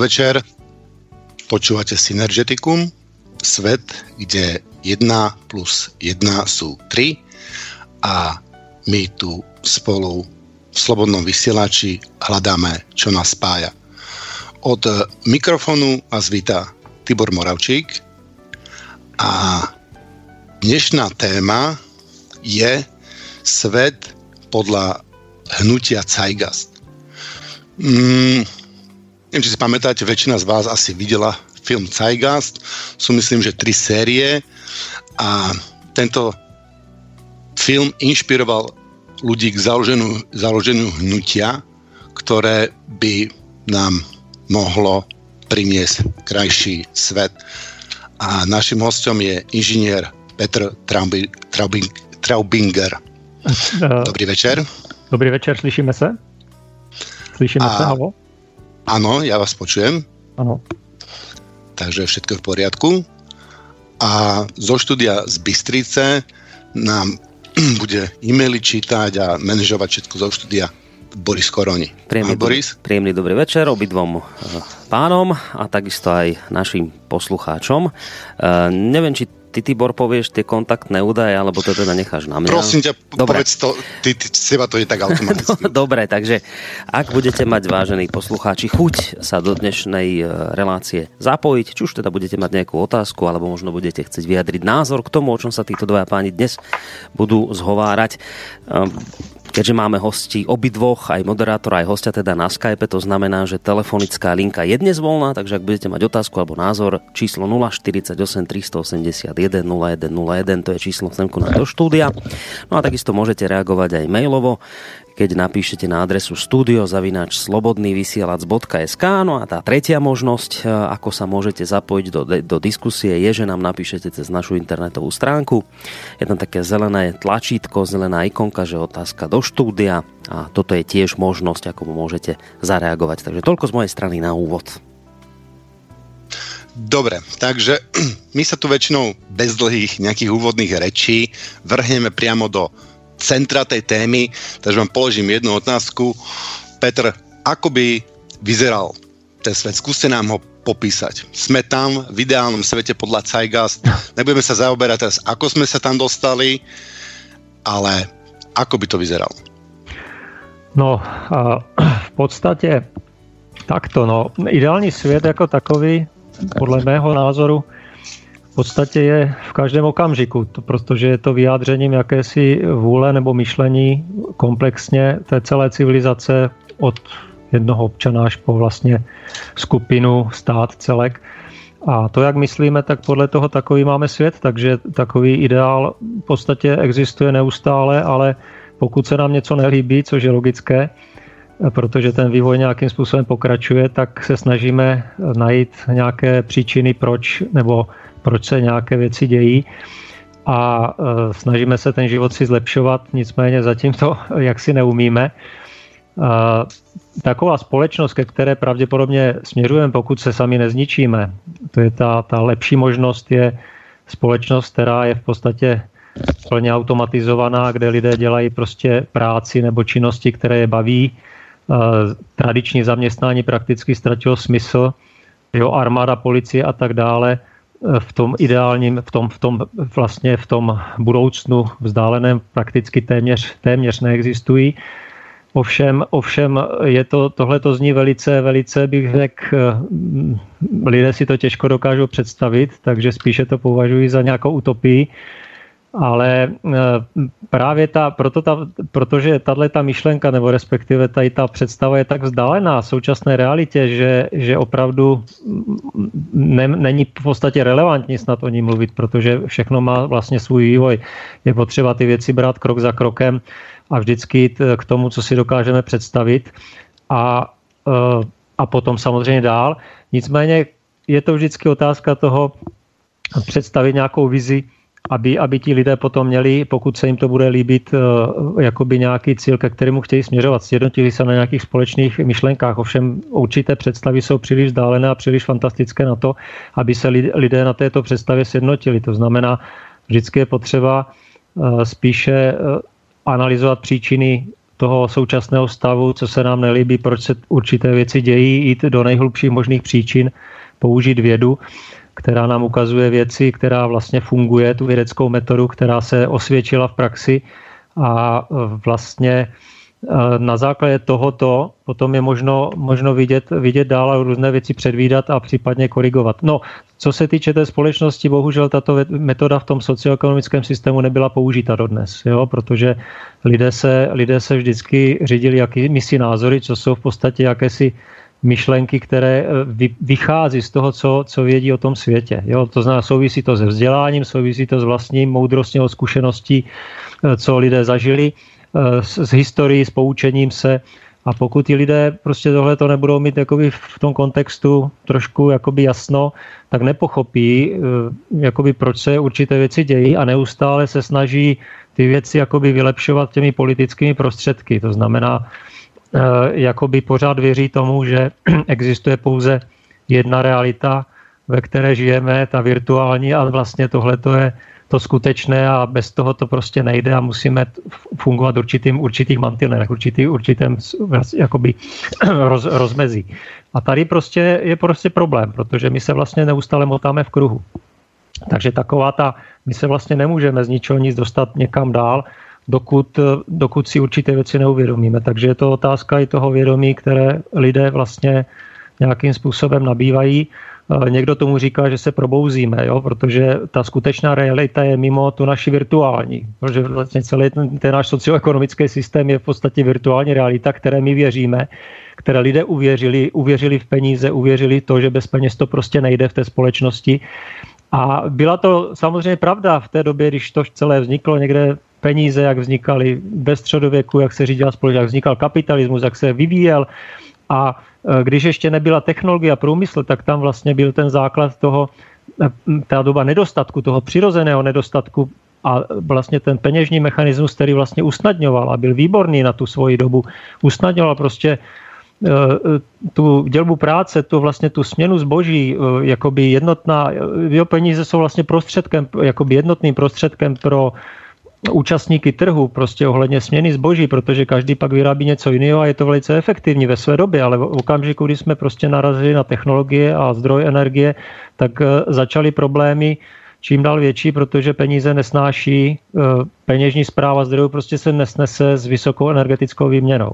Podvečer. Počúvate Synergeticum, svet, kde 1 plus 1 sú 3 a my tu spolu v Slobodnom vysielači hľadáme, čo nás spája. Od mikrofonu a zvita Tibor Moravčík a dnešná téma je svet podľa hnutia Zeitgeist. Mm, neviem, či si pamätáte, väčšina z vás asi videla film Zeitgeist. Sú myslím, že tri série a tento film inšpiroval ľudí k založeniu, založeniu hnutia, ktoré by nám mohlo priniesť krajší svet. A našim hostom je inžinier Petr Traubing, Traubing, Traubinger. Dobrý večer. Dobrý večer, slyšíme se? Slyšíme a, se, halo? Áno, ja vás počujem. Áno. Takže všetko v poriadku. A zo štúdia z Bystrice nám bude e-maily čítať a manažovať všetko zo štúdia Boris Koroni. Príjemný, Boris. príjemný dobrý večer obidvom eh, pánom a takisto aj našim poslucháčom. Uh, neviem, či ty, Tibor, povieš tie kontaktné údaje, alebo to teda necháš na mňa? Prosím ťa, Dobre. povedz to, ty, ty, seba to je tak automaticky. Dobre, takže ak budete mať, vážení poslucháči, chuť sa do dnešnej e, relácie zapojiť, či už teda budete mať nejakú otázku, alebo možno budete chcieť vyjadriť názor k tomu, o čom sa títo dvaja páni dnes budú zhovárať, ehm, Keďže máme hosti obidvoch, aj moderátora, aj hostia teda na Skype, to znamená, že telefonická linka je dnes voľná, takže ak budete mať otázku alebo názor, číslo 048 381 0101, to je číslo semku na do štúdia. No a takisto môžete reagovať aj mailovo keď napíšete na adresu studiozavinač.slobodnyvysielac.sk No a tá tretia možnosť, e, ako sa môžete zapojiť do, do diskusie, je, že nám napíšete cez našu internetovú stránku. Je tam také zelené tlačítko, zelená ikonka, že otázka do štúdia a toto je tiež možnosť, ako môžete zareagovať. Takže toľko z mojej strany na úvod. Dobre, takže my sa tu väčšinou bez dlhých nejakých úvodných rečí vrhneme priamo do centra tej témy, takže vám položím jednu otázku. Petr, ako by vyzeral ten svet? Skúste nám ho popísať. Sme tam v ideálnom svete podľa Zeitgeist. Nebudeme sa zaoberať teraz, ako sme sa tam dostali, ale ako by to vyzeralo? No, v podstate takto, no, ideální svět jako takový, podle mého názoru, v podstatě je v každém okamžiku, to, protože je to vyjádřením jakési vůle nebo myšlení komplexně té celé civilizace od jednoho občana až po vlastně skupinu, stát, celek. A to, jak myslíme, tak podle toho takový máme svět, takže takový ideál v podstatě existuje neustále, ale pokud se nám něco nelíbí, což je logické, protože ten vývoj nějakým způsobem pokračuje, tak se snažíme najít nějaké příčiny, proč nebo proč se nějaké věci dějí a e, snažíme se ten život si zlepšovat, nicméně zatím to jak si neumíme. Taková společnost, ke které pravděpodobně směřujeme, pokud se sami nezničíme, to je ta, ta lepší možnost, je společnost, která je v podstatě plně automatizovaná, kde lidé dělají prostě práci nebo činnosti, které je baví. Tradiční zaměstnání prakticky ztratilo smysl, jo, armáda, policie a tak dále v tom ideálním, v tom, v tom vlastně v tom budoucnu vzdáleném prakticky téměř, téměř neexistují. Ovšem, ovšem je to, tohle to zní velice, velice bych řekl, lidé si to těžko dokážou představit, takže spíše to považuji za nějakou utopii ale eh, právě ta, proto ta, protože tahle ta myšlenka, nebo respektive tady ta představa je tak vzdálená současné realitě, že, že opravdu ne, není v podstatě relevantní snad o ní mluvit, protože všechno má vlastně svůj vývoj. Je potřeba ty věci brát krok za krokem a vždycky jít k tomu, co si dokážeme představit a, eh, a potom samozřejmě dál. Nicméně je to vždycky otázka toho představit nějakou vizi, aby, aby ti lidé potom měli, pokud se jim to bude líbit, eh, jakoby nějaký cíl, ke kterému chtějí směřovat. Sjednotili se na nějakých společných myšlenkách. Ovšem určité představy jsou příliš vzdálené a příliš fantastické na to, aby se lidé na této představě sjednotili. To znamená, vždycky je potřeba eh, spíše eh, analyzovat příčiny toho současného stavu, co se nám nelíbí, proč se určité věci dějí, jít do nejhlubších možných příčin, použít vědu, která nám ukazuje věci, která vlastně funguje, tu vědeckou metodu, která se osvědčila v praxi a vlastně Eh, na základě tohoto potom je možno, možno vidět, vidět dál a různé věci předvídat a případně korigovat. No, co se týče té společnosti, bohužel tato metoda v tom socioekonomickém systému nebyla použita dodnes, jo, protože lidé se, lidé se vždycky řídili jakými si názory, co jsou v podstatě jakési myšlenky, které eh, vychází z toho, co, co vědí o tom světě. Jo? To znamená, souvisí to se vzděláním, souvisí to s vlastním moudrostní zkušeností, eh, co lidé zažili s, s historií, s poučením se. A pokud ti lidé prostě tohle to nebudou mít jakoby v tom kontextu trošku jakoby jasno, tak nepochopí, eh, jakoby proč se určité věci dějí a neustále se snaží ty věci jakoby vylepšovat těmi politickými prostředky. To znamená, eh, jakoby pořád věří tomu, že existuje pouze jedna realita, ve které žijeme, ta virtuální a vlastně tohle to je to skutečné a bez toho to prostě nejde a musíme fungovat určitým, určitých mantinelech, určitý, určitém jakoby roz, rozmezí. A tady prostě je prostě problém, protože my se vlastně neustále motáme v kruhu. Takže taková ta, my se vlastně nemůžeme z ničeho nic dostat někam dál, dokud, dokud si určité věci neuvědomíme. Takže je to otázka i toho vědomí, které lidé vlastně nějakým způsobem nabývají Někdo tomu říká, že se probouzíme, jo? protože ta skutečná realita je mimo tu naši virtuální. Protože vlastně celý ten, ten náš socioekonomický systém je v podstatě virtuální realita, které my věříme, které lidé uvěřili, uvěřili v peníze, uvěřili to, že bez peněz to prostě nejde v té společnosti. A byla to samozřejmě pravda v té době, když to celé vzniklo někde peníze, jak vznikaly ve středověku, jak se řídila společnost, jak vznikal kapitalismus, jak se vyvíjel. A e, když ještě nebyla technologie a průmysl, tak tam vlastně byl ten základ toho, e, ta doba nedostatku, toho přirozeného nedostatku a vlastně ten peněžní mechanismus, který vlastně usnadňoval a byl výborný na tu svoji dobu, usnadňoval prostě e, tu dělbu práce, tu vlastně tu směnu zboží, jakoby jednotná, jo, peníze jsou vlastně prostředkem, jakoby jednotným prostředkem pro účastníky trhu prostě ohledně směny zboží, protože každý pak vyrábí něco jiného a je to velice efektivní ve své době, ale v okamžiku, kdy jsme prostě narazili na technologie a zdroj energie, tak eh, začaly problémy čím dál větší, protože peníze nesnáší, eh, peněžní zpráva zdrojů prostě se nesnese s vysokou energetickou výměnou.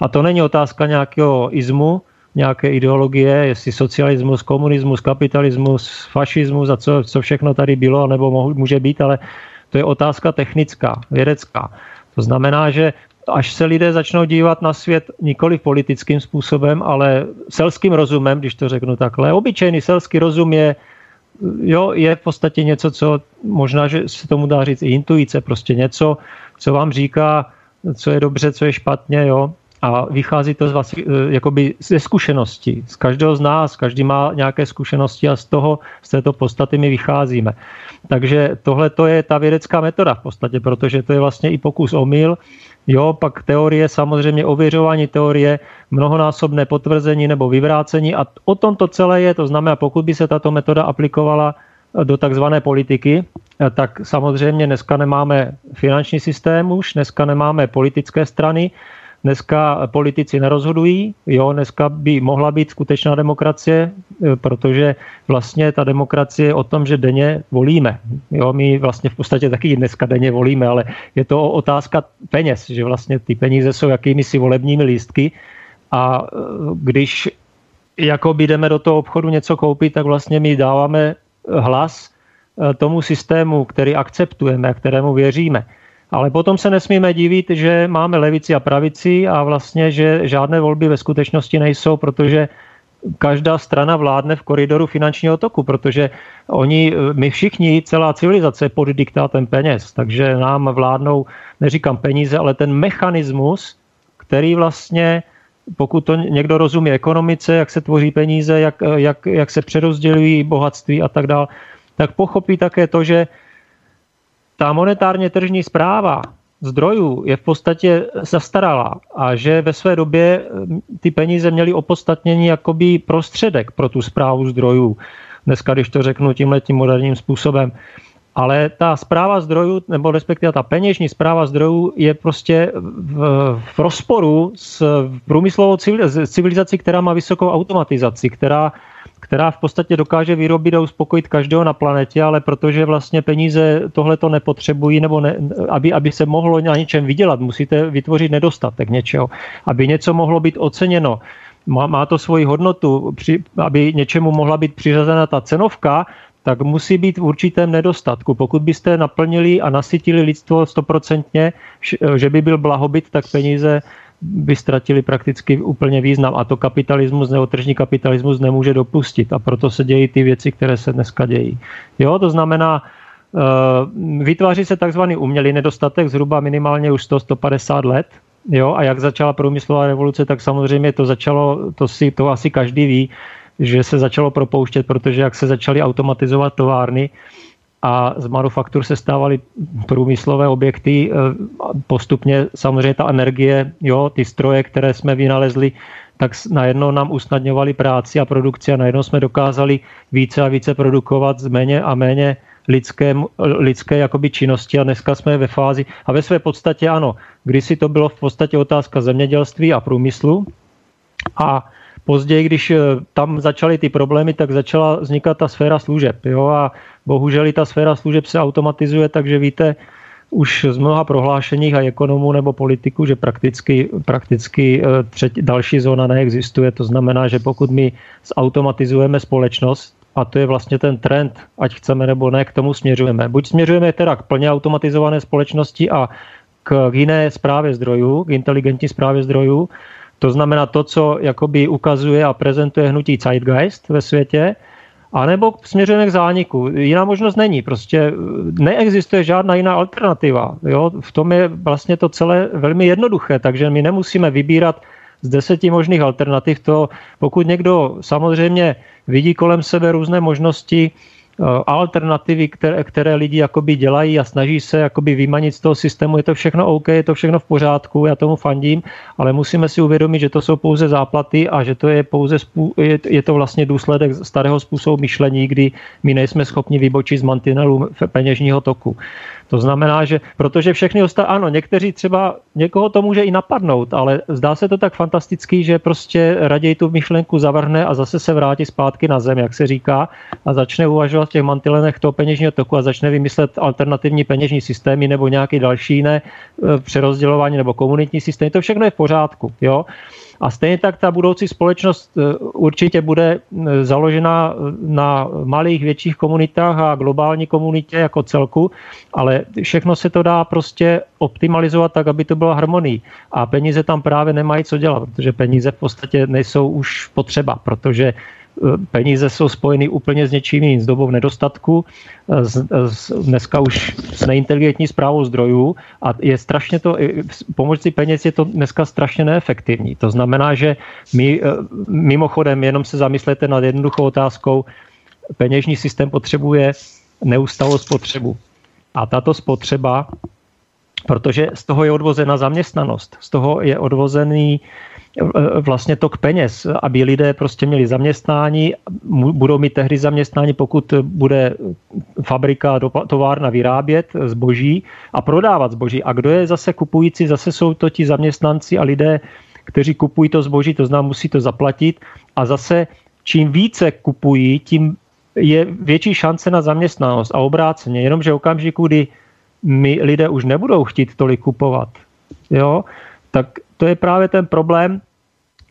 A to není otázka nějakého izmu, nějaké ideologie, jestli socialismus, komunismus, kapitalismus, fašismus a co, co všechno tady bylo, nebo může být, ale to je otázka technická, vědecká. To znamená, že až se lidé začnou dívat na svět nikoli politickým způsobem, ale selským rozumem, když to řeknu takhle. Obyčejný selský rozum je, jo, je v podstatě něco, co možná, že se tomu dá říct i intuice, prostě něco, co vám říká, co je dobře, co je špatně, jo. A vychází to z vás, eh, jakoby ze zkušeností. Z každého z nás, každý má nějaké zkušenosti a z toho, z této podstaty my vycházíme. Takže tohle to je ta vědecká metoda v podstatě, protože to je vlastně i pokus o mil. Jo, pak teorie, samozřejmě ověřování teorie, mnohonásobné potvrzení nebo vyvrácení a o tom to celé je. To znamená, pokud by se tato metoda aplikovala do takzvané politiky, tak samozřejmě dneska nemáme finanční systém už, dneska nemáme politické strany, Dneska politici nerozhodují, jo, dneska by mohla být skutečná demokracie, e, protože vlastně ta demokracie je o tom, že denně volíme. Jo, my vlastně v podstatě taky dneska denně volíme, ale je to otázka peněz, že vlastně ty peníze jsou jakými si volebními lístky a e, když jakoby jdeme do toho obchodu něco koupit, tak vlastně my dáváme hlas e, tomu systému, který akceptujeme, kterému věříme. Ale potom se nesmíme divit, že máme levici a pravici a vlastně, že žádné volby ve skutečnosti nejsou, protože každá strana vládne v koridoru finančního toku, protože oni, my všichni, celá civilizace pod diktátem peněz, takže nám vládnou, neříkám peníze, ale ten mechanismus, který vlastně, pokud to někdo rozumí ekonomice, jak se tvoří peníze, jak, jak, jak se přerozdělují bohatství a tak dále, tak pochopí také to, že ta monetárně tržní zpráva zdrojů je v podstatě zastaralá a že ve své době hm, ty peníze měly opodstatnění jakoby prostředek pro tu zprávu zdrojů. Dneska, když to řeknu tímhle tím moderním způsobem. ale ta zpráva zdrojů, nebo respektive ta peněžní zpráva zdrojů je prostě v, v rozporu s průmyslovou civilizací, která má vysokou automatizaci, která, která v podstatě dokáže vyrobit a uspokojit každého na planetě, ale protože vlastně peníze tohle to nepotřebují, nebo ne, aby, aby se mohlo na něčem vydělat, musíte vytvořit nedostatek něčeho. Aby něco mohlo být oceněno, má, má to svoji hodnotu, při, aby něčemu mohla být přiřazena ta cenovka, tak musí být v určitém nedostatku. Pokud byste naplnili a nasytili lidstvo stoprocentně, že by byl blahobyt, tak peníze by ztratili prakticky úplně význam. A to kapitalismus, nebo tržní kapitalismus nemůže dopustit. A proto se dějí ty věci, které se dneska dějí. Jo, to znamená, eh, vytváří se takzvaný umělý nedostatek zhruba minimálně už 100-150 let. Jo, a jak začala průmyslová revoluce, tak samozřejmě to začalo, to si to asi každý ví, že se začalo propouštět, protože jak se začaly automatizovat továrny a z manufaktur se stávaly průmyslové objekty, eh, postupně samozřejmě ta energie, jo, ty stroje, které jsme vynalezli, tak najednou nám usnadňovali práci a produkci a najednou jsme dokázali více a více produkovat z méně a méně lidské, lidské jakoby činnosti a dneska jsme ve fázi, a ve své podstatě ano, kdysi to bylo v podstatě otázka zemědělství a průmyslu a Později, když eh, tam začaly ty problémy, tak začala vznikat ta sféra služeb. Jo? A bohužel i ta sféra služeb se automatizuje, takže víte, už z mnoha prohlášeních a ekonomů nebo politiků, že prakticky, prakticky eh, třetí, další zóna neexistuje. To znamená, že pokud my zautomatizujeme společnost, a to je vlastně ten trend, ať chceme nebo ne, k tomu směřujeme. Buď směřujeme teda k plně automatizované společnosti a k jiné zprávě zdrojů, k inteligentní zprávě zdrojů, to znamená to, co jakoby ukazuje a prezentuje hnutí Zeitgeist ve světě, anebo směřujeme k zániku. Jiná možnost není. Prostě neexistuje žádná jiná alternativa. Jo? V tom je vlastně to celé velmi jednoduché, takže my nemusíme vybírat z deseti možných alternativ. To, pokud někdo samozřejmě vidí kolem sebe různé možnosti, Eh, alternativy, které, které lidi jakoby dělají a snaží se jakoby vymanit z toho systému. Je to všechno OK, je to všechno v pořádku, já tomu fandím, ale musíme si uvědomit, že to jsou pouze záplaty a že to je pouze je, je to vlastně důsledek starého způsobu myšlení, kdy my nejsme schopni vybočit z mantinelu peněžního toku. To znamená, že protože všechny ostatní, ano, někteří třeba, někoho to může i napadnout, ale zdá se to tak fantastický, že prostě raději tu myšlenku zavrhne a zase se vrátí zpátky na zem, jak se říká, a začne uvažovat v těch mantilenech toho peněžního toku a začne vymyslet alternativní peněžní systémy nebo nějaký další jiné e, přerozdělování nebo komunitní systémy. To všechno je v pořádku. Jo? A stejně tak ta budoucí společnost eh, určitě bude eh, založena eh, na malých, větších komunitách a globální komunitě jako celku, ale všechno se to dá prostě optimalizovat tak, aby to bylo harmonii. A peníze tam právě nemají co dělat, protože peníze v podstatě nejsou už potřeba, protože peníze jsou spojeny úplně s něčím jiným, s dobou nedostatku, s, s, dneska už s neinteligentní zprávou zdrojů a je strašně to, pomocí peněz je to dneska strašně neefektivní. To znamená, že my eh, mimochodem jenom se zamyslete nad jednoduchou otázkou, peněžní systém potřebuje neustálou spotřebu. A tato spotřeba, protože z toho je odvozena zaměstnanost, z toho je odvozený vlastně tok peněz, aby lidé prostě měli zaměstnání, budou mít tehdy zaměstnání, pokud bude fabrika, továrna vyrábět zboží a prodávat zboží. A kdo je zase kupující, zase jsou to ti zaměstnanci a lidé, kteří kupují to zboží, to znamená, musí to zaplatit. A zase čím více kupují, tím je větší šance na zaměstnanost a obráceně. Jenomže okamžiku, kdy my lidé už nebudou chtít tolik kupovat, jo, tak to je právě ten problém,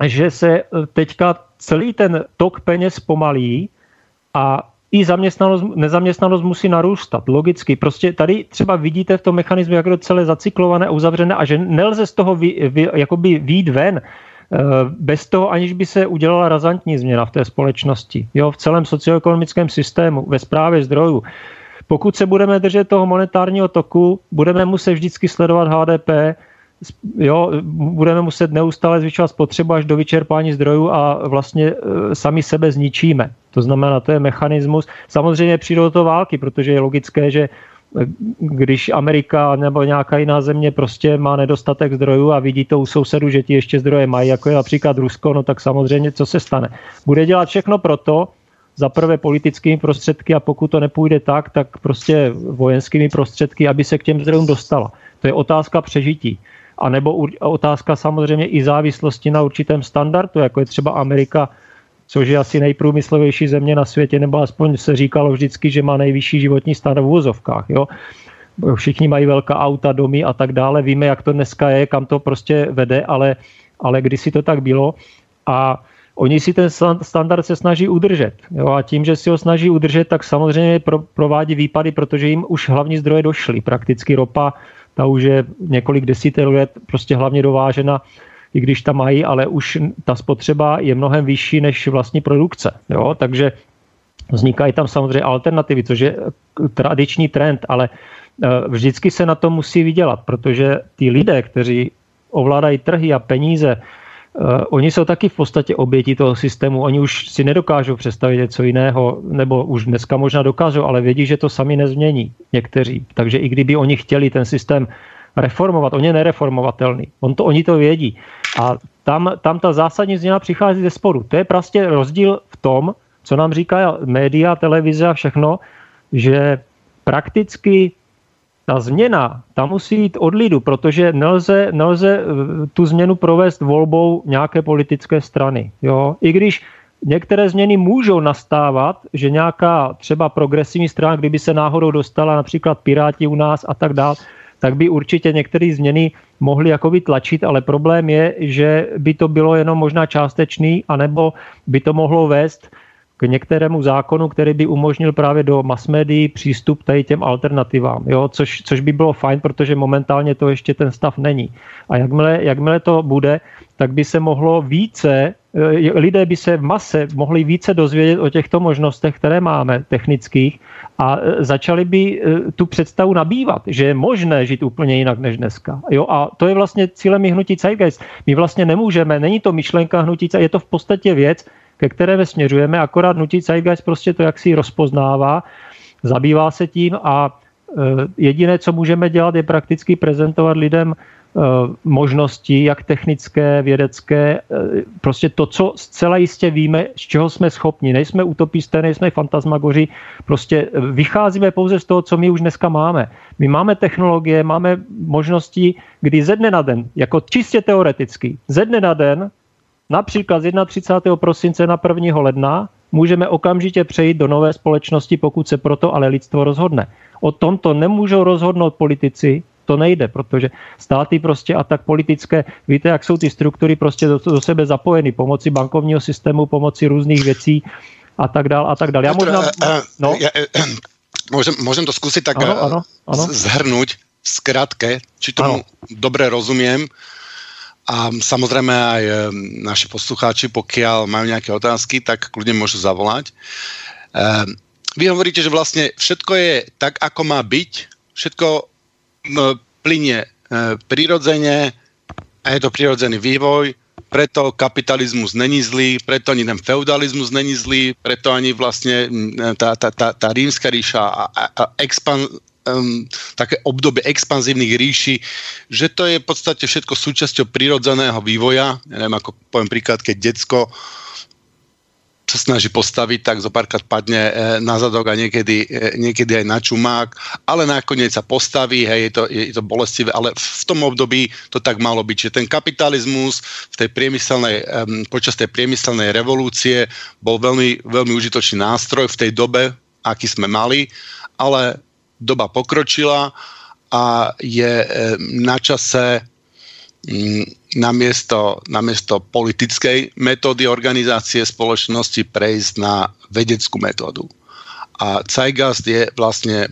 že se e, teďka celý ten tok peněz pomalí a i zaměstnanost, nezaměstnanost musí narůstat, logicky. Prostě tady třeba vidíte v tom mechanismu, jak je to celé zacyklované, uzavřené a že nelze z toho vy, vy, jakoby výjít ven, e, bez toho, aniž by se udělala razantní změna v té společnosti, jo, v celém socioekonomickém systému, ve správě zdrojů. Pokud se budeme držet toho monetárního toku, budeme muset vždycky sledovat HDP, jo, budeme muset neustále zvyšovat spotřebu až do vyčerpání zdrojů a vlastně e, sami sebe zničíme. To znamená, to je mechanismus. Samozřejmě přijdou do toho války, protože je logické, že e, když Amerika nebo nějaká jiná země prostě má nedostatek zdrojů a vidí to u sousedů, že ti ještě zdroje mají, jako je například Rusko, no tak samozřejmě co se stane. Bude dělat všechno proto, za prvé politickými prostředky a pokud to nepůjde tak, tak prostě vojenskými prostředky, aby se k těm zdrojům dostala. To je otázka přežití. A nebo otázka samozřejmě i závislosti na určitém standardu, jako je třeba Amerika, což je asi nejprůmyslovější země na světě, nebo aspoň se říkalo vždycky, že má nejvyšší životní standard v úvozovkách. Jo? Všichni mají velká auta, domy a tak dále. Víme, jak to dneska je, kam to prostě vede, ale, ale kdysi to tak bylo. A oni si ten standard se snaží udržet. Jo? A tím, že si ho snaží udržet, tak samozřejmě pro, provádí výpady, protože jim už hlavní zdroje došly. Prakticky ropa, ta už je několik desítek let prostě hlavně dovážena, i když tam mají, ale už ta spotřeba je mnohem vyšší než vlastní produkce. Jo? Takže vznikají tam samozřejmě alternativy, což je tradiční trend, ale e, vždycky se na to musí vydělat, protože ty lidé, kteří ovládají trhy a peníze, oni jsou taky v podstatě oběti toho systému. Oni už si nedokážou představit něco jiného, nebo už dneska možná dokážou, ale vědí, že to sami nezmění někteří. Takže i kdyby oni chtěli ten systém reformovat, on je nereformovatelný. On to, oni to vědí. A tam, tam ta zásadní změna přichází ze spodu. To je prostě rozdíl v tom, co nám říká média, televize a všechno, že prakticky ta změna, ta musí jít od lidu, protože nelze, nelze eh, tu změnu provést volbou nějaké politické strany. Jo? I když některé změny můžou nastávat, že nějaká třeba progresivní strana, kdyby se náhodou dostala například Piráti u nás a tak dále, tak by určitě některé změny mohly jakoby tlačit, ale problém je, že by to bylo jenom možná částečný, anebo by to mohlo vést k některému zákonu, který by umožnil právě do mass médií přístup tady těm alternativám, jo? Což, což by bylo fajn, protože momentálně to ještě ten stav není. A jakmile, jakmile to bude, tak by se mohlo více, eh, lidé by se v mase mohli více dozvědět o těchto možnostech, které máme technických a eh, začali by eh, tu představu nabývat, že je možné žít úplně jinak než dneska. Jo? A to je vlastně cílem i hnutí Zeitgeist. My vlastně nemůžeme, není to myšlenka hnutí je to v podstatě věc, ke které směřujeme, akorát nutí Zeitgeist prostě to jak si rozpoznává, zabývá se tím a e, jediné, co můžeme dělat, je prakticky prezentovat lidem e, možnosti, jak technické, vědecké, e, prostě to, co zcela jistě víme, z čeho jsme schopni. Nejsme utopisté, nejsme fantasmagoři, prostě vycházíme pouze z toho, co my už dneska máme. My máme technologie, máme možnosti, kdy ze dne na den, jako čistě teoreticky, ze dne na den Například z 31. prosince na 1. ledna můžeme okamžitě přejít do nové společnosti, pokud se proto ale lidstvo rozhodne. O tomto nemůžou rozhodnout politici, to nejde, protože státy prostě a tak politické, víte, jak jsou ty struktury prostě do, do sebe zapojeny pomocí bankovního systému, pomocí různých věcí a tak dále a tak dále. Já možná, no. já, můžem, můžem to zkusit tak ano, ano, ano. zhrnout zkrátke, či tomu ano. dobre rozumím. A samozrejme aj eh, naši poslucháči, pokiaľ majú nejaké otázky, tak kľudne môžu zavolať. Eh, vy hovoríte, že vlastne všetko je tak, ako má byť, všetko plinie eh, prirodzene a je to prirodzený vývoj, preto kapitalizmus není zlý, preto ani ten feudalizmus není zlý, preto ani vlastne mm, tá, tá, tá, tá rímska ríša a, a, a expan, um, také obdobie expanzívnych ríši, že to je v podstate všetko súčasťou prirodzeného vývoja. Ja neviem, ako poviem príklad, keď decko sa snaží postaviť, tak zo párkrát padne e, na zadok a niekedy, e, niekedy aj na čumák, ale nakoniec sa postaví, hej, je to, je to bolestivé, ale v tom období to tak malo byť, že ten kapitalizmus v tej priemyselnej, počas tej priemyselnej revolúcie bol veľmi, veľmi užitočný nástroj v tej dobe, aký sme mali, ale doba pokročila a je eh, na čase mm, namiesto, namiesto politickej metódy organizácie spoločnosti prejsť na vedeckú metódu. A Zeitgeist je vlastne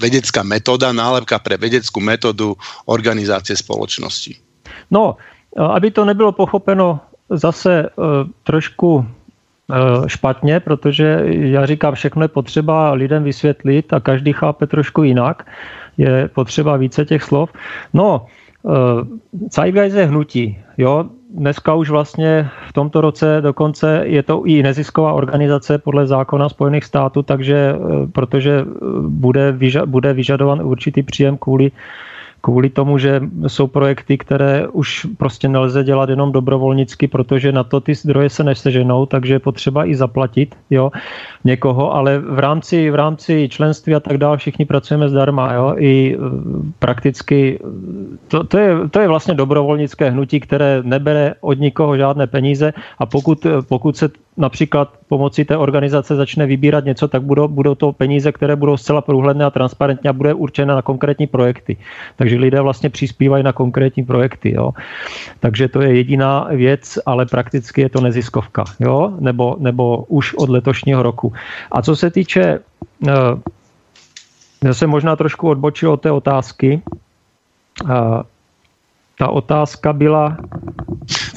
vedecká metóda, nálepka pre vedeckú metódu organizácie spoločnosti. No, aby to nebylo pochopeno zase e, trošku Eh, špatně, protože já říkám, všechno je potřeba lidem vysvětlit a každý chápe trošku jinak. Je potřeba více těch slov. No, eh, Zeitgeist je hnutí. Jo? Dneska už vlastně v tomto roce dokonce je to i nezisková organizace podle zákona Spojených států, takže eh, protože bude, vyža, bude vyžadovan určitý příjem kvůli kvůli tomu, že jsou projekty, které už prostě nelze dělat jenom dobrovolnicky, protože na to ty zdroje se neseženou, takže je potřeba i zaplatit jo, někoho, ale v rámci, v rámci členství a tak dále všichni pracujeme zdarma. Jo, I e, prakticky to, to, je, to je vlastně dobrovolnické hnutí, které nebere od nikoho žádné peníze a pokud, pokud se například pomocí té organizace začne vybírat něco, tak budou, budou to peníze, které budou zcela průhledné a transparentní a bude určena na konkrétní projekty. Takže lidé vlastně přispívají na konkrétní projekty. Jo. Takže to je jediná věc, ale prakticky je to neziskovka. Jo. Nebo, nebo už od letošního roku. A co se týče, eh, já jsem možná trošku odbočil od té otázky, eh, ta otázka byla...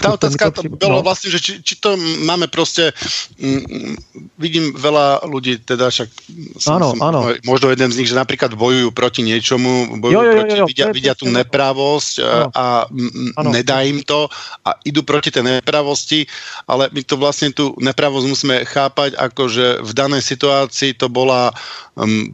Tá otázka to bolo no. vlastne, že či, či to máme proste, mm, vidím veľa ľudí, teda však som, ano, som, ano. možno jeden z nich, že napríklad bojujú proti niečomu, bojujú jo, jo, proti, jo, jo, vidia, vidia tú nepravosť ano. a ano. nedá im to a idú proti tej nepravosti, ale my to vlastne tú nepravosť musíme chápať ako, že v danej situácii to bola um,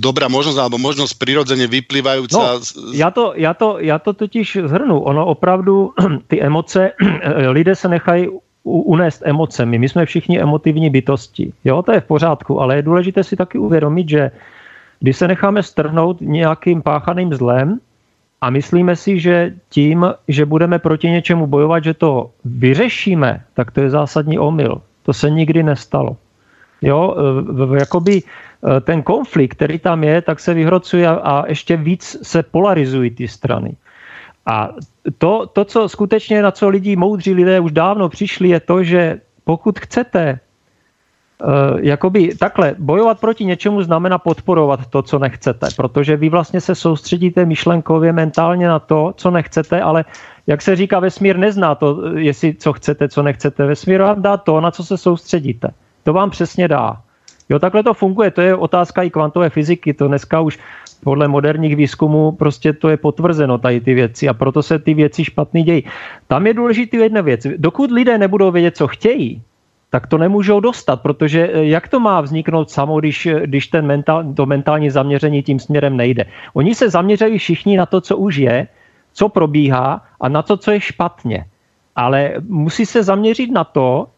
dobrá možnost, alebo možnost přirozeně vyplývající. No, já, to, já, to, já to totiž zhrnu. Ono opravdu, ty emoce, lidé se nechají unést emocemi. My jsme všichni emotivní bytosti. Jo, to je v pořádku, ale je důležité si taky uvědomit, že když se necháme strhnout nějakým páchaným zlem a myslíme si, že tím, že budeme proti něčemu bojovat, že to vyřešíme, tak to je zásadní omyl. To se nikdy nestalo. Jo, jakoby Eh, ten konflikt, který tam je, tak se vyhrocuje a ještě víc se polarizují ty strany. A to, to, co skutečně na co lidi, moudří lidé už dávno přišli, je to, že pokud chcete Uh, jakoby takhle, bojovat proti něčemu znamená podporovat to, co nechcete, protože vy vlastně se soustředíte myšlenkově, mentálně na to, co nechcete, ale jak se říká, vesmír nezná to, jestli co chcete, co nechcete. Vesmír vám dá to, na co se soustředíte. To vám přesně dá. Jo, takhle to funguje, to je otázka i kvantové fyziky, to dneska už podle moderních výzkumů prostě to je potvrzeno tady ty věci a proto se ty věci špatný dějí. Tam je důležitý jedna věc. Dokud lidé nebudou vědět, co chtějí, tak to nemůžou dostat, protože eh, jak to má vzniknout samo, když, když ten mentál, to mentální zaměření tím směrem nejde. Oni se zaměřují všichni na to, co už je, co probíhá a na to, co je špatně. Ale musí se zaměřit na to,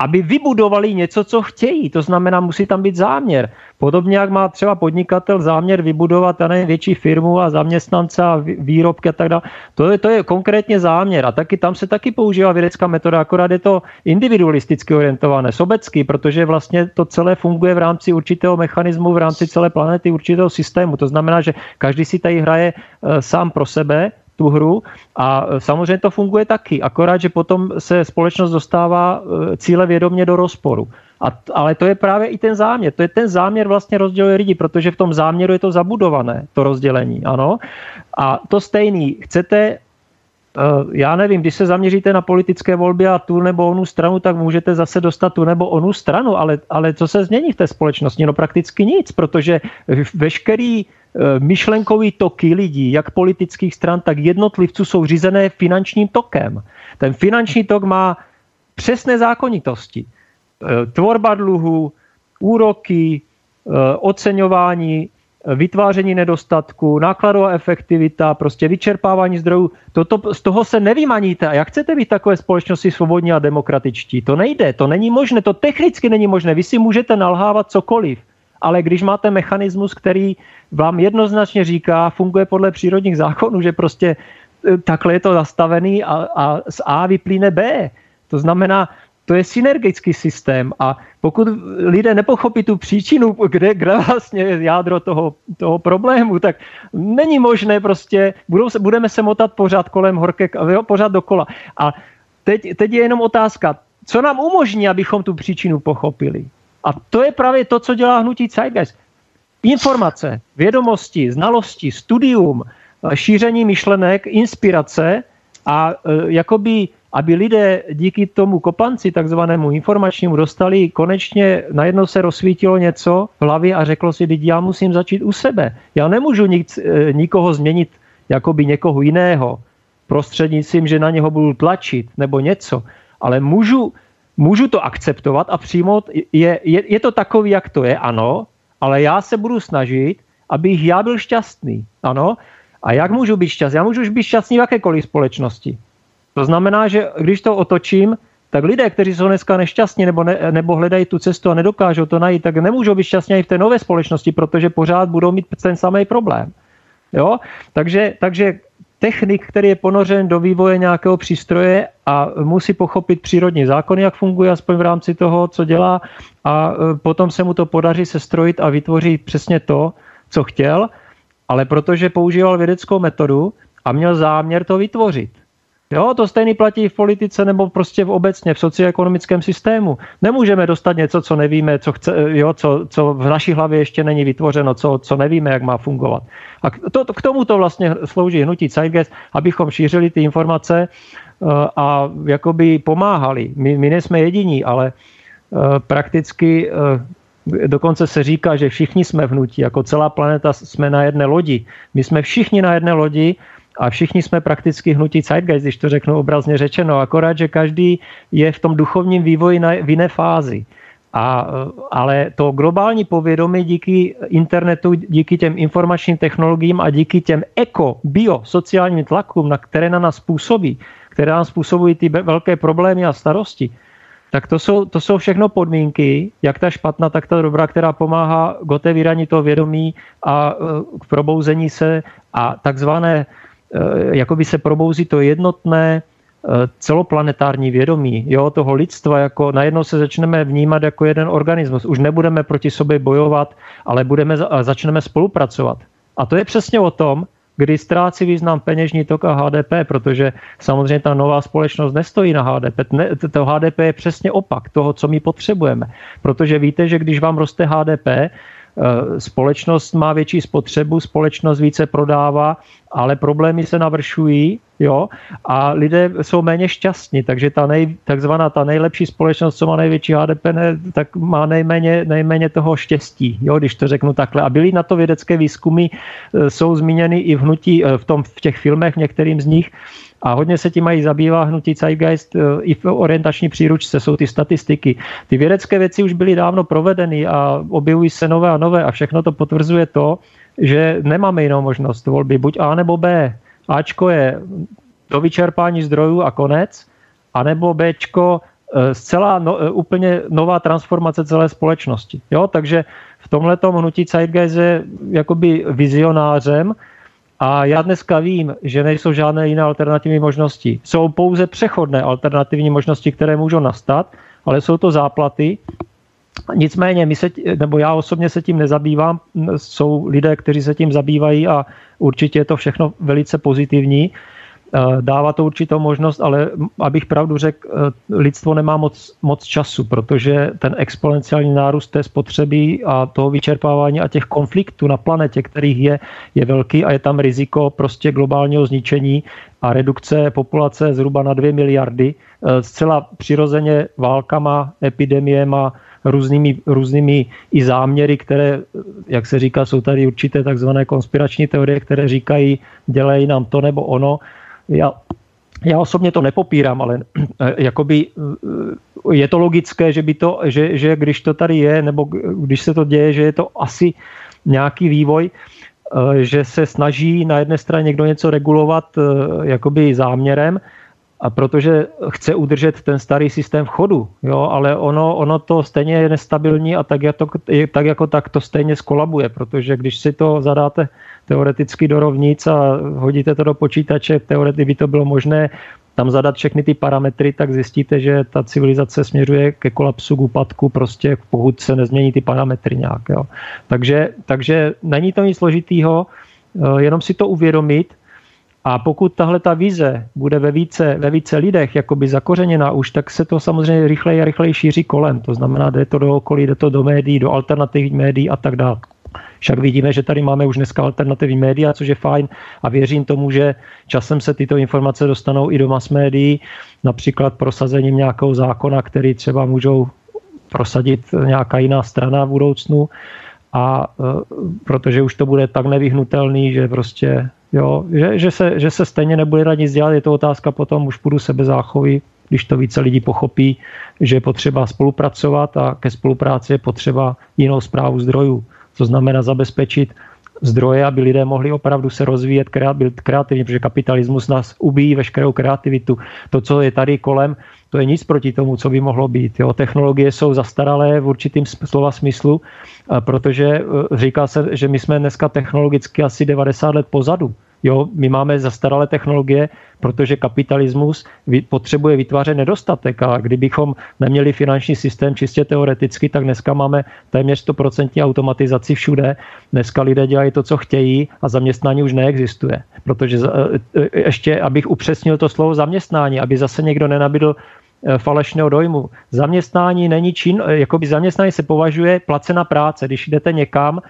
aby vybudovali něco, co chtějí. To znamená, musí tam být záměr. Podobně jak má třeba podnikatel záměr vybudovat ne, větší firmu a zaměstnance a výrobky a tak dále. To je, to je konkrétně záměr. A taky tam se taky používá vědecká metoda, akorát je to individualisticky orientované, sobecky, protože vlastně to celé funguje v rámci určitého mechanismu, v rámci celé planety, určitého systému. To znamená, že každý si tady hraje e, sám pro sebe tu hru a e, samozřejmě to funguje taky, akorát, že potom se společnost dostává e, cíle vědomě do rozporu. A, ale to je právě i ten záměr. To je ten záměr vlastně rozděluje lidi, protože v tom záměru je to zabudované, to rozdělení. Ano. A to stejný. Chcete e, já nevím, když se zaměříte na politické volby a tu nebo onu stranu, tak můžete zase dostat tu nebo onu stranu, ale, ale co se změní v té společnosti? No prakticky nic, protože veškerý myšlenkový toky lidí, jak politických stran, tak jednotlivců jsou řízené finančním tokem. Ten finanční tok má přesné zákonitosti. Eh, tvorba dluhu, úroky, eh, oceňování, vytváření nedostatku, nákladová efektivita, prostě vyčerpávání zdrojů. Toto, z toho se nevymaníte. A jak chcete být takové společnosti svobodní a demokratičtí? To nejde, to není možné, to technicky není možné. Vy si můžete nalhávat cokoliv ale když máte mechanismus, který vám jednoznačně říká, funguje podle přírodních zákonů, že prostě e, takhle je to zastavený a, a z A vyplíne B. To znamená, to je synergický systém a pokud lidé nepochopí tu příčinu, kde, kde vlastně je jádro toho, toho problému, tak není možné prostě, budou se, budeme se motat pořád kolem horké, jo, pořád dokola. A teď, teď je jenom otázka, co nám umožní, abychom tu příčinu pochopili. A to je právě to, co dělá hnutí Zeitgeist. Informace, vědomosti, znalosti, studium, eh, šíření myšlenek, inspirace a e, jakoby, aby lidé díky tomu kopanci, takzvanému informačnímu, dostali konečně, najednou se rozsvítilo něco v hlavě a řeklo si, teď já musím začít u sebe. Já nemůžu nic, e, nikoho změnit jakoby někoho jiného prostřednictvím, že na něho budu tlačit nebo něco, ale můžu můžu to akceptovat a přijmout, je, je, je to takový, jak to je, ano, ale já se budu snažit, abych já byl šťastný, ano, A jak můžu být šťastný? Já můžu být šťastný v jakékoliv společnosti. To znamená, že když to otočím, tak lidé, kteří jsou dneska nešťastní nebo, ne, nebo hledají tu cestu a nedokážou to najít, tak nemůžou být šťastní i v té nové společnosti, protože pořád budou mít ten samý problém. Jo? Takže, takže technik, který je ponořen do vývoje nějakého přístroje a musí pochopit přírodní zákony, jak funguje, aspoň v rámci toho, co dělá, a e, potom se mu to podaří sestrojit a vytvořit přesně to, co chtěl, ale protože používal vědeckou metodu a měl záměr to vytvořit. Jo, to stejný platí v politice nebo prostě v obecně v socioekonomickém systému. Nemůžeme dostat něco, co nevíme, co, chce, jo, co, co v naší hlavě ještě není vytvořeno, co, co nevíme, jak má fungovat. A to, k tomu to vlastně slouží hnutí Zeitgeist, abychom šířili ty informace eh, a jakoby pomáhali. My, my nejsme jediní, ale eh, prakticky eh, dokonce se říká, že všichni jsme v hnutí, jako celá planeta jsme na jedné lodi. My jsme všichni na jedné lodi a všichni jsme prakticky hnutí Zeitgeist, když to řeknu obrazně řečeno, akorát, že každý je v tom duchovním vývoji na, v jiné fázi. A, ale to globální povědomí díky internetu, díky těm informačním technologiím a díky těm eko, bio, sociálním tlakům, na které na nás působí, které nám způsobují ty velké problémy a starosti, tak to jsou, to jsou všechno podmínky, jak ta špatná, tak ta dobrá, která pomáhá k otevírání toho vědomí a e, k probouzení se a takzvané Eh, jakoby se probouzí to jednotné eh, celoplanetární vědomí jo, toho lidstva, jako najednou se začneme vnímat jako jeden organismus. Už nebudeme proti sobě bojovat, ale budeme, začneme spolupracovat. A to je přesně o tom, kdy ztrácí význam peněžní tok a HDP, protože samozřejmě ta nová společnost nestojí na HDP. To HDP je přesně opak toho, co my potřebujeme. Protože víte, že když vám roste HDP, Eh, společnost má větší spotřebu, společnost více prodává, ale problémy se navršují jo, a lidé jsou méně šťastní, takže ta nej, takzvaná ta nejlepší společnost, co má největší HDP, ne, tak má nejméně, nejméně toho štěstí, jo, když to řeknu takhle. A byly na to vědecké výzkumy, eh, jsou zmíněny i v hnutí, eh, v, tom, v těch filmech, některým z nich, a hodně se tím mají zabývá hnutí Zeitgeist eh, i v orientační příručce, jsou ty statistiky. Ty vědecké věci už byly dávno provedeny a objevují se nové a nové a všechno to potvrzuje to, že nemáme jinou možnost volby, buď A nebo B. Ačko je do vyčerpání zdrojů a konec, anebo Bčko eh, zcela no, eh, úplně nová transformace celé společnosti. Jo? Takže v tomhle hnutí Zeitgeist je jakoby vizionářem, a já dneska vím, že nejsou žádné jiné alternativní možnosti. Jsou pouze přechodné alternativní možnosti, které můžou nastat, ale jsou to záplaty. Nicméně my se, nebo já osobně se tím nezabývám, jsou lidé, kteří se tím zabývají a určitě je to všechno velice pozitivní. Eh, dává to určitou možnost, ale abych pravdu řekl, eh, lidstvo nemá moc, moc času, protože ten exponenciální nárůst té spotřeby a toho vyčerpávání a těch konfliktů na planetě, kterých je, je velký a je tam riziko prostě globálního zničení a redukce populace zhruba na 2 miliardy, eh, zcela přirozeně válkama, epidemiema, různými, různými i záměry, které, jak se říká, jsou tady určité takzvané konspirační teorie, které říkají, dělají nám to nebo ono, já, já osobně to nepopírám, ale eh, jakoby eh, je to logické, že, by to, že, že když to tady je, nebo když se to děje, že je to asi nějaký vývoj, eh, že se snaží na jedné straně někdo něco regulovat jakoby záměrem, a protože chce udržet ten starý systém v chodu, jo, ale ono, ono to stejně je nestabilní a tak, to, tak jako tak to stejně skolabuje, protože když si to zadáte teoreticky do rovnic a hodíte to do počítače, teoreticky by to bylo možné tam zadat všechny ty parametry, tak zjistíte, že ta civilizace směřuje ke kolapsu, k úpadku, prostě pokud se nezmění ty parametry nějak. Jo. Takže, takže není to nic složitýho, eh, jenom si to uvědomit a pokud tahle ta vize bude ve více, ve více lidech jakoby zakořeněná už, tak se to samozřejmě rychleji a rychleji šíří kolem. To znamená, jde to do okolí, jde to do médií, do alternativních médií a tak dále. Však vidíme, že tady máme už dneska alternativní média, což je fajn a věřím tomu, že časem se tyto informace dostanou i do mass médií, například prosazením nějakého zákona, který třeba můžou prosadit nějaká jiná strana v budoucnu a e, protože už to bude tak nevyhnutelný, že prostě jo, že, že, se, že se stejně nebude na nic dělat, je to otázka potom, už půjdu sebezáchovy, když to více lidí pochopí, že je potřeba spolupracovat a ke spolupráci je potřeba jinou zprávu zdrojů. To znamená zabezpečit zdroje, aby lidé mohli opravdu se rozvíjet kreativně, protože kapitalismus nás ubíjí veškerou kreativitu. To, co je tady kolem, to je nic proti tomu, co by mohlo být. Jo. Technologie jsou zastaralé v určitým slova smyslu, protože e, říká se, že my jsme dneska technologicky asi 90 let pozadu. Jo, my máme zastaralé technologie, protože kapitalismus potřebuje vytvářet nedostatek a kdybychom neměli finanční systém čistě teoreticky, tak dneska máme téměř 100% automatizaci všude. Dneska lidé dělají to, co chtějí a zaměstnání už neexistuje. Protože e, e, ještě, abych upřesnil to slovo zaměstnání, aby zase někdo nenabídl e, falešného dojmu. Zaměstnání není čin, jakoby zaměstnání se považuje placena práce. Když jdete někam,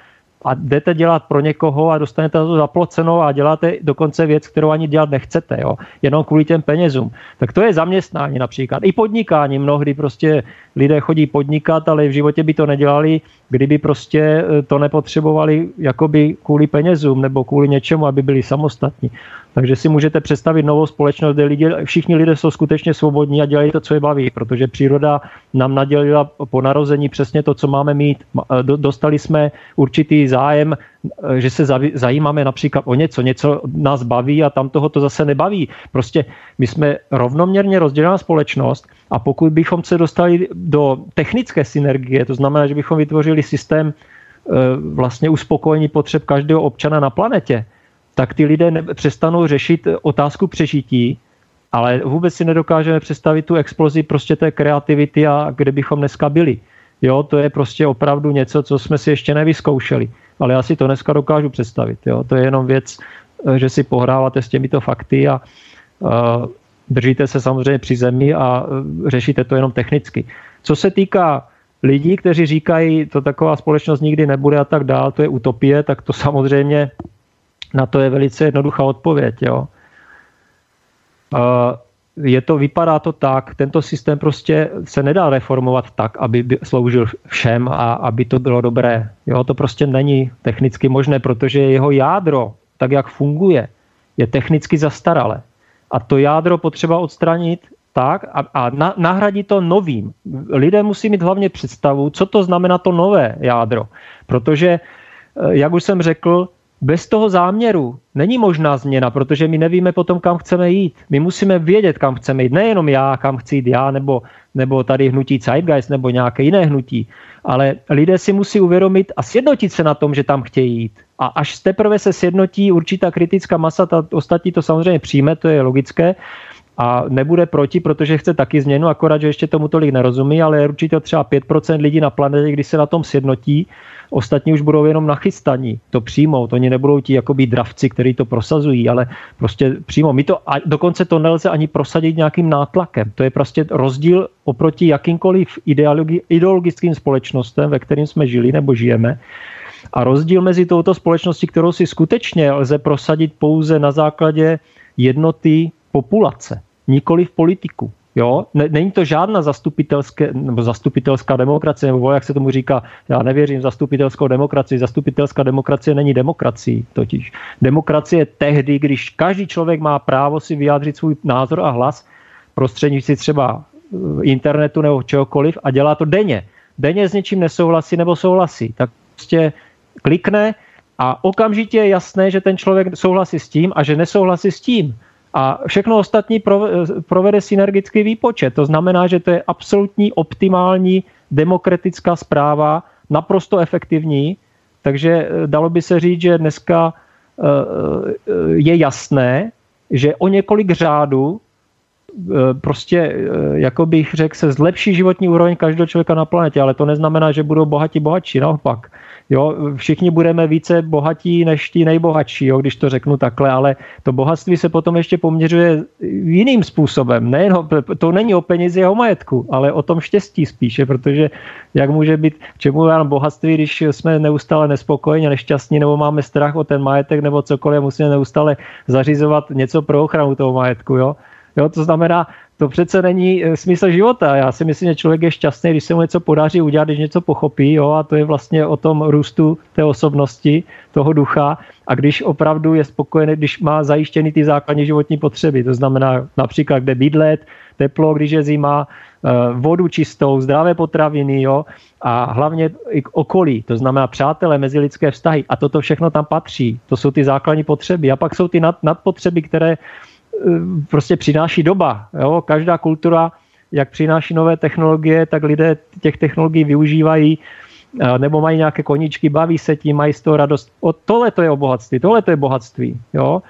a jdete dělat pro někoho a dostanete to zaploceno a děláte dokonce věc, kterou ani dělat nechcete, jo? jenom kvůli těm penězům. Tak to je zaměstnání například. I podnikání. Mnohdy prostě lidé chodí podnikat, ale v životě by to nedělali, kdyby prostě eh, to nepotřebovali jakoby kvůli penězům nebo kvůli něčemu, aby byli samostatní. Takže si můžete představit novou společnost, kde lidi, všichni lidé jsou skutečně svobodní a dělají to, co je baví, protože příroda nám nadělila po narození přesně to, co máme mít. Dostali jsme určitý zájem, že se zajímáme například o něco, něco nás baví a tam toho to zase nebaví. Prostě my jsme rovnoměrně rozdělená společnost a pokud bychom se dostali do technické synergie, to znamená, že bychom vytvořili systém e, vlastně uspokojení potřeb každého občana na planetě, tak ty lidé přestanou řešit otázku přežití, ale vůbec si nedokážeme představit tu explozi prostě té kreativity a kde bychom dneska byli. Jo, to je prostě opravdu něco, co jsme si ještě nevyzkoušeli. Ale já si to dneska dokážu představit. Jo. To je jenom věc, eh, že si pohráváte s těmito fakty a uh, držíte se samozřejmě při zemi a uh, řešíte to jenom technicky. Co se týká lidí, kteří říkají, to taková společnost nikdy nebude a tak dál, to je utopie, tak to samozřejmě na to je velice jednoduchá odpověď. Jo. Je to, vypadá to tak, tento systém prostě se nedá reformovat tak, aby sloužil všem a aby to bylo dobré. Jo, to prostě není technicky možné, protože jeho jádro, tak jak funguje, je technicky zastaralé. A to jádro potřeba odstranit tak a, a na, nahradit to novým. Lidé musí mít hlavně představu, co to znamená to nové jádro. Protože, eh, jak už jsem řekl, bez toho záměru není možná změna, protože my nevíme potom, kam chceme jít. My musíme vědět, kam chceme jít. Nejenom já, kam chci jít já, nebo, nebo tady hnutí Zeitgeist, nebo nějaké jiné hnutí. Ale lidé si musí uvědomit a sjednotit se na tom, že tam chtějí jít. A až teprve se sjednotí určitá kritická masa, ta ostatní to samozřejmě přijme, to je logické, a nebude proti, protože chce taky změnu, akorát, že ještě tomu tolik nerozumí, ale je určitě třeba 5% lidí na planetě, když se na tom sjednotí, Ostatní už budou jenom nachystaní to přijmout. Oni nebudou ti jakoby dravci, kteří to prosazují, ale prostě přímo. My to, a dokonce to nelze ani prosadit nějakým nátlakem. To je prostě rozdíl oproti jakýmkoliv ideologi, ideologickým společnostem, ve kterým jsme žili nebo žijeme. A rozdíl mezi touto společností, kterou si skutečně lze prosadit pouze na základě jednoty populace, nikoli v politiku. Jo? Není to žádná zastupitelské, nebo zastupitelská demokracie, nebo jak se tomu říká, já nevěřím zastupitelskou demokracii. Zastupitelská demokracie není demokracií totiž. Demokracie je tehdy, když každý člověk má právo si vyjádřit svůj názor a hlas prostřednictvím třeba eh, internetu nebo čehokoliv a dělá to denně. Denně s něčím nesouhlasí nebo souhlasí. Tak prostě klikne a okamžitě je jasné, že ten člověk souhlasí s tím a že nesouhlasí s tím a všechno ostatní provede synergický výpočet. To znamená, že to je absolutní optimální demokratická zpráva, naprosto efektivní, takže eh, dalo by se říct, že dneska eh, eh, je jasné, že o několik řádů prostě, jako bych řekl, se zlepší životní úroveň každého člověka na planetě, ale to neznamená, že budou bohatí bohatší, naopak. Jo, všichni budeme více bohatí než ti nejbohatší, jo, když to řeknu takhle, ale to bohatství se potom ještě poměřuje jiným způsobem. Nejen, to není o penězi a o majetku, ale o tom štěstí spíše, protože jak může být, čemu nám bohatství, když jsme neustále nespokojeni, nešťastní, nebo máme strach o ten majetek nebo cokoliv, musíme neustále zařizovat něco pro ochranu toho majetku. Jo? Jo, to znamená, to přece není eh, smysl života. Já si myslím, že člověk je šťastný, když se mu něco podaří udělat, když něco pochopí, jo, a to je vlastně o tom růstu té osobnosti, toho ducha. A když opravdu je spokojený, když má zajištěný ty základní životní potřeby, to znamená například, kde bydlet, teplo, když je zima, eh, vodu čistou, zdravé potraviny, jo, a hlavně i k okolí, to znamená přátelé, mezilidské vztahy. A toto všechno tam patří. To jsou ty základní potřeby. A pak jsou ty nad, nadpotřeby, které prostě přináší doba. Jo? Každá kultura, jak přináší nové technologie, tak lidé těch technologií využívají eh, nebo mají nějaké koničky, baví se tím, mají z toho radost. O, tohle to je o bohatství, tohle to je bohatství. Jo?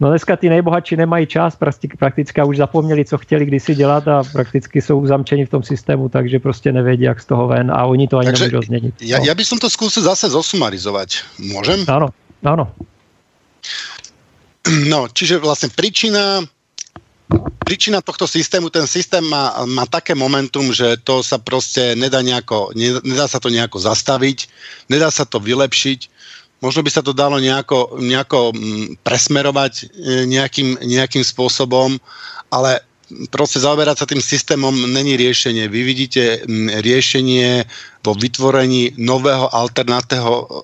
No dneska ty nejbohatší nemají čas, prakticky už zapomněli, co chtěli kdysi dělat a prakticky jsou zamčeni v tom systému, takže prostě nevědí, jak z toho ven a oni to ani takže nemůžou změnit. Ja, no. ja by som to skúsil zase zosumarizovať. Môžem? Áno, áno. No, čiže vlastne príčina príčina tohto systému, ten systém má, má také momentum, že to sa proste nedá, nejako, nedá sa to nejako zastaviť, nedá sa to vylepšiť, možno by sa to dalo nejako, nejako mm, presmerovať e, nejakým, nejakým spôsobom, ale proste zaoberať sa tým systémom není riešenie. Vy vidíte mm, riešenie vo vytvorení nového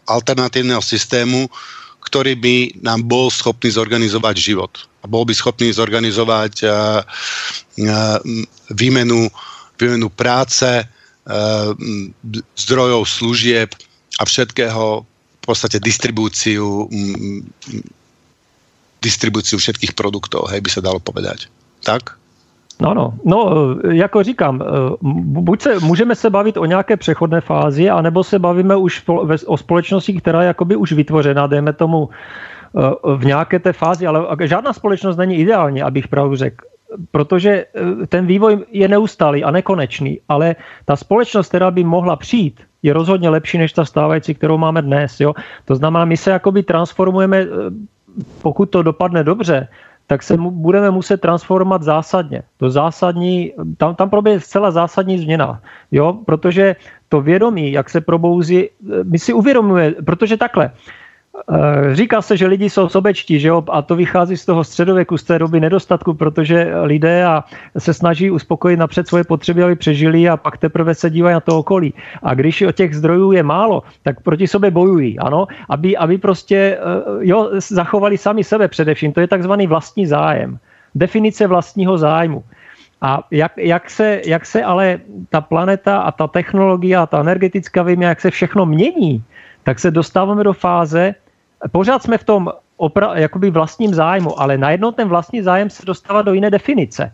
alternatívneho systému, ktorý by nám bol schopný zorganizovať život. A bol by schopný zorganizovať uh, uh, výmenu, výmenu práce, uh, zdrojov, služieb a všetkého, v podstate distribúciu, um, distribúciu všetkých produktov, hej, by sa dalo povedať. Tak? No, no, no, jako říkám, buď se, můžeme se bavit o nějaké přechodné fázi, anebo se bavíme už o společnosti, která je jakoby už vytvořená, dejme tomu v nějaké té fázi, ale žádná společnost není ideální, abych pravdu řekl protože ten vývoj je neustálý a nekonečný, ale ta společnost, která by mohla přijít, je rozhodně lepší než ta stávající, kterou máme dnes. Jo? To znamená, my se jakoby transformujeme, pokud to dopadne dobře, tak se mu, budeme muset transformovat zásadně. To zásadní, tam, tam proběhne zcela zásadní změna, jo, protože to vědomí, jak se probouzí, my si uvědomuje, protože takhle, Eh, říká se, že lidi jsou sobečtí, že jo? a to vychází z toho středověku, z té doby nedostatku, protože lidé a se snaží uspokojit napřed svoje potřeby, aby přežili a pak teprve se dívají na to okolí. A když o těch zdrojů je málo, tak proti sobě bojují, ano, aby, aby prostě eh, jo, zachovali sami sebe především. To je takzvaný vlastní zájem. Definice vlastního zájmu. A jak, jak, se, jak se ale ta planeta a ta technologie a ta energetická výměna, jak se všechno mění, tak se dostáváme do fáze, pořád jsme v tom opra- jakoby vlastním zájmu, ale najednou ten vlastní zájem se dostává do jiné definice.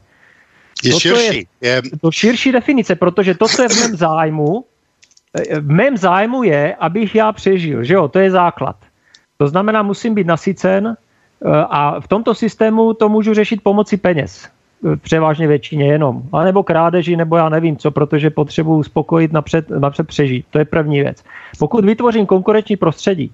Je to, širší. Je, to širší definice, protože to, co je v mém zájmu, eh, v mém zájmu je, abych já přežil, že jo, to je základ. To znamená, musím být nasycen eh, a v tomto systému to můžu řešit pomocí peněz. Eh, převážně většině jenom. A nebo krádeži, nebo já nevím co, protože potřebuji uspokojit napřed, napřed přežít. To je první věc. Pokud vytvořím konkurenční prostředí,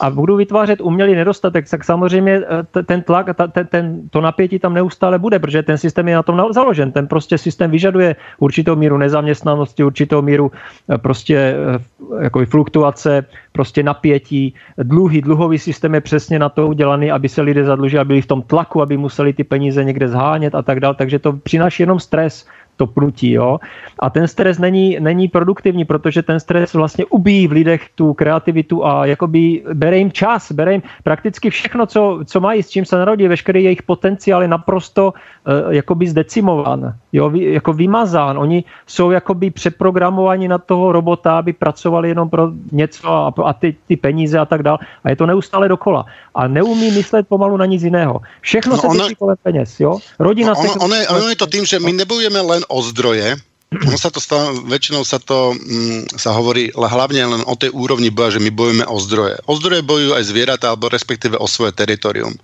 a budu vytvářet umělý nedostatek, tak samozřejmě eh, ten tlak, ten, to napětí tam neustále bude, protože ten systém je na tom založen. Ten prostě systém vyžaduje určitou míru nezaměstnanosti, určitou míru eh, prostě eh, jako fluktuace, prostě napětí. Dluhy, dluhový systém je přesně na to udělaný, aby se lidé zadlužili, aby byli v tom tlaku, aby museli ty peníze někde zhánět a tak dále. Takže to přináší jenom stres to pnutí. Jo? A ten stres není, není produktivní, protože ten stres vlastně ubíjí v lidech tu kreativitu a jakoby bere jim čas, bere jim prakticky všechno, co, co mají, s čím se narodí, veškerý jejich potenciál je naprosto uh, jakoby zdecimován, jo? Vy, jako vymazán. Oni jsou jakoby přeprogramovaní na toho robota, aby pracovali jenom pro něco a, a ty, ty peníze a tak dále. A je to neustále dokola. A neumí myslet pomalu na nic jiného. Všechno no se ona, kolem peněz. Jo? Rodina no, ono, se... Ono, je, ono je to tým, že my nebojujeme len o zdroje, ono sa to stáva, väčšinou sa to mm, sa hovorí hlavne len o tej úrovni boja, že my bojujeme o zdroje. O zdroje bojujú aj zvieratá, alebo respektíve o svoje teritorium.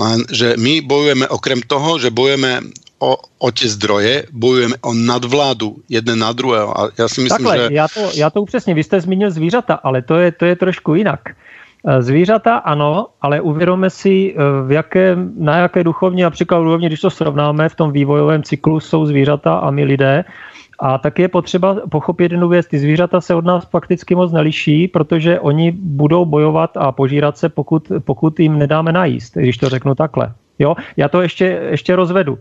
Len, že my bojujeme okrem toho, že bojujeme o, o tie zdroje, bojujeme o nadvládu jedné na druhého. A ja si myslím, Takhle, že... já to, já to upřesně, vy jste zmínil zvířata, ale to je, to je trošku jinak. Eh, zvířata ano, ale uvědomme si, eh, v jaké, na jaké duchovní například úrovni, když to srovnáme, v tom vývojovém cyklu jsou zvířata a my lidé. A tak je potřeba pochopit jednu věc. Ty zvířata se od nás fakticky moc neliší, protože oni budou bojovat a požírat se, pokud, pokud jim nedáme najíst, když to řeknu takhle. Jo? Já to ještě, ještě rozvedu.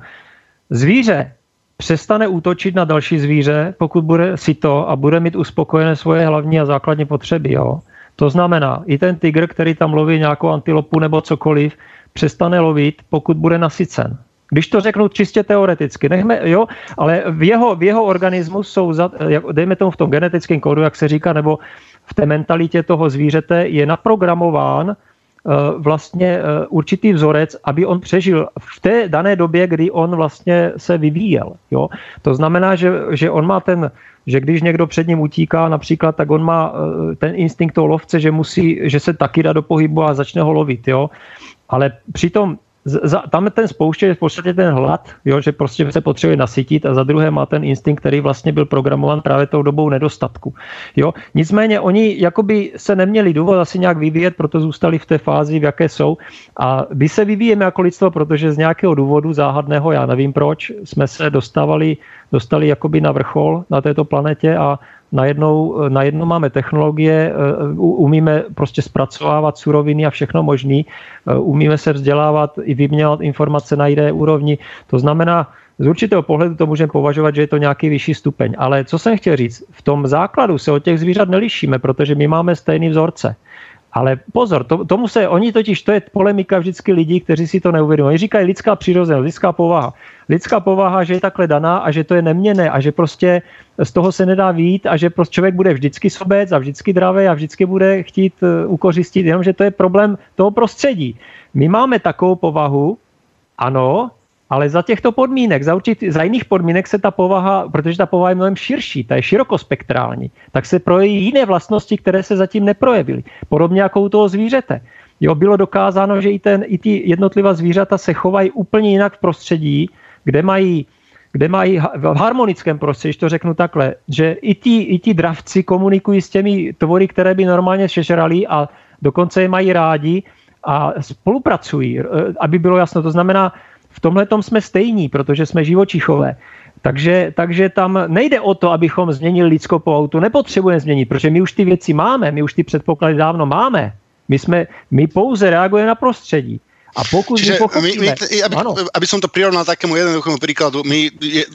Zvíře přestane útočit na další zvíře, pokud bude to a bude mít uspokojené svoje hlavní a základní potřeby. Jo? To znamená, i ten tygr, který tam loví nějakou antilopu nebo cokoliv, přestane lovit, pokud bude nasycen. Když to řeknu čistě teoreticky, nechme, jo, ale v jeho, v jeho organismu jsou, za, dejme tomu v tom genetickém kódu, jak se říká, nebo v té mentalitě toho zvířete je naprogramován vlastně uh, určitý vzorec, aby on přežil v té dané době, kdy on vlastně se vyvíjel. Jo? To znamená, že, že on má ten, že když někdo před ním utíká například, tak on má uh, ten instinkt toho lovce, že musí, že se taky dá do pohybu a začne ho lovit. Jo? Ale přitom za, tam ten spouště je v podstatě ten hlad, jo, že prostě se potřebuje nasytit a za druhé má ten instinkt, který vlastně byl programovan právě tou dobou nedostatku. Jo. Nicméně oni jakoby se neměli důvod asi nějak vyvíjet, proto zůstali v té fázi, v jaké jsou. A my se vyvíjeme jako lidstvo, protože z nějakého důvodu záhadného, já nevím proč, jsme se dostávali, dostali jakoby na vrchol na této planetě a najednou, najednou máme technologie, eh, umíme prostě zpracovávat suroviny a všechno možný, eh, umíme se vzdělávat i vyměňovat informace na jiné úrovni. To znamená, z určitého pohledu to můžeme považovat, že je to nějaký vyšší stupeň. Ale co jsem chtěl říct, v tom základu se od těch zvířat nelišíme, protože my máme stejný vzorce. Ale pozor, to, tomu se, oni totiž, to je polemika vždycky lidí, kteří si to neuvědomují. Oni říkají lidská přirozenost, lidská povaha. Lidská povaha, že je takhle daná a že to je neměné a že prostě z toho se nedá vít a že prostě člověk bude vždycky sobec a vždycky dravý a vždycky bude chtít eh, ukořistit, jenomže to je problém toho prostředí. My máme takovou povahu, ano, ale za těchto podmínek, za, určitý, za jiných podmínek se ta povaha, protože ta povaha je mnohem širší, ta je širokospektrální, tak se projeví jiné vlastnosti, které se zatím neprojevily. Podobně jako u toho zvířete. Jo, bylo dokázáno, že i, ten, i ty jednotlivá zvířata se chovají úplně jinak v prostředí, kde mají kde mají v harmonickém prostředí, to řeknu takhle, že i ti, i ti dravci komunikují s těmi tvory, které by normálně šešerali a dokonce je mají rádi a spolupracují, eh, aby bylo jasno. To znamená, v tomhle jsme stejní, protože jsme živočichové. Takže, takže tam nejde o to, abychom změnili lidskou povahu. To nepotřebujeme změnit, protože my už ty věci máme, my už ty předpoklady dávno máme. My, jsme, my pouze reagujeme na prostředí. A pokud Čiže my pochopíme... My, my, aby, aby som to prirovnal takému jednoduchému príkladu, my, je,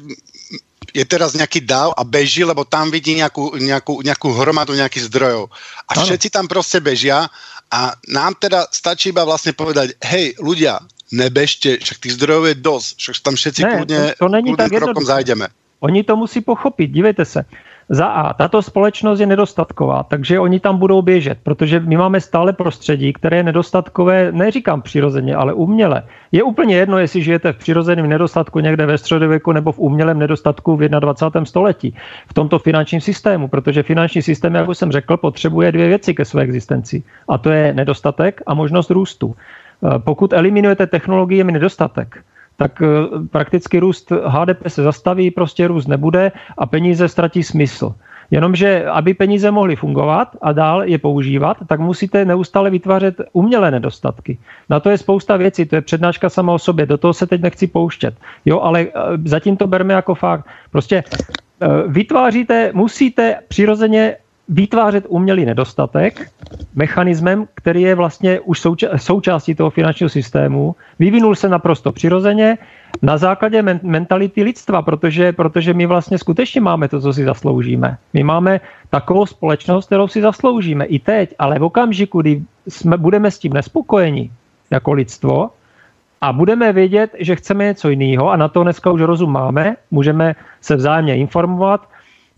je teraz nejaký dáv a beží, lebo tam vidí nejakú, nejakú, nejakú hromadu nejakých zdrojov. A ano. všetci tam proste bežia a nám teda stačí iba vlastne povedať, hej, ľudia, nebežte, však tých zdrojov je dosť, však tam všetci ne, kľudne, to, to není tak krokom zajdeme. Oni to musí pochopit, dívejte se. Za A, tato společnost je nedostatková, takže oni tam budou běžet, protože my máme stále prostředí, které je nedostatkové, neříkám přirozeně, ale uměle. Je úplně jedno, jestli žijete v přirozeném nedostatku někde ve středověku nebo v umělém nedostatku v 21. století, v tomto finančním systému, protože finanční systém, jak už jsem řekl, potřebuje dvě věci ke své existenci. A to je nedostatek a možnost růstu. Eh, pokud eliminujete technologiemi nedostatek, tak eh, prakticky růst HDP se zastaví, prostě růst nebude a peníze ztratí smysl. Jenomže, aby peníze mohly fungovat a dál je používat, tak musíte neustále vytvářet umělé nedostatky. Na to je spousta věcí, to je přednáška sama o sobě, do toho se teď nechci pouštět. Jo, ale eh, zatím to berme jako fakt. Prostě vytváříte, musíte přirozeně vytvářet umělý nedostatek mechanismem, který je vlastně už souča- součástí toho finančního systému. Vyvinul se naprosto přirozeně na základě men- mentality lidstva, protože, protože my vlastně skutečně máme to, co si zasloužíme. My máme takovou společnost, kterou si zasloužíme i teď, ale v okamžiku, kdy jsme, budeme s tím nespokojeni jako lidstvo, a budeme vědět, že chceme něco jiného a na to dneska už rozum máme, můžeme se vzájemně informovat,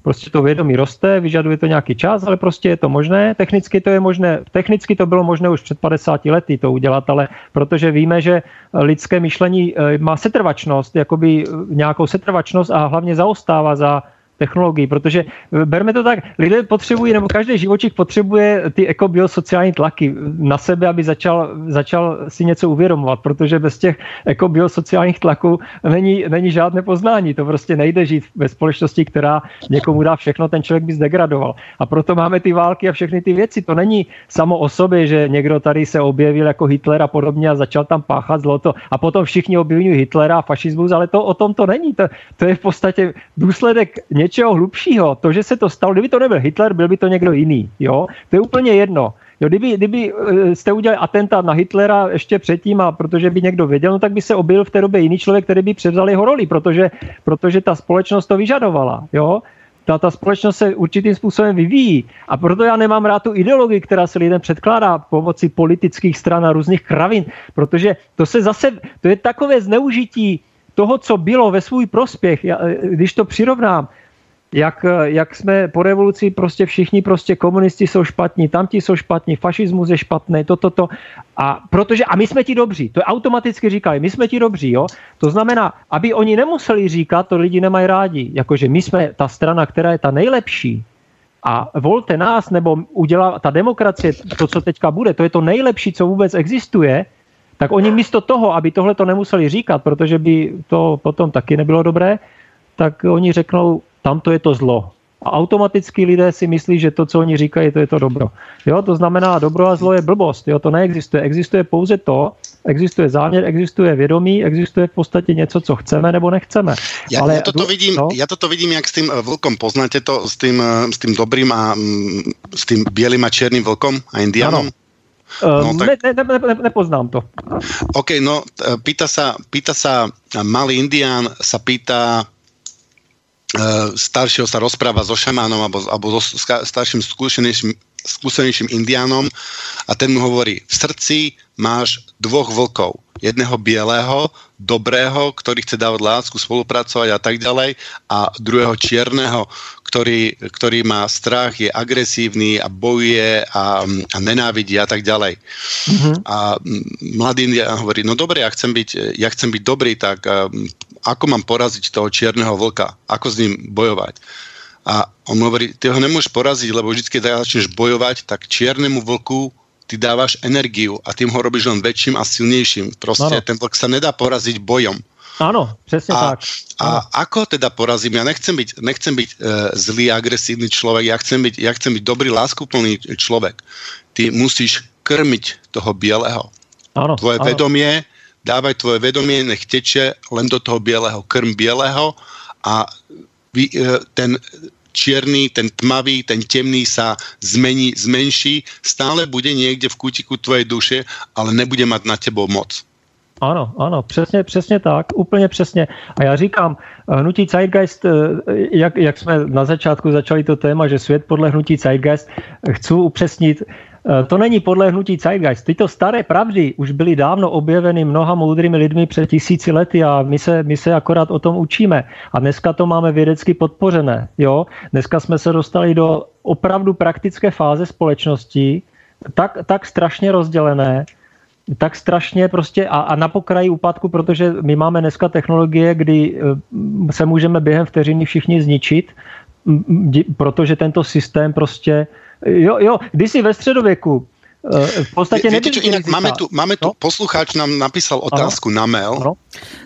Prostě to vědomí roste, vyžaduje to nějaký čas, ale prostě je to možné. Technicky to je možné, technicky to bylo možné už před 50 lety to udělat, ale protože víme, že lidské myšlení eh, má setrvačnost, jakoby nějakou setrvačnost a hlavně zaostává za technologií, protože eh, berme to tak, lidé potřebují, nebo každý živočich potřebuje ty ekobiosociální tlaky na sebe, aby začal, začal si něco uvědomovat, protože bez těch ekobiosociálních tlaků není, není žádné poznání. To prostě nejde žít ve společnosti, která někomu dá všechno, ten člověk by zdegradoval. A proto máme ty války a všechny ty věci. To není samo o sobě, že někdo tady se objevil jako Hitler a podobně a začal tam páchat zloto a potom všichni objevují Hitlera a fašismus, ale to o tom to není. To, to je v podstatě důsledek něčeho, něčeho hlubšího, to, že se to stalo, kdyby to nebyl Hitler, byl by to někdo jiný, jo, to je úplně jedno. Jo, kdyby, kdyby eh, jste udělali atentát na Hitlera ještě předtím, a protože by někdo věděl, no tak by se objevil v té době jiný člověk, který by převzal jeho roli, protože, protože ta společnost to vyžadovala. Jo? ta, ta společnost se určitým způsobem vyvíjí. A proto já nemám rád tu ideologii, která se lidem předkládá pomocí politických stran a různých kravin, protože to se zase, to je takové zneužití toho, co bylo ve svůj prospěch, já, když to přirovnám, jak, jak jsme po revoluci prostě všichni prostě komunisti jsou špatní, tamti jsou špatní, fašismus je špatný, toto, to. A protože, a my jsme ti dobří, to automaticky říkali, my jsme ti dobří, jo. To znamená, aby oni nemuseli říkat, to lidi nemají rádi, jakože my jsme ta strana, která je ta nejlepší, a volte nás, nebo udělá ta demokracie, to, co teďka bude, to je to nejlepší, co vůbec existuje, tak oni místo toho, aby tohle to nemuseli říkat, protože by to potom taky nebylo dobré, tak oni řeknou, tamto je to zlo. A automaticky lidé si myslí, že to, co oni říkají, to je to dobro. Jo, to znamená, dobro a zlo je blbost. Jo, to neexistuje. Existuje pouze to, existuje záměr, existuje vědomí, existuje v podstatě něco, co chceme nebo nechceme. Ja, Ale, ja, toto, vidím, no? ja toto vidím, jak s tým eh, vlkom. Poznáte to s tým, eh, s tým dobrým a mm, s tým bielým a černým vlkom a indianom? No, tak... ne, ne, ne, ne, nepoznám to. OK, no pýta sa, pýta sa malý indián, sa pýta staršieho sa rozpráva so šamánom alebo, alebo so starším skúsenejším, skúsenejším indiánom a ten mu hovorí, v srdci máš dvoch vlkov. Jedného bieleho, dobrého, ktorý chce dávať lásku, spolupracovať a tak ďalej a druhého čierneho, ktorý, ktorý má strach, je agresívny a bojuje a, a nenávidí a tak ďalej. Mm-hmm. A mladý Indian hovorí, no dobre, ja chcem byť, ja chcem byť dobrý, tak ako mám poraziť toho čierneho vlka? Ako s ním bojovať? A on hovorí, ty ho nemôžeš poraziť, lebo vždy, keď začneš bojovať, tak čiernemu vlku ty dávaš energiu a tým ho robíš len väčším a silnejším. Proste ano. ten vlk sa nedá poraziť bojom. Áno, presne a, tak. A ako teda porazím? Ja nechcem byť, nechcem byť e, zlý, agresívny človek, ja chcem byť, ja chcem byť dobrý, láskuplný človek. Ty musíš krmiť toho bieleho. Áno, Tvoje áno. vedomie, dávaj tvoje vedomie, nech teče len do toho bieleho, krm bieleho a vy, e, ten čierny, ten tmavý, ten temný sa zmení, zmenší, stále bude niekde v kútiku tvojej duše, ale nebude mať na tebou moc. Ano, ano, přesně, přesně tak, úplně přesně. A já říkám, hnutí Zeitgeist, eh, jak, jak jsme na začátku začali to téma, že svět podle hnutí Zeitgeist, chci upřesnit, eh, to není podle hnutí Zeitgeist. Tyto staré pravdy už byly dávno objeveny mnoha moudrými lidmi před tisíci lety a my se, my se akorát o tom učíme. A dneska to máme vědecky podpořené. Jo? Dneska jsme se dostali do opravdu praktické fáze společnosti, tak, tak strašně rozdělené, tak strašně prostě a, a na pokraji úpadku, protože my máme dneska technologie, kdy eh, se můžeme během vteřiny všichni zničit, protože tento systém prostě, jo, jo, kdysi ve středověku eh, v podstatě Viete čo, inak máme tu, máme tu no? poslucháč nám napísal otázku ano? na mail. Ano?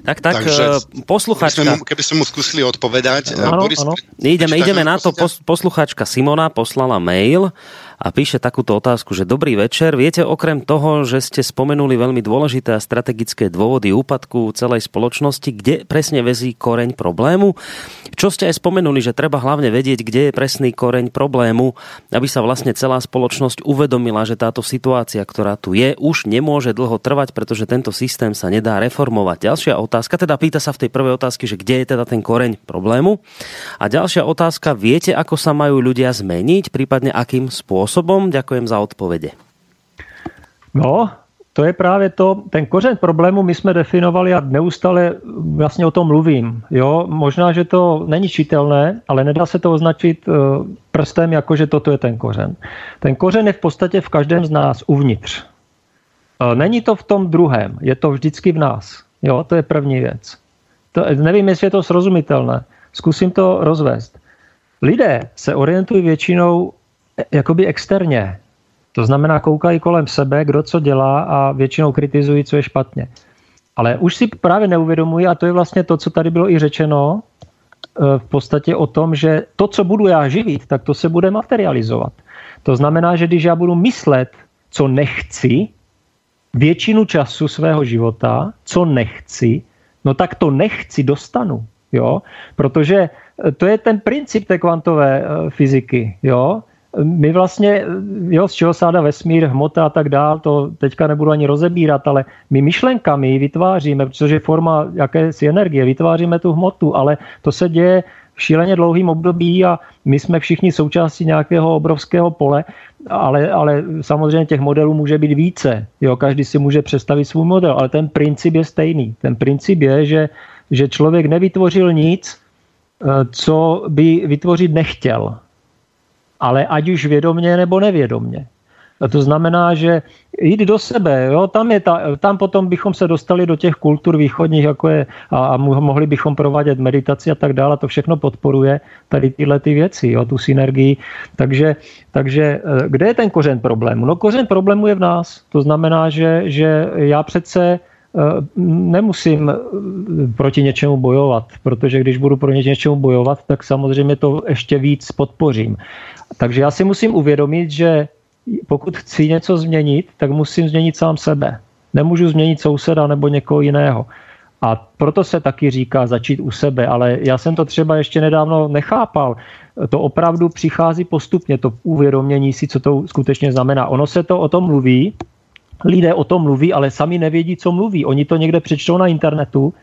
Tak, tak, takže eh, poslucháčka. Keby sme, mu, keby sme mu skúsili odpovedať. Ano, Boris, ano. Ideme, ideme na to. Poslucháčka Simona poslala mail a píše takúto otázku, že dobrý večer. Viete, okrem toho, že ste spomenuli veľmi dôležité a strategické dôvody úpadku celej spoločnosti, kde presne vezí koreň problému? Čo ste aj spomenuli, že treba hlavne vedieť, kde je presný koreň problému, aby sa vlastne celá spoločnosť uvedomila, že táto situácia, ktorá tu je, už nemôže dlho trvať, pretože tento systém sa nedá reformovať. Ďalšia otázka, teda pýta sa v tej prvej otázke, že kde je teda ten koreň problému. A ďalšia otázka, viete, ako sa majú ľudia zmeniť, prípadne akým spôsobom? Spôsobom? Ďakujem za odpovede. No, to je právě to, ten kořen problému my jsme definovali a neustále vlastně o tom mluvím. Jo? Možná, že to není čitelné, ale nedá se to označit eh, prstem, jako že toto je ten kořen. Ten kořen je v podstatě v každém z nás uvnitř. Eh, není to v tom druhém, je to vždycky v nás. Jo, to je první věc. To, nevím, jestli je to srozumitelné. Zkusím to rozvést. Lidé se orientují většinou jakoby externě. To znamená, koukají kolem sebe, kdo co dělá a většinou kritizují, co je špatně. Ale už si právě neuvědomují, a to je vlastně to, co tady bylo i řečeno, e, v podstatě o tom, že to, co budu já živit, tak to se bude materializovat. To znamená, že když já budu myslet, co nechci, většinu času svého života, co nechci, no tak to nechci dostanu. Jo? Protože to je ten princip té kvantové fyziky. Jo? My vlastně, jo, z čeho sáda vesmír, hmota a tak dál, to teďka nebudu ani rozebírat, ale my myšlenkami vytváříme, protože forma jakési energie, vytváříme tu hmotu, ale to se děje v šíleně dlouhým období a my jsme všichni součástí nějakého obrovského pole, ale, ale samozřejmě těch modelů může být více. Jo, každý si může představit svůj model, ale ten princip je stejný. Ten princip je, že, že člověk nevytvořil nic, eh, co by vytvořit nechtěl ale ať už vědomně nebo nevědomně. A to znamená, že jít do sebe, jo, tam, je ta, tam potom bychom se dostali do těch kultur východních, jako je, a, a mohli bychom provádět meditaci a tak dále, to všechno podporuje tady tyhle ty věci, jo, tu synergii. Takže, takže eh, kde je ten kořen problému? No kořen problému je v nás. To znamená, že, že já přece eh, nemusím eh, proti něčemu bojovat, protože když budu pro něčemu bojovat, tak samozřejmě to ještě víc podpořím. Takže já si musím uvědomit, že pokud chci něco změnit, tak musím změnit sám sebe. Nemůžu změnit souseda nebo někoho jiného. A proto se taky říká začít u sebe, ale já jsem to třeba ještě nedávno nechápal. To opravdu přichází postupně, to uvědomění si, co to skutečně znamená. Ono se to o tom mluví, lidé o tom mluví, ale sami nevědí, co mluví. Oni to někde přečtou na internetu,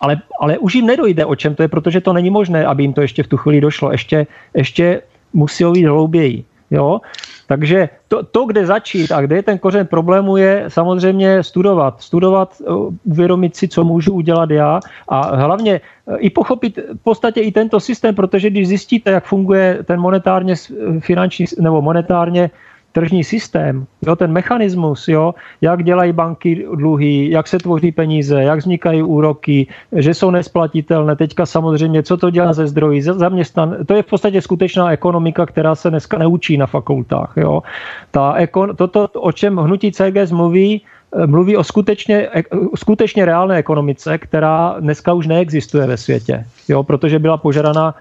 ale, ale už jim nedojde, o čem to je, protože to není možné, aby jim to ještě v tu chvíli došlo. Ještě, ještě musí jít hlouběji. Jo? Takže to, to, kde začít a kde je ten kořen problému, je samozřejmě studovat. Studovat, eh, uvědomit si, co můžu udělat já a hlavně eh, i pochopit v podstatě i tento systém, protože když zjistíte, jak funguje ten monetárně finanční nebo monetárně tržní systém, jo, ten mechanismus, jo, jak dělají banky dluhy, jak se tvoří peníze, jak vznikají úroky, že jsou nesplatitelné. Teďka samozřejmě, co to dělá ze zdrojí, zaměstnan, to je v podstatě skutečná ekonomika, která se dneska neučí na fakultách. Jo. Ta ekon, toto, o čem hnutí CGS mluví, mluví o skutečně, skutečně reálné ekonomice, která dneska už neexistuje ve světě, jo, protože byla požadaná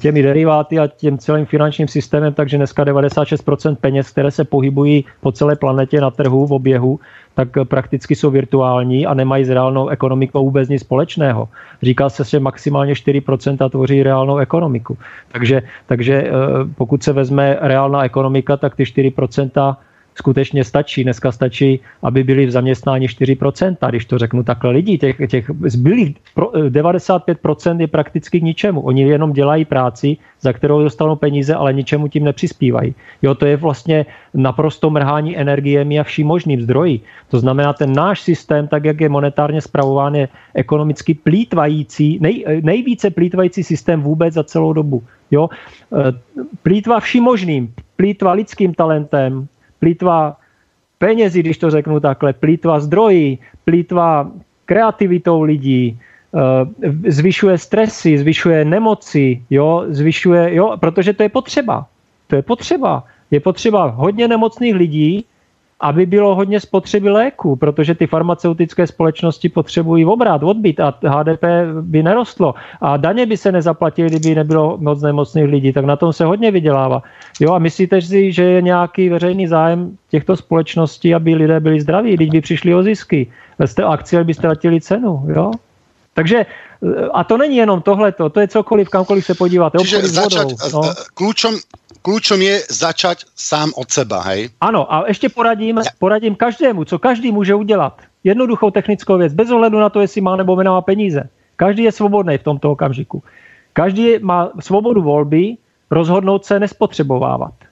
těmi deriváty a tím celým finančním systémem, takže dneska 96% peněz, které se pohybují po celé planetě na trhu v oběhu, tak prakticky jsou virtuální a nemají s reálnou ekonomikou vůbec nic společného. Říká se, že maximálně 4% tvoří reálnou ekonomiku. Takže, takže eh, pokud se vezme reálná ekonomika, tak ty 4% skutečně stačí. Dneska stačí, aby byli v zaměstnání 4%, když to řeknu takhle lidí. Těch, těch zbylých 95% je prakticky k ničemu. Oni jenom dělají práci, za kterou dostanou peníze, ale ničemu tím nepřispívají. Jo, to je vlastně naprosto mrhání energiemi a vším možným zdroji. To znamená, ten náš systém, tak jak je monetárně zpravován, je ekonomicky plítvající, nej, nejvíce plítvající systém vůbec za celou dobu. Jo? E, plítva vším možným, plítva lidským talentem, plítva penězi, když to řeknu takhle, plítva zdroji, plítva kreativitou lidí, eh, zvyšuje stresy, zvyšuje nemoci, jo, zvyšuje, jo, protože to je potřeba. To je potřeba. Je potřeba hodně nemocných lidí, aby bylo hodně spotřeby léku, protože ty farmaceutické společnosti potřebují obrat, odbyt a HDP by nerostlo. A daně by se nezaplatily, kdyby nebylo moc nemocných lidí, tak na tom se hodně vydělává. Jo, a myslíte si, že je nějaký veřejný zájem těchto společností, aby lidé byli zdraví, když by přišli o zisky. Jste akcie by ztratili cenu. Jo? Takže a to není jenom tohleto, to je cokoliv, kamkoliv se podíváte. Čiže začať, no. kľúčom, kľúčom je začať sám od seba, hej? Ano, a ještě poradím, poradím každému, co každý může udělat. Jednoduchou technickou věc, bez ohledu na to, jestli má nebo nemá peníze. Každý je svobodný v tomto okamžiku. Každý má svobodu volby rozhodnout se nespotřebovávat.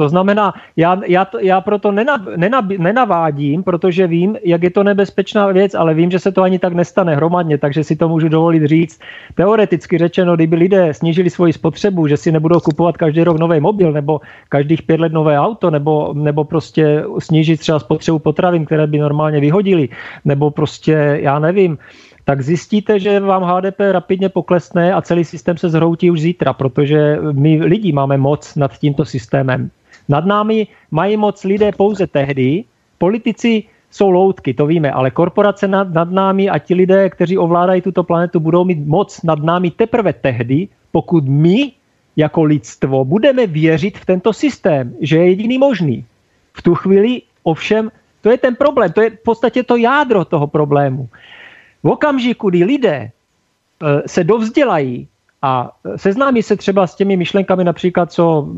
To znamená, já, já, já proto nenav, nenav, nenavádím, protože vím, jak je to nebezpečná věc, ale vím, že se to ani tak nestane hromadně, takže si to můžu dovolit říct. Teoreticky řečeno, kdyby lidé snížili svoji spotřebu, že si nebudou kupovat každý rok nový mobil nebo každých pět let nové auto, nebo, nebo prostě snížit třeba spotřebu potravin, které by normálně vyhodili, nebo prostě, já nevím, tak zjistíte, že vám HDP rapidně poklesne a celý systém se zhroutí už zítra, protože my lidi máme moc nad tímto systémem. Nad námi mají moc lidé pouze tehdy, politici jsou loutky, to víme, ale korporace nad, nad námi a ti lidé, kteří ovládají tuto planetu, budou mít moc nad námi teprve tehdy, pokud my jako lidstvo budeme věřit v tento systém, že je jediný možný. V tu chvíli ovšem, to je ten problém, to je v podstatě to jádro toho problému. V okamžiku, kdy lidé eh, se dovzdělají a seznámí se třeba s těmi myšlenkami například, co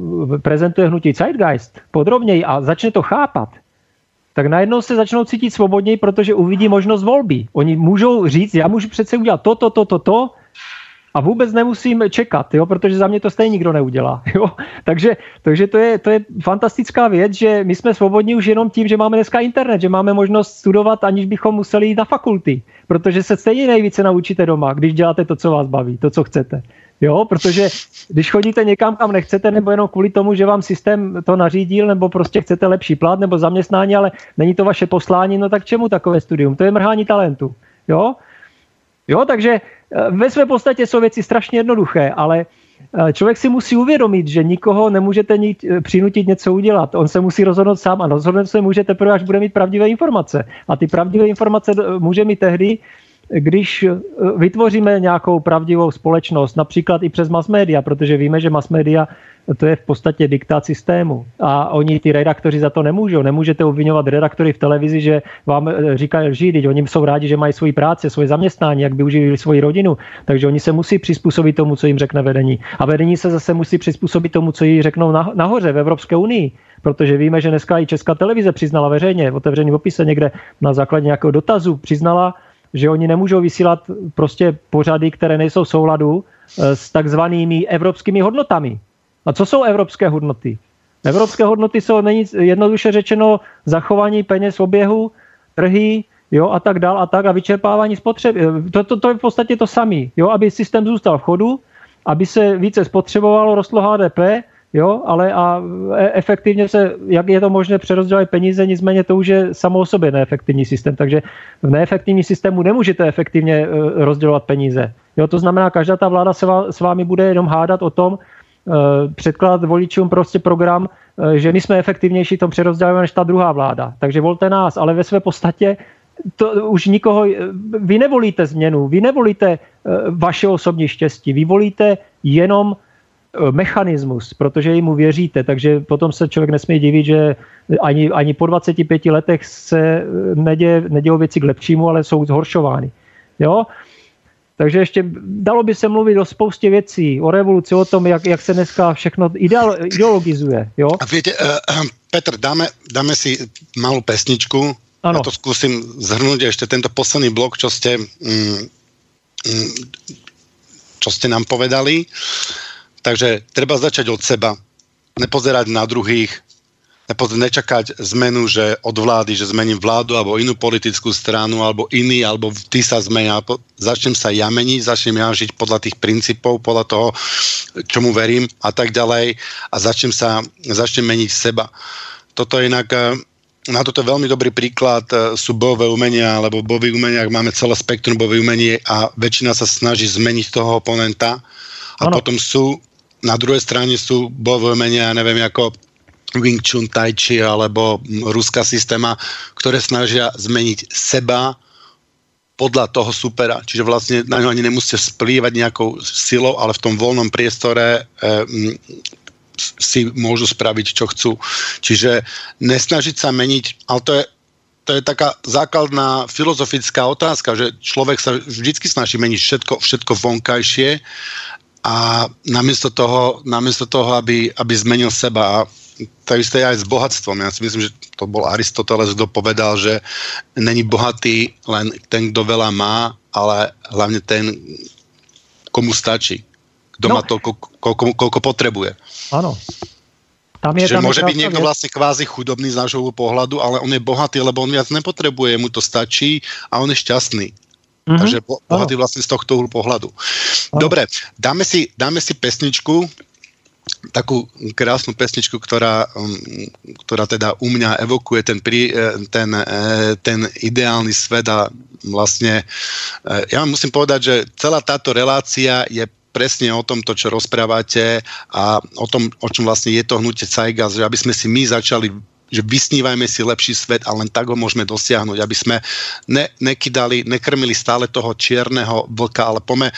prezentuje hnutí Zeitgeist podrobněji a začne to chápat, tak najednou se začnou cítit svobodněji, protože uvidí možnost volby. Oni můžou říct, já můžu přece udělat to, to, to, to, to, a vůbec nemusím čekat, jo, protože za mě to stejně nikdo neudělá. Jo. Takže, takže to, je, to je fantastická věc, že my jsme svobodní už jenom tím, že máme dneska internet, že máme možnost studovat, aniž bychom museli jít na fakulty, protože se stejně nejvíce naučíte doma, když děláte to, co vás baví, to, co chcete. Jo, protože když chodíte někam, kam nechcete, nebo jenom kvůli tomu, že vám systém to nařídil, nebo prostě chcete lepší plat nebo zaměstnání, ale není to vaše poslání, no tak čemu takové studium? To je mrhání talentu. Jo, jo takže ve své podstatě jsou věci strašně jednoduché, ale eh, člověk si musí uvědomit, že nikoho nemůžete nít, eh, přinutit něco udělat. On se musí rozhodnout sám a rozhodnout se může teprve, až bude mít pravdivé informace. A ty pravdivé informace může mít tehdy, když vytvoříme nějakou pravdivou společnost, například i přes mass media, protože víme, že mass media to je v podstatě diktát systému. A oni, ty redaktoři, za to nemůžou. Nemůžete obvinovat redaktory v televizi, že vám eh, říkají lži, teď oni jsou rádi, že mají svoji práci, svoje zaměstnání, jak by uživili svoji rodinu. Takže oni se musí přizpůsobit tomu, co jim řekne vedení. A vedení se zase musí přizpůsobit tomu, co jí řeknou nahoře v Evropské unii. Protože víme, že dneska i Česká televize přiznala veřejně, v otevřeném opise někde na základě nějakého dotazu přiznala, že oni nemůžou vysílat prostě pořady, které nejsou v souladu eh, s takzvanými evropskými hodnotami. A co jsou evropské hodnoty? Evropské hodnoty jsou není jednoduše řečeno zachování peněz v oběhu, trhy, jo, a tak dál a tak a vyčerpávání spotřeby. To, to, to je v podstatě to samé, jo, aby systém zůstal v chodu, aby se více spotřebovalo, rostlo HDP, jo, ale a e, efektivně se, jak je to možné přerozdělat peníze, nicméně to už je samo o sobě neefektivní systém, takže v neefektivní systému nemůžete efektivně e, rozdělovat peníze. Jo, to znamená, každá ta vláda se s vámi bude jenom hádat o tom, předkládat voličům prostě program, eh, že my jsme efektivnější tom přerozdělujeme než ta druhá vláda. Takže volte nás, ale ve své podstatě to už nikoho, eh, vy nevolíte změnu, vy nevolíte vaše osobní štěstí, vy volíte jenom mechanismus, protože jim věříte, takže potom se člověk nesmí divit, že ani, ani po 25 letech se neděje, nedějou věci k lepšímu, ale jsou zhoršovány. Jo? Takže ještě dalo by se mluvit o spoustě věcí, o revoluci, o tom, jak, jak se dneska všechno ideologizuje. Jo? A viete, uh, Petr, dáme, dáme si malou pesničku. Ano. Ja to skúsim zhrnúť ešte tento posledný blok, čo ste, mm, mm, čo ste nám povedali. Takže treba začať od seba. Nepozerať na druhých, nečakať zmenu, že od vlády, že zmením vládu alebo inú politickú stranu, alebo iný, alebo ty sa zmenia. Začnem sa ja meniť, začnem ja žiť podľa tých princípov, podľa toho, čomu verím a tak ďalej a začnem sa, začnem meniť seba. Toto je inak eh, na toto je veľmi dobrý príklad eh, sú bojové umenia, lebo v bojových umeniach máme celé spektrum bojových umení a väčšina sa snaží zmeniť toho oponenta a ano. potom sú na druhej strane sú bojové umenia, neviem, ako Wing Chun, Tai Chi alebo ruská systéma, ktoré snažia zmeniť seba podľa toho supera. Čiže vlastne na ňo ani nemusíte splývať nejakou silou, ale v tom voľnom priestore eh, si môžu spraviť, čo chcú. Čiže nesnažiť sa meniť, ale to je, to je taká základná filozofická otázka, že človek sa vždycky snaží meniť všetko, všetko vonkajšie a namiesto toho, namiesto toho aby, aby zmenil seba. A to isté je aj s bohatstvom. Ja si myslím, že to bol Aristoteles, kto povedal, že není bohatý len ten, kto veľa má, ale hlavne ten, komu stačí. Kto no. má toľko, koľko, koľko potrebuje. Áno. Tam je, že tam môže byť niekto vlastne kvázi chudobný z nášho pohľadu, ale on je bohatý, lebo on viac nepotrebuje, mu to stačí a on je šťastný. Mm-hmm. Takže bohatý vlastne z tohto pohľadu. Ano. Dobre, dáme si, dáme si pesničku, takú krásnu pesničku, ktorá, um, ktorá teda u mňa evokuje ten, prí, e, ten, e, ten ideálny svet a vlastne e, ja vám musím povedať, že celá táto relácia je presne o tom, to, čo rozprávate a o tom, o čom vlastne je to hnutie Cajgas, že aby sme si my začali že vysnívajme si lepší svet a len tak ho môžeme dosiahnuť, aby sme ne, nekydali, nekrmili stále toho čierneho vlka, ale pome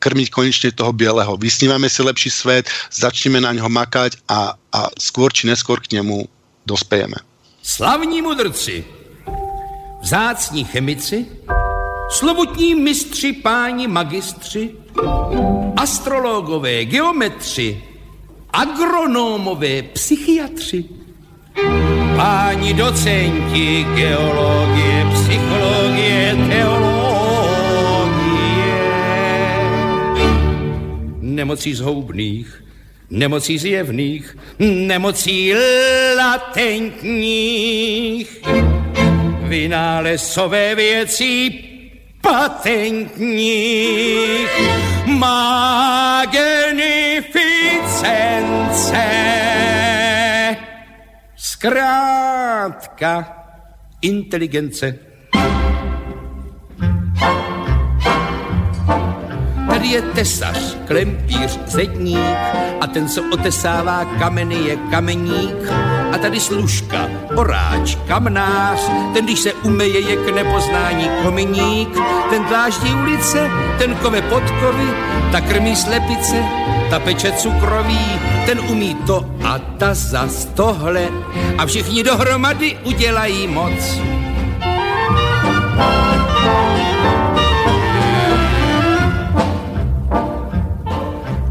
krmiť konečne toho bieleho. Vysnívame si lepší svet, začneme na ňo makať a, a skôr či neskôr k nemu dospejeme. Slavní mudrci, vzácní chemici, slovutní mistři, páni magistři, Astrologové, geometři, agronomové, psychiatři, páni docenti, geologie, psychologie, teologie, nemocí zhoubných, nemocí zjevných, nemocí latentních, vynálezové věcí patentních, magnificence. Zkrátka inteligence. Tady je tesař, klempíř, zedník a ten, co otesává kameny, je kameník. A tady služka, oráč, kamnář, ten, když se umeje, je k nepoznání kominík. Ten dláždí ulice, ten kove podkovy, ta krmí slepice, ta peče cukroví, ten umí to a ta zas tohle. A všichni dohromady udělají moc.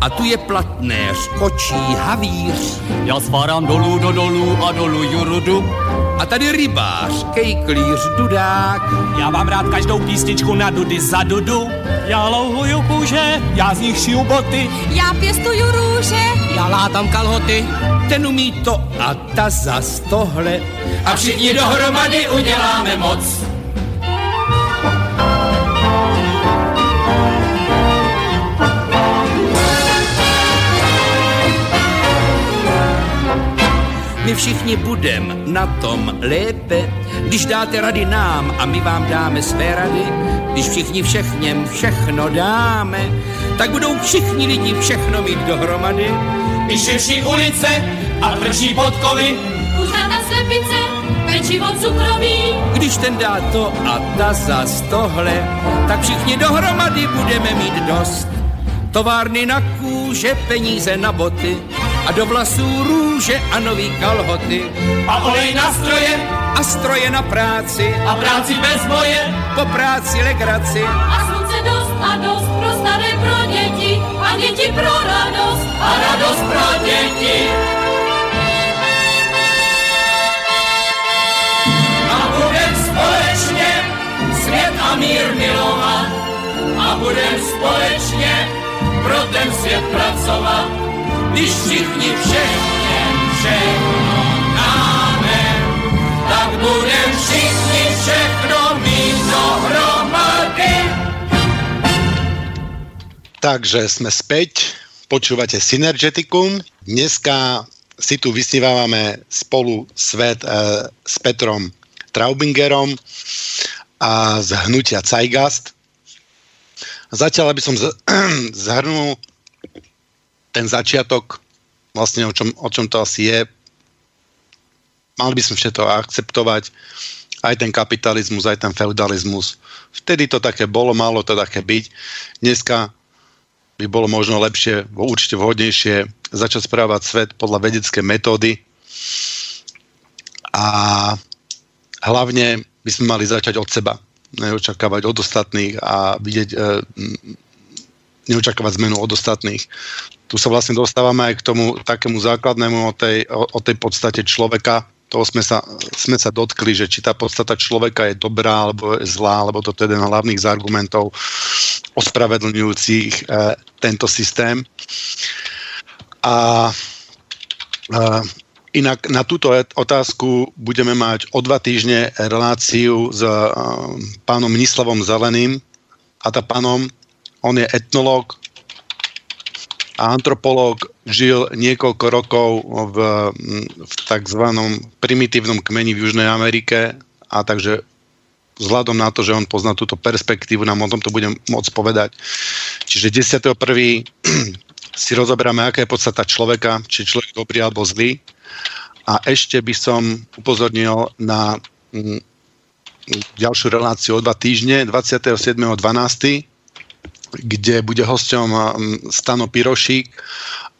A tu je platnéř, kočí, havíř. Já svárám dolů do dolů a dolů jurudu. A tady rybář, kejklíř, dudák. Já mám rád každou písničku na dudy za dudu. Já louhuju kůže, já z nich šiju boty. Já pěstuju růže. Já látám kalhoty. Ten umí to a ta zas tohle. A všichni dohromady uděláme moc. My všichni budem na tom lépe, když dáte rady nám a my vám dáme své rady. Když všichni všechněm všechno dáme, tak budou všichni lidi všechno mít dohromady. Když širší ulice a tvrdší podkovy, Kuřata slepice, pečivo cukroví. Když ten dá to a ta zas tohle, tak všichni dohromady budeme mít dost. Továrny na kůže, peníze na boty a do vlasů růže a nový kalhoty. a olej na stroje A stroje na práci, a práci bez boje. po práci legraci. A slunce dost a dost pro staré, pro děti. A děti pro radost. A radost pro děti. A budem společně svět a mír milovat. A budem společně pro ten svět pracovat. Když všichni všechně všechno dáme, tak budem všichni všechno mít dohromady. Takže sme späť, počúvate Synergeticum. Dneska si tu vysnívávame spolu svet e, s Petrom Traubingerom a z hnutia Zeitgast. Zatiaľ, aby som zhrnul ten začiatok, vlastne o čom, o čom to asi je, mali by sme všetko akceptovať, aj ten kapitalizmus, aj ten feudalizmus. Vtedy to také bolo, malo to také byť. Dneska by bolo možno lepšie, určite vhodnejšie začať správať svet podľa vedecké metódy a hlavne by sme mali začať od seba, neočakávať od ostatných a vidieť, e, m, neočakávať zmenu od ostatných. Tu sa vlastne dostávame aj k tomu takému základnému o tej, o, o tej podstate človeka, toho sme sa, sme sa dotkli, že či tá podstata človeka je dobrá alebo je zlá, alebo to je jeden z hlavných z argumentov ospravedlňujúcich e, tento systém. A e, inak na túto otázku budeme mať o dva týždne reláciu s e, pánom Mnislavom Zeleným a tá pánom, on je etnolog antropológ, žil niekoľko rokov v, v takzvanom primitívnom kmeni v Južnej Amerike a takže vzhľadom na to, že on pozná túto perspektívu, nám o tom to budem môcť povedať. Čiže 10.1. si rozoberáme, aká je podstata človeka, či človek dobrý alebo zlý. A ešte by som upozornil na mm, ďalšiu reláciu o dva týždne, 27.12., kde bude hosťom mm, Stano Pirošík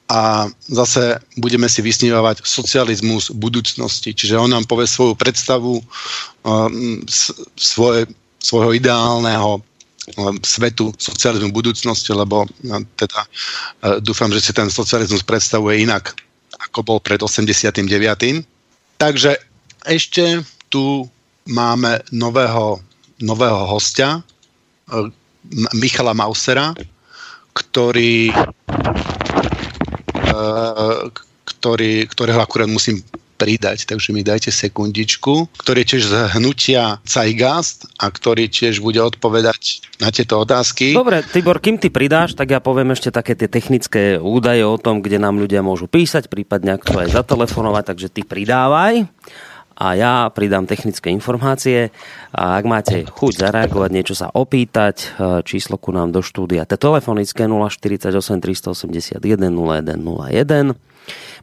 a zase budeme si vysnívať socializmus budúcnosti. Čiže on nám povie svoju predstavu s- svoje, svojho ideálneho svetu socializmu budúcnosti, lebo teda dúfam, že si ten socializmus predstavuje inak, ako bol pred 89. Takže ešte tu máme nového, nového hostia, Michala Mausera, ktorý, ktorý, ktorého akurát musím pridať, takže mi dajte sekundičku, ktorý je tiež z hnutia Zeitgeist a ktorý tiež bude odpovedať na tieto otázky. Dobre, Tibor, kým ty pridáš, tak ja poviem ešte také tie technické údaje o tom, kde nám ľudia môžu písať, prípadne ak to aj zatelefonovať, takže ty pridávaj a ja pridám technické informácie. A ak máte chuť zareagovať, niečo sa opýtať, e, číslo ku nám do štúdia, to telefonické 048 381 0101.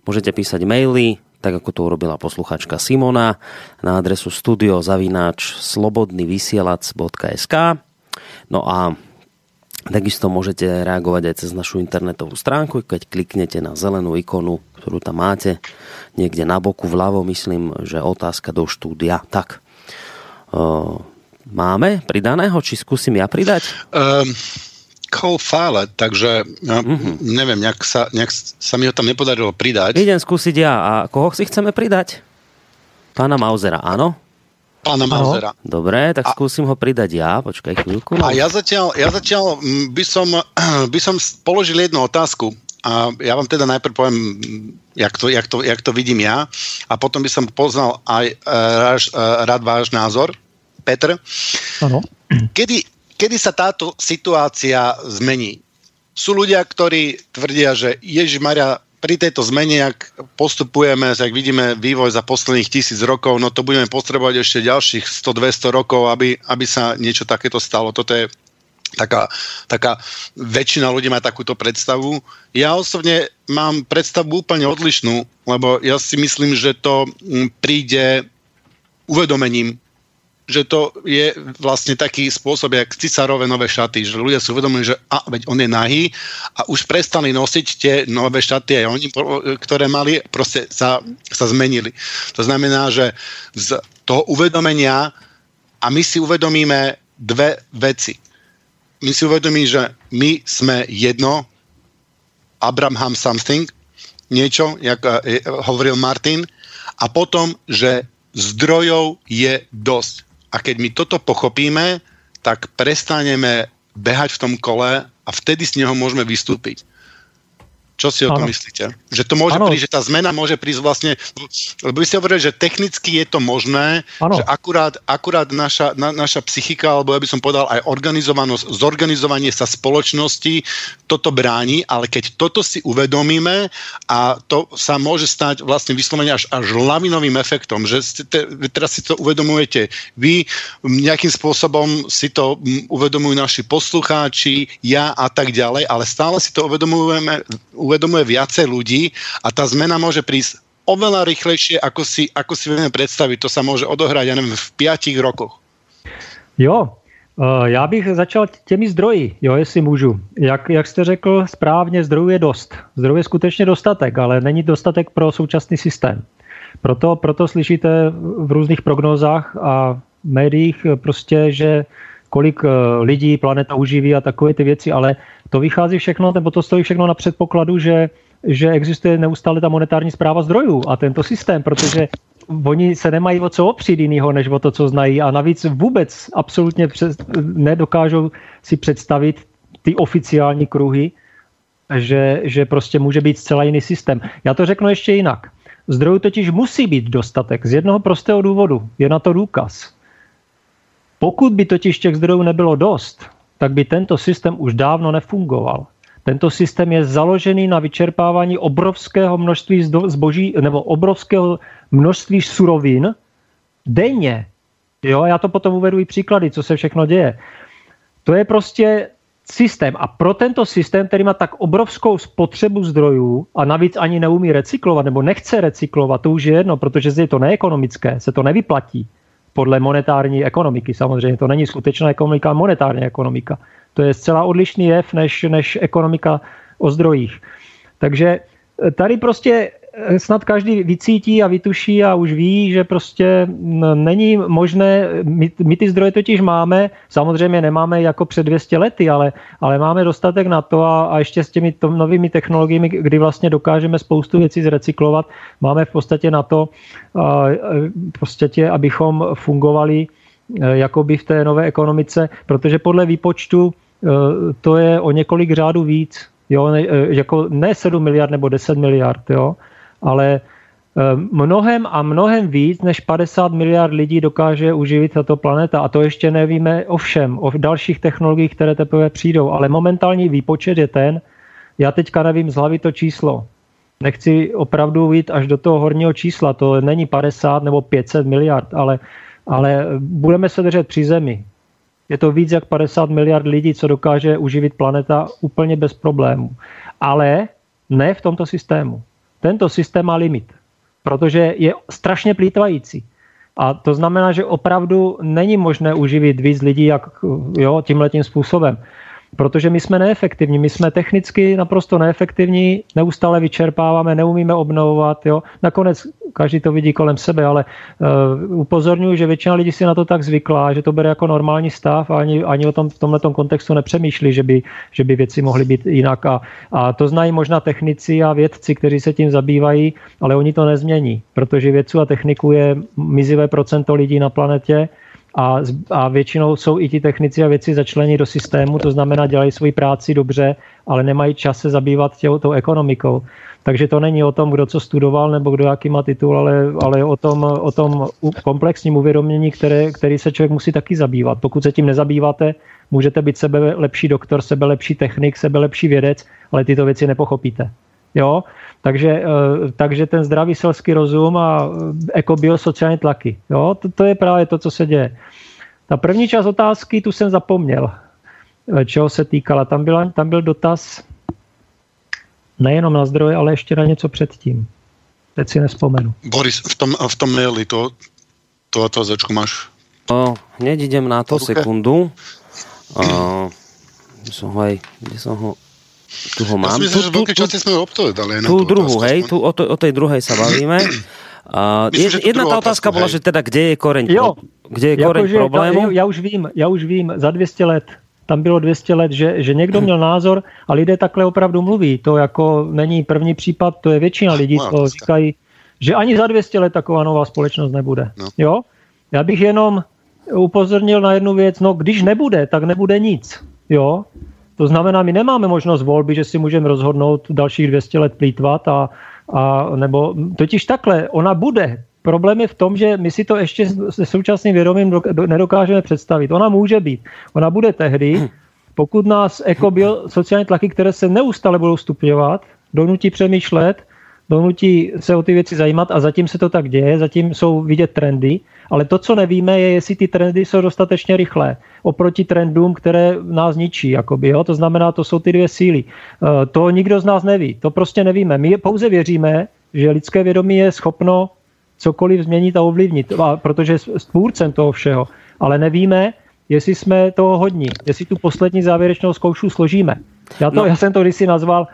Môžete písať maily, tak ako to urobila posluchačka Simona na adresu studiozavináč slobodnyvysielac.sk No a Takisto môžete reagovať aj cez našu internetovú stránku, keď kliknete na zelenú ikonu, ktorú tam máte, niekde na boku vľavo, myslím, že otázka do štúdia. Tak, uh, máme pridaného, či skúsim ja pridať? Um, call file, takže ja, mm-hmm. neviem, nejak sa, nejak sa mi ho tam nepodarilo pridať. Idem skúsiť ja. A koho si chceme pridať? Pána Mausera, áno? Pána Mausera. Dobre, tak a, skúsim ho pridať ja. Počkaj chvíľku. No. A ja zatiaľ, ja zatiaľ mm, by, som, by som položil jednu otázku. A ja vám teda najprv poviem, jak to, jak to, jak to vidím ja. A potom by som poznal aj uh, rád váš názor. Petr, ano. Kedy, kedy sa táto situácia zmení? Sú ľudia, ktorí tvrdia, že Ježiš Maria, pri tejto zmene, ak postupujeme, ak vidíme vývoj za posledných tisíc rokov, no to budeme potrebovať ešte ďalších 100-200 rokov, aby, aby sa niečo takéto stalo. Toto je taká, taká väčšina ľudí má takúto predstavu. Ja osobne mám predstavu úplne odlišnú, lebo ja si myslím, že to mm, príde uvedomením že to je vlastne taký spôsob, jak cisárové nové šaty, že ľudia si uvedomujú, že a, veď on je nahý a už prestali nosiť tie nové šaty aj oni, ktoré mali, proste sa, sa zmenili. To znamená, že z toho uvedomenia a my si uvedomíme dve veci. My si uvedomíme, že my sme jedno, Abraham something, niečo, jak eh, hovoril Martin, a potom, že zdrojov je dosť. A keď my toto pochopíme, tak prestaneme behať v tom kole a vtedy z neho môžeme vystúpiť. Čo si o tom myslíte? Že to môže ano. prísť, že tá zmena môže prísť vlastne, lebo vy ste hovorili, že technicky je to možné, ano. že akurát, akurát naša, na, naša psychika, alebo ja by som povedal aj organizovanosť, zorganizovanie sa spoločnosti toto bráni, ale keď toto si uvedomíme a to sa môže stať vlastne vyslovene až, až lavinovým efektom, že ste, te, teraz si to uvedomujete vy, nejakým spôsobom si to uvedomujú naši poslucháči, ja a tak ďalej, ale stále si to uvedomujeme uvedomuje viacej ľudí a tá zmena môže prísť oveľa rýchlejšie, ako si, ako si vieme predstaviť. To sa môže odohrať, ja neviem, v piatich rokoch. Jo, eh, já bych začal těmi zdroji, jo, jestli můžu. Jak, jak jste řekl, správně zdrojů je dost. Zdrojů je skutečně dostatek, ale není dostatek pro současný systém. Proto, proto slyšíte v různých prognózách a médiích prostě, že kolik eh, lidí planeta uživí a takové ty věci, ale to vychází všechno, nebo to stojí všechno na předpokladu, že, že existuje neustále ta monetární zpráva zdrojů a tento systém, protože oni se nemají o co opřít jiného, než o to, co znají a navíc vůbec absolutně přes, nedokážou si představit ty oficiální kruhy, že, že prostě může být zcela jiný systém. Já to řeknu ještě jinak. Zdrojů totiž musí být dostatek z jednoho prostého důvodu. Je na to důkaz. Pokud by totiž těch zdrojů nebylo dost, tak by tento systém už dávno nefungoval. Tento systém je založený na vyčerpávání obrovského množství zboží nebo obrovského množství surovin denně. Jo, já to potom uvedu i příklady, co se všechno děje. To je prostě systém. A pro tento systém, který má tak obrovskou spotřebu zdrojů a navíc ani neumí recyklovat nebo nechce recyklovat, to už je jedno, protože je to neekonomické, se to nevyplatí podle monetární ekonomiky. Samozřejmě to není skutečná ekonomika, monetární ekonomika. To je zcela odlišný jev než, než ekonomika o zdrojích. Takže tady prostě snad každý vycítí a vytuší a už ví, že prostě není možné, my, my ty zdroje totiž máme, samozřejmě nemáme jako před 200 lety, ale, ale máme dostatek na to a, a ještě s těmi to, novými technologiemi, kdy vlastně dokážeme spoustu věcí zrecyklovat, máme v podstatě na to, a, v podstatě, abychom fungovali jakoby v té nové ekonomice, protože podle výpočtu to je o několik řádů víc. Jo, ne, jako ne 7 miliard nebo 10 miliard, jo, ale eh, mnohem a mnohem víc než 50 miliard lidí dokáže uživit tato planeta. A to ještě nevíme o všem, o dalších technologiích, které teprve přijdou. Ale momentální výpočet je ten, já teďka nevím z hlavy to číslo. Nechci opravdu jít až do toho horního čísla, to není 50 nebo 500 miliard, ale, ale budeme se držet při zemi. Je to víc jak 50 miliard lidí, co dokáže uživit planeta úplně bez problémů. Ale ne v tomto systému. Tento systém má limit, protože je strašně plítvající. A to znamená, že opravdu není možné uživit víc lidí jak, jo, tímhletím způsobem protože my jsme neefektivní, my jsme technicky naprosto neefektivní, neustále vyčerpáváme, neumíme obnovovat. Jo. Nakonec každý to vidí kolem sebe, ale uh, upozorňuji, že většina lidí si na to tak zvykla, že to bere jako normální stav a ani, ani o tom v tomhle kontextu nepřemýšlí, že by, že by věci mohly být jinak. A, a to znají možná technici a vědci, kteří se tím zabývají, ale oni to nezmění, protože vědců a techniků je mizivé procento lidí na planetě a, a většinou jsou i ti technici a věci začlení do systému, to znamená, dělají svoji práci dobře, ale nemají čas se zabývat tě, tou ekonomikou. Takže to není o tom, kdo co studoval nebo kdo jaký má titul, ale, ale o, tom, o tom komplexním uvědomění, které, který se člověk musí taky zabývat. Pokud se tím nezabýváte, můžete být sebe lepší doktor, sebe lepší technik, sebe lepší vědec, ale tyto věci nepochopíte. Jo? Takže, eh, takže ten zdravý selský rozum a eh, ekobiosociální tlaky. Jo? To, to je právě to, co se děje. Ta první část otázky, tu jsem zapomněl, eh, čeho se týkala. Tam, byla, tam byl dotaz nejenom na zdroje, ale ještě na něco předtím. Teď si nespomenu. Boris, v tom, v tom maili to, to otázočku máš? O, hneď idem na to, sekundu. O, som ho aj, kde som ho tu ho mám. Ja si myslím, že veľké časti sme ho odpovedali. Tú druhú, hej, tu, o, to, o tej druhej sa bavíme. A Myslím, jedna tá otázka bola, hej. že teda kde je koreň, jo, kde je koreň jako, problému? Já, já už vím, já už vím, za 200 let tam bylo 200 let, že, že někdo měl názor a lidé takhle opravdu mluví. To jako není první případ, to je většina lidí, co říkají, že ani za 200 let taková nová společnost nebude. No. Jo? Já bych jenom upozornil na jednu věc, no když nebude, tak nebude nic. Jo? To znamená, my nemáme možnost volby, že si můžeme rozhodnout dalších 200 let plítvat a, a nebo totiž takhle, ona bude. Problém je v tom, že my si to ještě se současným vědomím nedokážeme představit. Ona může být. Ona bude tehdy, pokud nás ekobio, sociální tlaky, které se neustále budou stupňovat, donutí přemýšlet, donutí se o ty věci zajímat a zatím se to tak děje, zatím jsou vidět trendy, ale to, co nevíme, je, jestli ty trendy jsou dostatečně rychlé oproti trendům, které nás ničí. Jakoby, jo? To znamená, to jsou ty dvě síly. Eh, to nikdo z nás neví, to prostě nevíme. My pouze věříme, že lidské vědomí je schopno cokoliv změnit a ovlivnit, a protože tvůrcem toho všeho. Ale nevíme, jestli jsme toho hodní, jestli tu poslední závěrečnou zkoušku složíme. Já, to, no. já jsem to kdysi nazval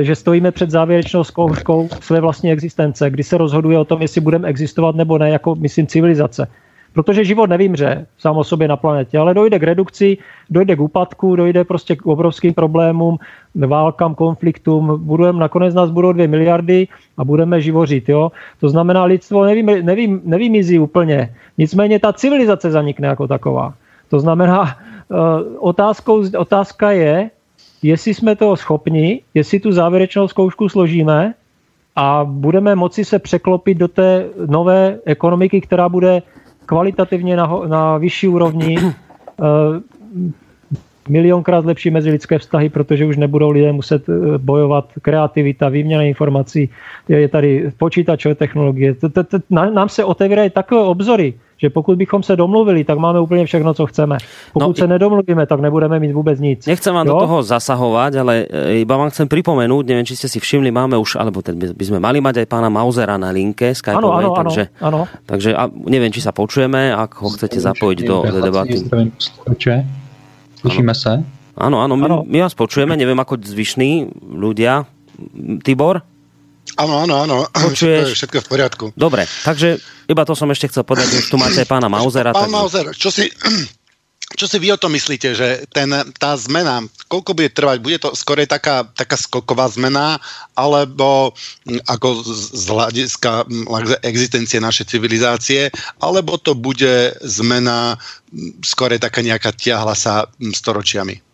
že stojíme před závěrečnou zkouškou své vlastní existence, kdy se rozhoduje o tom, jestli budeme existovat nebo ne, jako myslím civilizace. Protože život nevymře sám o sobě na planetě, ale dojde k redukci, dojde k úpadku, dojde prostě k obrovským problémům, válkám, konfliktům. Budeme, nakonec nás budou dvě miliardy a budeme živořit. Jo? To znamená, lidstvo nevím, nevím, nevymizí úplně. Nicméně ta civilizace zanikne jako taková. To znamená, eh, otázkou, otázka je, jestli jsme toho schopni, jestli tu závěrečnou zkoušku složíme a budeme moci se překlopit do té nové ekonomiky, která bude kvalitativně na, na vyšší úrovni, eh, milionkrát lepší mezilidské vztahy, protože už nebudou lidé muset eh, bojovat kreativita, výměna informací, je tady počítačové technologie. Nám se otevírají takové obzory, že pokud bychom se domluvili, tak máme úplně všechno, co chceme. Pokud no, se nedomluvíme, tak nebudeme mít vůbec nic. Nechcem vám jo? do toho zasahovat, ale e, iba vám chcem pripomenúť, neviem, či ste si všimli, máme už, alebo ten by sme mali mať aj pána Mausera na linke Skype, ano, ano, takže, ano. takže a neviem, či sa počujeme, ak ho chcete zapojiť do, do debaty. Slyšíme se? Áno, áno, my, my vás počujeme, neviem ako zvyšní ľudia. Tibor? Áno, áno, áno. Počuješ? Všetko, všetko v poriadku. Dobre, takže iba to som ešte chcel povedať, že už tu máte aj pána Mauzera. Pán takže... Mauzer, čo si, čo si vy o tom myslíte, že ten, tá zmena, koľko bude trvať? Bude to skôr taká, taká skoková zmena, alebo hm, ako z hľadiska hm, existencie našej civilizácie, alebo to bude zmena hm, skôr taká nejaká tiahla sa storočiami?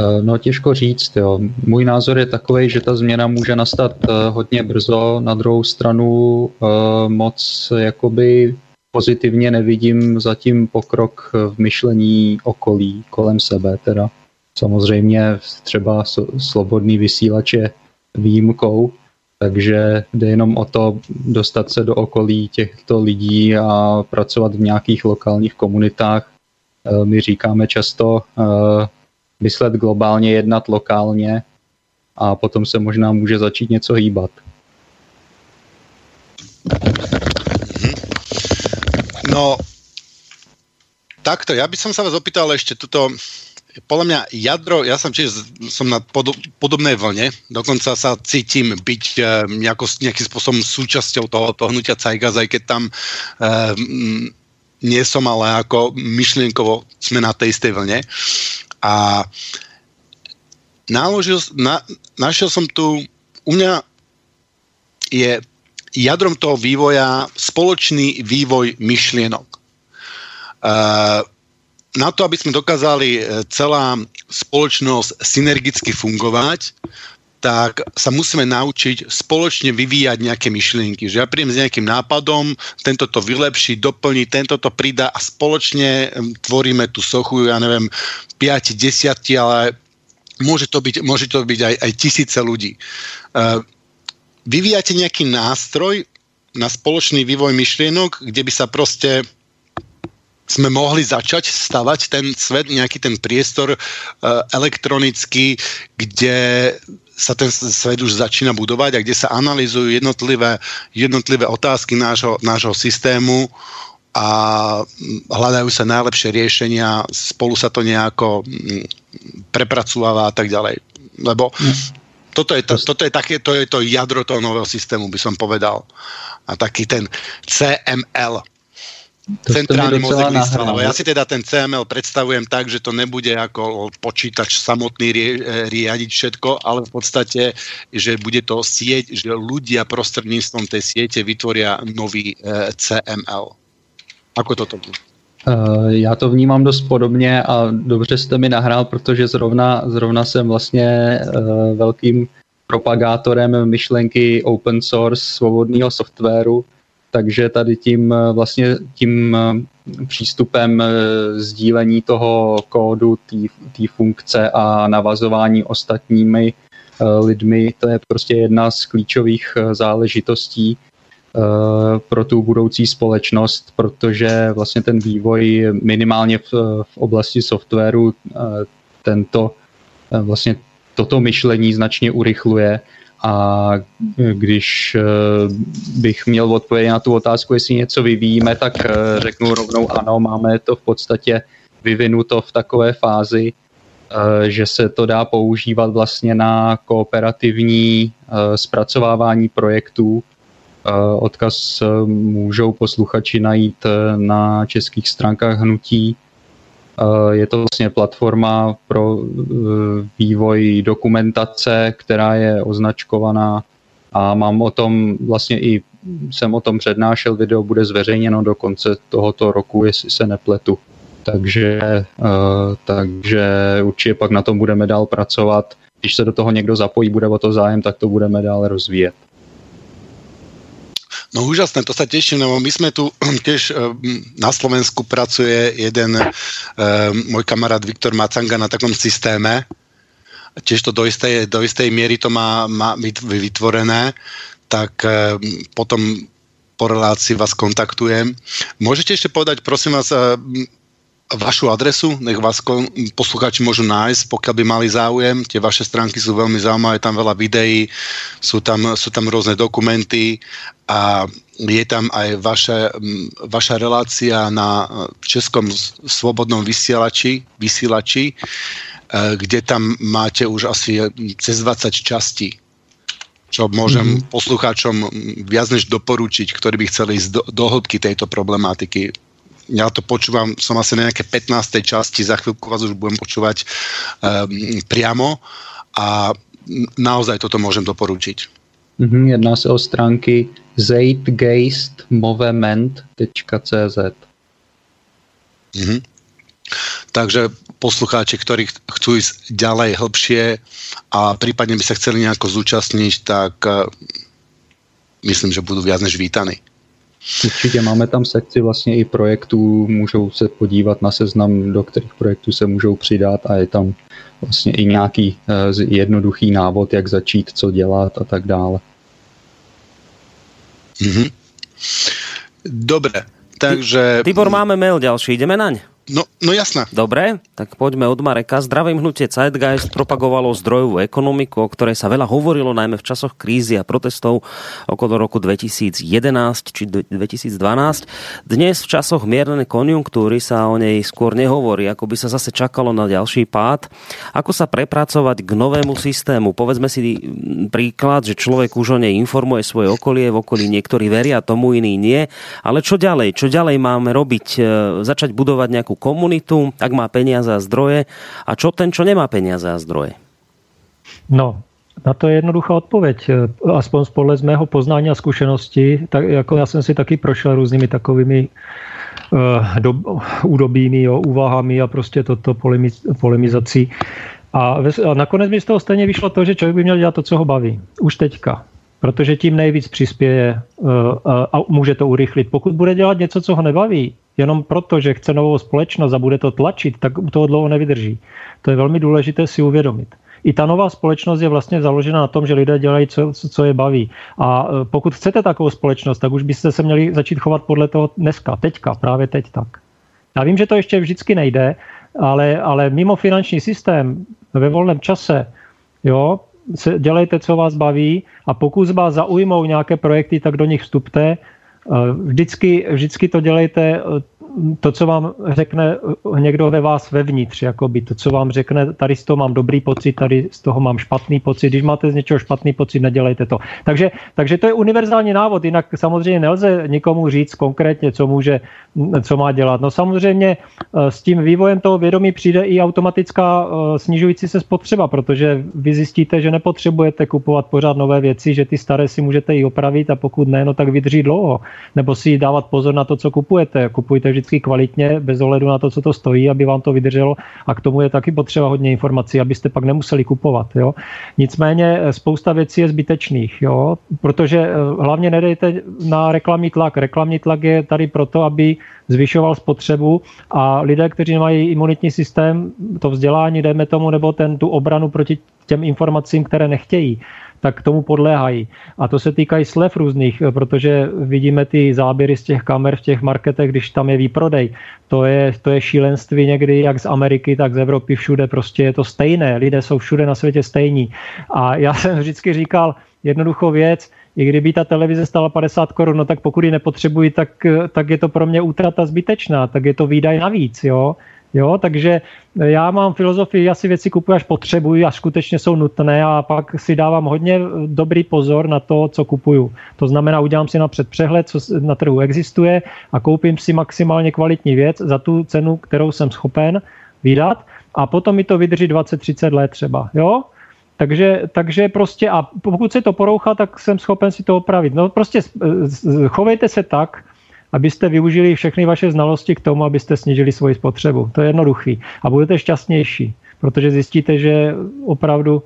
Eh, No těžko říct, jo. Můj názor je takový, že ta změna může nastat eh, hodně brzo, na druhou stranu eh, moc jakoby pozitivně nevidím zatím pokrok v myšlení okolí kolem sebe teda. Samozřejmě třeba slobodný vysílač je výjimkou, takže jde jenom o to dostat se do okolí těchto lidí a pracovat v nějakých lokálních komunitách. My říkáme často myslet globálně, jednat lokálně a potom se možná může začít něco hýbat. No, takto, ja by som sa vás opýtal ešte tuto, podľa mňa jadro, ja som tiež som na podo, podobnej vlne, dokonca sa cítim byť e, nejako, nejakým spôsobom súčasťou toho, toho hnutia Cajgaz, aj keď tam e, nie som, ale ako myšlienkovo sme na tej istej vlne. A naložil, na, našiel som tu, u mňa je jadrom toho vývoja spoločný vývoj myšlienok. Uh, na to, aby sme dokázali e, celá spoločnosť synergicky fungovať, tak sa musíme naučiť spoločne vyvíjať nejaké myšlienky. Že ja príjem s nejakým nápadom, tento to vylepší, doplní, tento to pridá a spoločne tvoríme tú sochu, ja neviem, 5, 10, ale môže to byť, môže to byť aj, aj tisíce ľudí. Uh, vyvíjate nejaký nástroj na spoločný vývoj myšlienok, kde by sa proste sme mohli začať stavať ten svet, nejaký ten priestor uh, elektronický, kde sa ten svet už začína budovať a kde sa analizujú jednotlivé, jednotlivé otázky nášho, nášho systému a mm, hľadajú sa najlepšie riešenia, spolu sa to nejako mm, prepracúva a tak ďalej. Lebo toto je, to, toto je také, to je to jadro toho nového systému, by som povedal. A taký ten CML, To jste mi centrálny docela mozek lebo ja si teda ten CML predstavujem tak, že to nebude ako počítač samotný rie, eh, riadiť všetko, ale v podstate, že bude to sieť, že ľudia prostredníctvom tej siete vytvoria nový eh, CML. Ako toto bude? Eh, Já to vnímám dost podobně a dobře jste mi nahrál, protože zrovna, zrovna jsem vlastně velkým propagátorem myšlenky open source, svobodného softwaru, takže tady tím eh, vlastně tím eh, přístupem eh, sdílení toho kódu, té funkce a navazování ostatními lidmi, to je prostě jedna z klíčových záležitostí pro tu budoucí společnost, protože vlastně ten vývoj minimálně v, v oblasti softwaru tento vlastně toto myšlení značně urychluje a když eh, bych měl odpovědět na tu otázku, jestli něco vyvíjíme, tak eh, řeknu rovnou ano, máme to v podstatě vyvinuto v takové fázi, eh, že se to dá používat vlastně na kooperativní zpracovávání projektů. Odkaz můžou posluchači najít na českých stránkách hnutí. Eh, Je to vlastně platforma pro eh, vývoj dokumentace, která je označkovaná a mám o tom vlastně i jsem o tom přednášel, video bude zveřejněno do konce tohoto roku, jestli se nepletu. Takže, eh, takže určitě pak na tom budeme dál pracovat. Když se do toho někdo zapojí, bude o to zájem, tak to budeme dále rozvíjet. No úžasné, to sa teším, lebo my sme tu tiež eh, na Slovensku pracuje jeden uh, môj kamarát Viktor Macanga na takom systéme. Tiež to do istej, do istej miery to má, má vytvorené, tak uh, potom po relácii vás kontaktujem. Môžete ešte povedať, prosím vás, vašu adresu, nech vás poslucháči môžu nájsť, pokiaľ by mali záujem. Tie vaše stránky sú veľmi zaujímavé, tam veľa videí, sú tam, sú tam rôzne dokumenty a je tam aj vaše, vaša relácia na Českom s- slobodnom vysielači, vysielači, eh, kde tam máte už asi cez 20 častí. čo môžem mm-hmm. poslucháčom viac než doporučiť, ktorí by chceli ísť do, do hĺbky tejto problematiky. Ja to počúvam, som asi na nejaké 15. časti, za chvíľku vás už budem počúvať um, priamo a naozaj toto môžem doporučiť. Mm-hmm, jedná se o stránky zeitgeistmovement.cz mm-hmm. Takže poslucháči, ktorí chcú ísť ďalej, hĺbšie a prípadne by sa chceli nejako zúčastniť, tak eh, myslím, že budú viac než vítaní. Určitě máme tam sekci vlastně i projektů, můžou se podívat na seznam, do kterých projektů se můžou přidat a je tam vlastně i nějaký uh, jednoduchý návod, jak začít, co dělat a tak dále. Mm-hmm. Dobre, takže... Tibor, máme mail ďalší, ideme naň? No, no jasné. Dobre, tak poďme od Mareka. Zdravím hnutie Zeitgeist propagovalo zdrojovú ekonomiku, o ktorej sa veľa hovorilo najmä v časoch krízy a protestov okolo roku 2011 či 2012. Dnes v časoch miernej konjunktúry sa o nej skôr nehovorí, ako by sa zase čakalo na ďalší pád. Ako sa prepracovať k novému systému? Povedzme si príklad, že človek už o nej informuje svoje okolie, v okolí niektorí veria, tomu iní nie. Ale čo ďalej? Čo ďalej máme robiť? E, začať budovať nejakú komunitu, ak má peniaze a zdroje. A čo ten, čo nemá peniaze a zdroje? No, na to je jednoduchá odpověď. Aspoň podle z mého poznání a zkušenosti, tak jako já jsem si taky prošel různými takovými uh, do, údobími, jo, úvahami a prostě toto polemiz, polemizací. A, ve, a nakonec mi z toho stejně vyšlo to, že člověk by měl dělat to, co ho baví. Už teďka. Protože tím nejvíc přispěje uh, a může to urychlit. Pokud bude dělat něco, co ho nebaví, jenom proto, že chce novou společnost a bude to tlačit, tak u toho dlouho nevydrží. To je velmi důležité si uvědomit. I ta nová společnost je vlastně založena na tom, že lidé dělají, co, co je baví. A e, pokud chcete takovou společnost, tak už byste se měli začít chovat podle toho dneska, teďka, právě teď tak. Já vím, že to ještě vždycky nejde, ale, ale mimo finanční systém, ve volném čase, jo, dělejte, co vás baví a pokud vás zaujmou nějaké projekty, tak do nich vstupte vždycky, vždycky to dělejte eh, to, co vám řekne někdo ve vás vevnitř, jakoby to, co vám řekne, tady z toho mám dobrý pocit, tady z toho mám špatný pocit, když máte z něčeho špatný pocit, nedělejte to. Takže, takže to je univerzální návod, jinak samozřejmě nelze nikomu říct konkrétně, co může, co má dělat. No samozřejmě eh, s tím vývojem toho vědomí přijde i automatická eh, snižující se spotřeba, protože vy zjistíte, že nepotřebujete kupovat pořád nové věci, že ty staré si můžete i opravit a pokud ne, no tak vydrží dlouho. Nebo si dávat pozor na to, co kupujete. Kupujte vždycky kvalitně, bez ohledu na to, co to stojí, aby vám to vydrželo. A k tomu je taky potřeba hodně informací, abyste pak nemuseli kupovat. Jo. Nicméně eh, spousta věcí je zbytečných, jo, protože eh, hlavně nedejte na reklamní tlak. Reklamní tlak je tady proto, aby zvyšoval spotřebu a lidé, kteří mají imunitní systém, to vzdělání, dejme tomu, nebo ten, tu obranu proti těm informacím, které nechtějí, tak tomu podléhají. A to se týká i slev různých, protože vidíme ty záběry z těch kamer v těch marketech, když tam je výprodej. To je, to je šílenství někdy jak z Ameriky, tak z Evropy, všude prostě je to stejné. Lidé jsou všude na světě stejní. A já jsem vždycky říkal jednoduchou věc, i kdyby ta televize stala 50 korun, no tak pokud ji nepotřebuji, tak, tak je to pro mě útrata zbytečná, tak je to výdaj navíc, jo. Jo, takže já mám filozofii, já si věci kupuji, až potřebuji, až skutečně jsou nutné a pak si dávám hodně dobrý pozor na to, co kupuju. To znamená, udělám si na předpřehled, co na trhu existuje a koupím si maximálně kvalitní věc za tu cenu, kterou jsem schopen vydat a potom mi to vydrží 20-30 let třeba. Jo? Takže, takže prostě a pokud se to porouchá, tak jsem schopen si to opravit. No prostě chovejte se tak, abyste využili všechny vaše znalosti k tomu, abyste snížili svoji spotřebu. To je jednoduchý. A budete šťastnější, protože zjistíte, že opravdu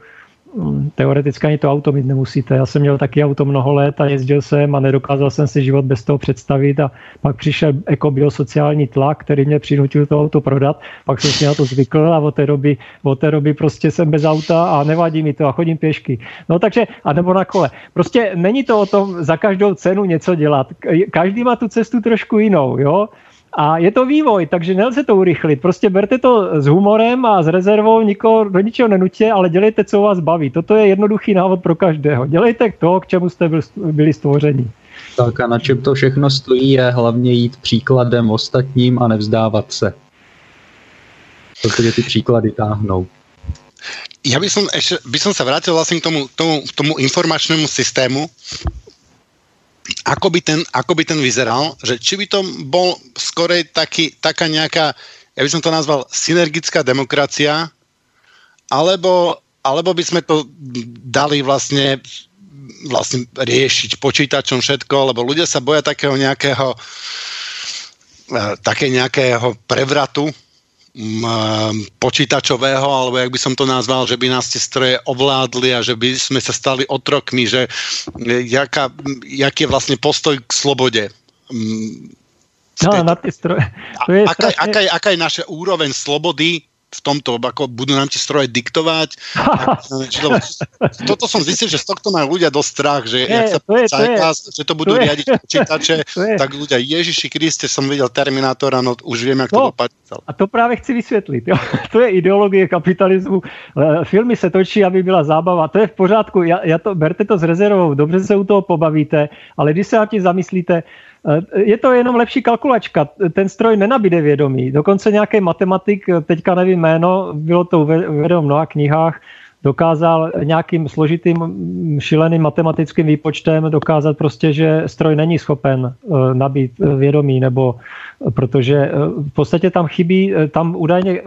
teoreticky ani to auto mít nemusíte. Já jsem měl taky auto mnoho let a jezdil jsem a nedokázal jsem si život bez toho představit a pak přišel ekobiosociální tlak, který mě přinutil to auto prodat, pak jsem si na to zvykl a od té doby, od té doby prostě jsem bez auta a nevadí mi to a chodím pěšky. No takže, a nebo na kole. Prostě není to o tom za každou cenu něco dělat. Každý má tu cestu trošku jinou, jo. A je to vývoj, takže nelze to urychlit. Prostě berte to s humorem a s rezervou, nikoho do ničeho nenutě, ale dělejte, co vás baví. Toto je jednoduchý návod pro každého. Dělejte to, k čemu jste byli stvořeni. Tak a na čem to všechno stojí, je hlavně jít příkladem ostatním a nevzdávat se. Protože ty příklady táhnou. ja by som, ešte, by som sa vrátil vlastne k tomu, tomu, tomu informačnému systému, ako by, ten, ako by ten vyzeral, že či by to bol skorej taký, taká nejaká, ja by som to nazval synergická demokracia, alebo, alebo by sme to dali vlastne vlastne riešiť počítačom všetko, lebo ľudia sa boja takého nejakého eh, také nejakého prevratu počítačového, alebo jak by som to nazval, že by nás tie stroje ovládli a že by sme sa stali otrokmi, že jaká, jaký je vlastne postoj k slobode. No, na tie stroje. To je aká, strašne... aká, je, aká je naša úroveň slobody v tomto, ako budú nám tie stroje diktovať. toto som zistil, že z tohto majú ľudia dosť strach, že, je, sa to je, to je, že to budú to riadiť počítače, tak ľudia, Ježiši Kriste, som videl Terminátora, no už viem, jak to no, dopadne. A to právě chci vysvětlit. Jo. To je ideologie kapitalismu. Filmy se točí, aby byla zábava. To je v pořádku. Já, já to, berte to s rezervou. Dobře se u toho pobavíte, ale když se na tím zamyslíte, je to jenom lepší kalkulačka. Ten stroj nenabíde vědomí. Dokonce nějaký matematik, teďka nevím jméno, bylo to uvedeno v mnoha knihách, dokázal nějakým složitým šileným matematickým výpočtem dokázat prostě, že stroj není schopen eh, nabít vědomí, nebo eh, protože v podstatě tam chybí, tam údajně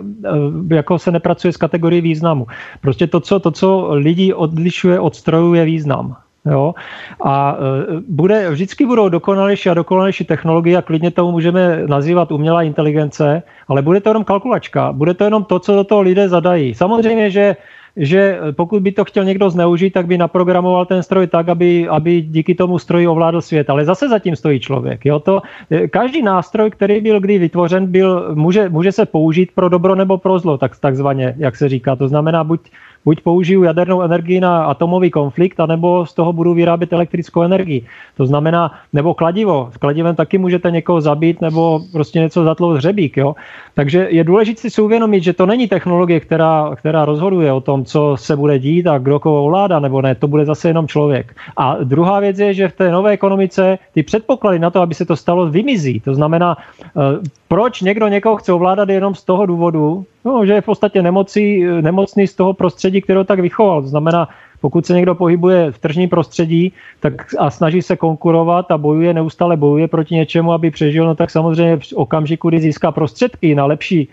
jako se nepracuje s kategorií významu. Prostě to, co, to, co lidi odlišuje od strojů, je význam. Jo? A e, bude, vždycky budou dokonalejší a dokonalejší technologie a klidně tomu můžeme nazývat umělá inteligence, ale bude to jenom kalkulačka, bude to jenom to, co do toho lidé zadají. Samozřejmě, že že pokud by to chtěl někdo zneužít, tak by naprogramoval ten stroj tak, aby, aby díky tomu stroji ovládl svět. Ale zase zatím stojí člověk. Jo? To, e, každý nástroj, který byl kdy vytvořen, byl, může, může se použít pro dobro nebo pro zlo, tak, takzvaně, jak se říká. To znamená, buď buď použiju jadernou energii na atomový konflikt, anebo z toho budu vyrábět elektrickou energii. To znamená, nebo kladivo. S kladivem taky můžete někoho zabít, nebo prostě něco zatlout hřebík. Jo? Takže je důležité si uvědomit, že to není technologie, která, která rozhoduje o tom, co se bude dít a kdo koho ovládá, nebo ne. To bude zase jenom člověk. A druhá věc je, že v té nové ekonomice ty předpoklady na to, aby se to stalo, vymizí. To znamená, eh, proč někdo někoho chce ovládat jenom z toho důvodu, no, že je v podstatě nemocí, nemocný z toho prostředí, kterého tak vychoval. To znamená, pokud se někdo pohybuje v tržním prostředí tak a snaží se konkurovat a bojuje, neustále bojuje proti něčemu, aby přežil, no tak samozřejmě v okamžiku, kdy získá prostředky na lepší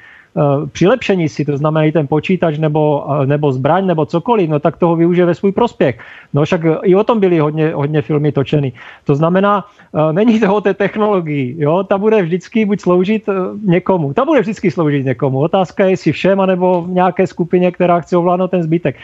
přilepšení si, to znamená i ten počítač nebo, eh, nebo zbraň nebo cokoliv, no tak toho využije ve svůj prospěch. No však i o tom byly hodně, hodně filmy točeny. To znamená, eh, není to o té technologii, jo? ta bude vždycky buď sloužit někomu, ta bude vždycky sloužit někomu. Otázka je, jestli všem, anebo nějaké skupině, která chce ovládnout ten zbytek.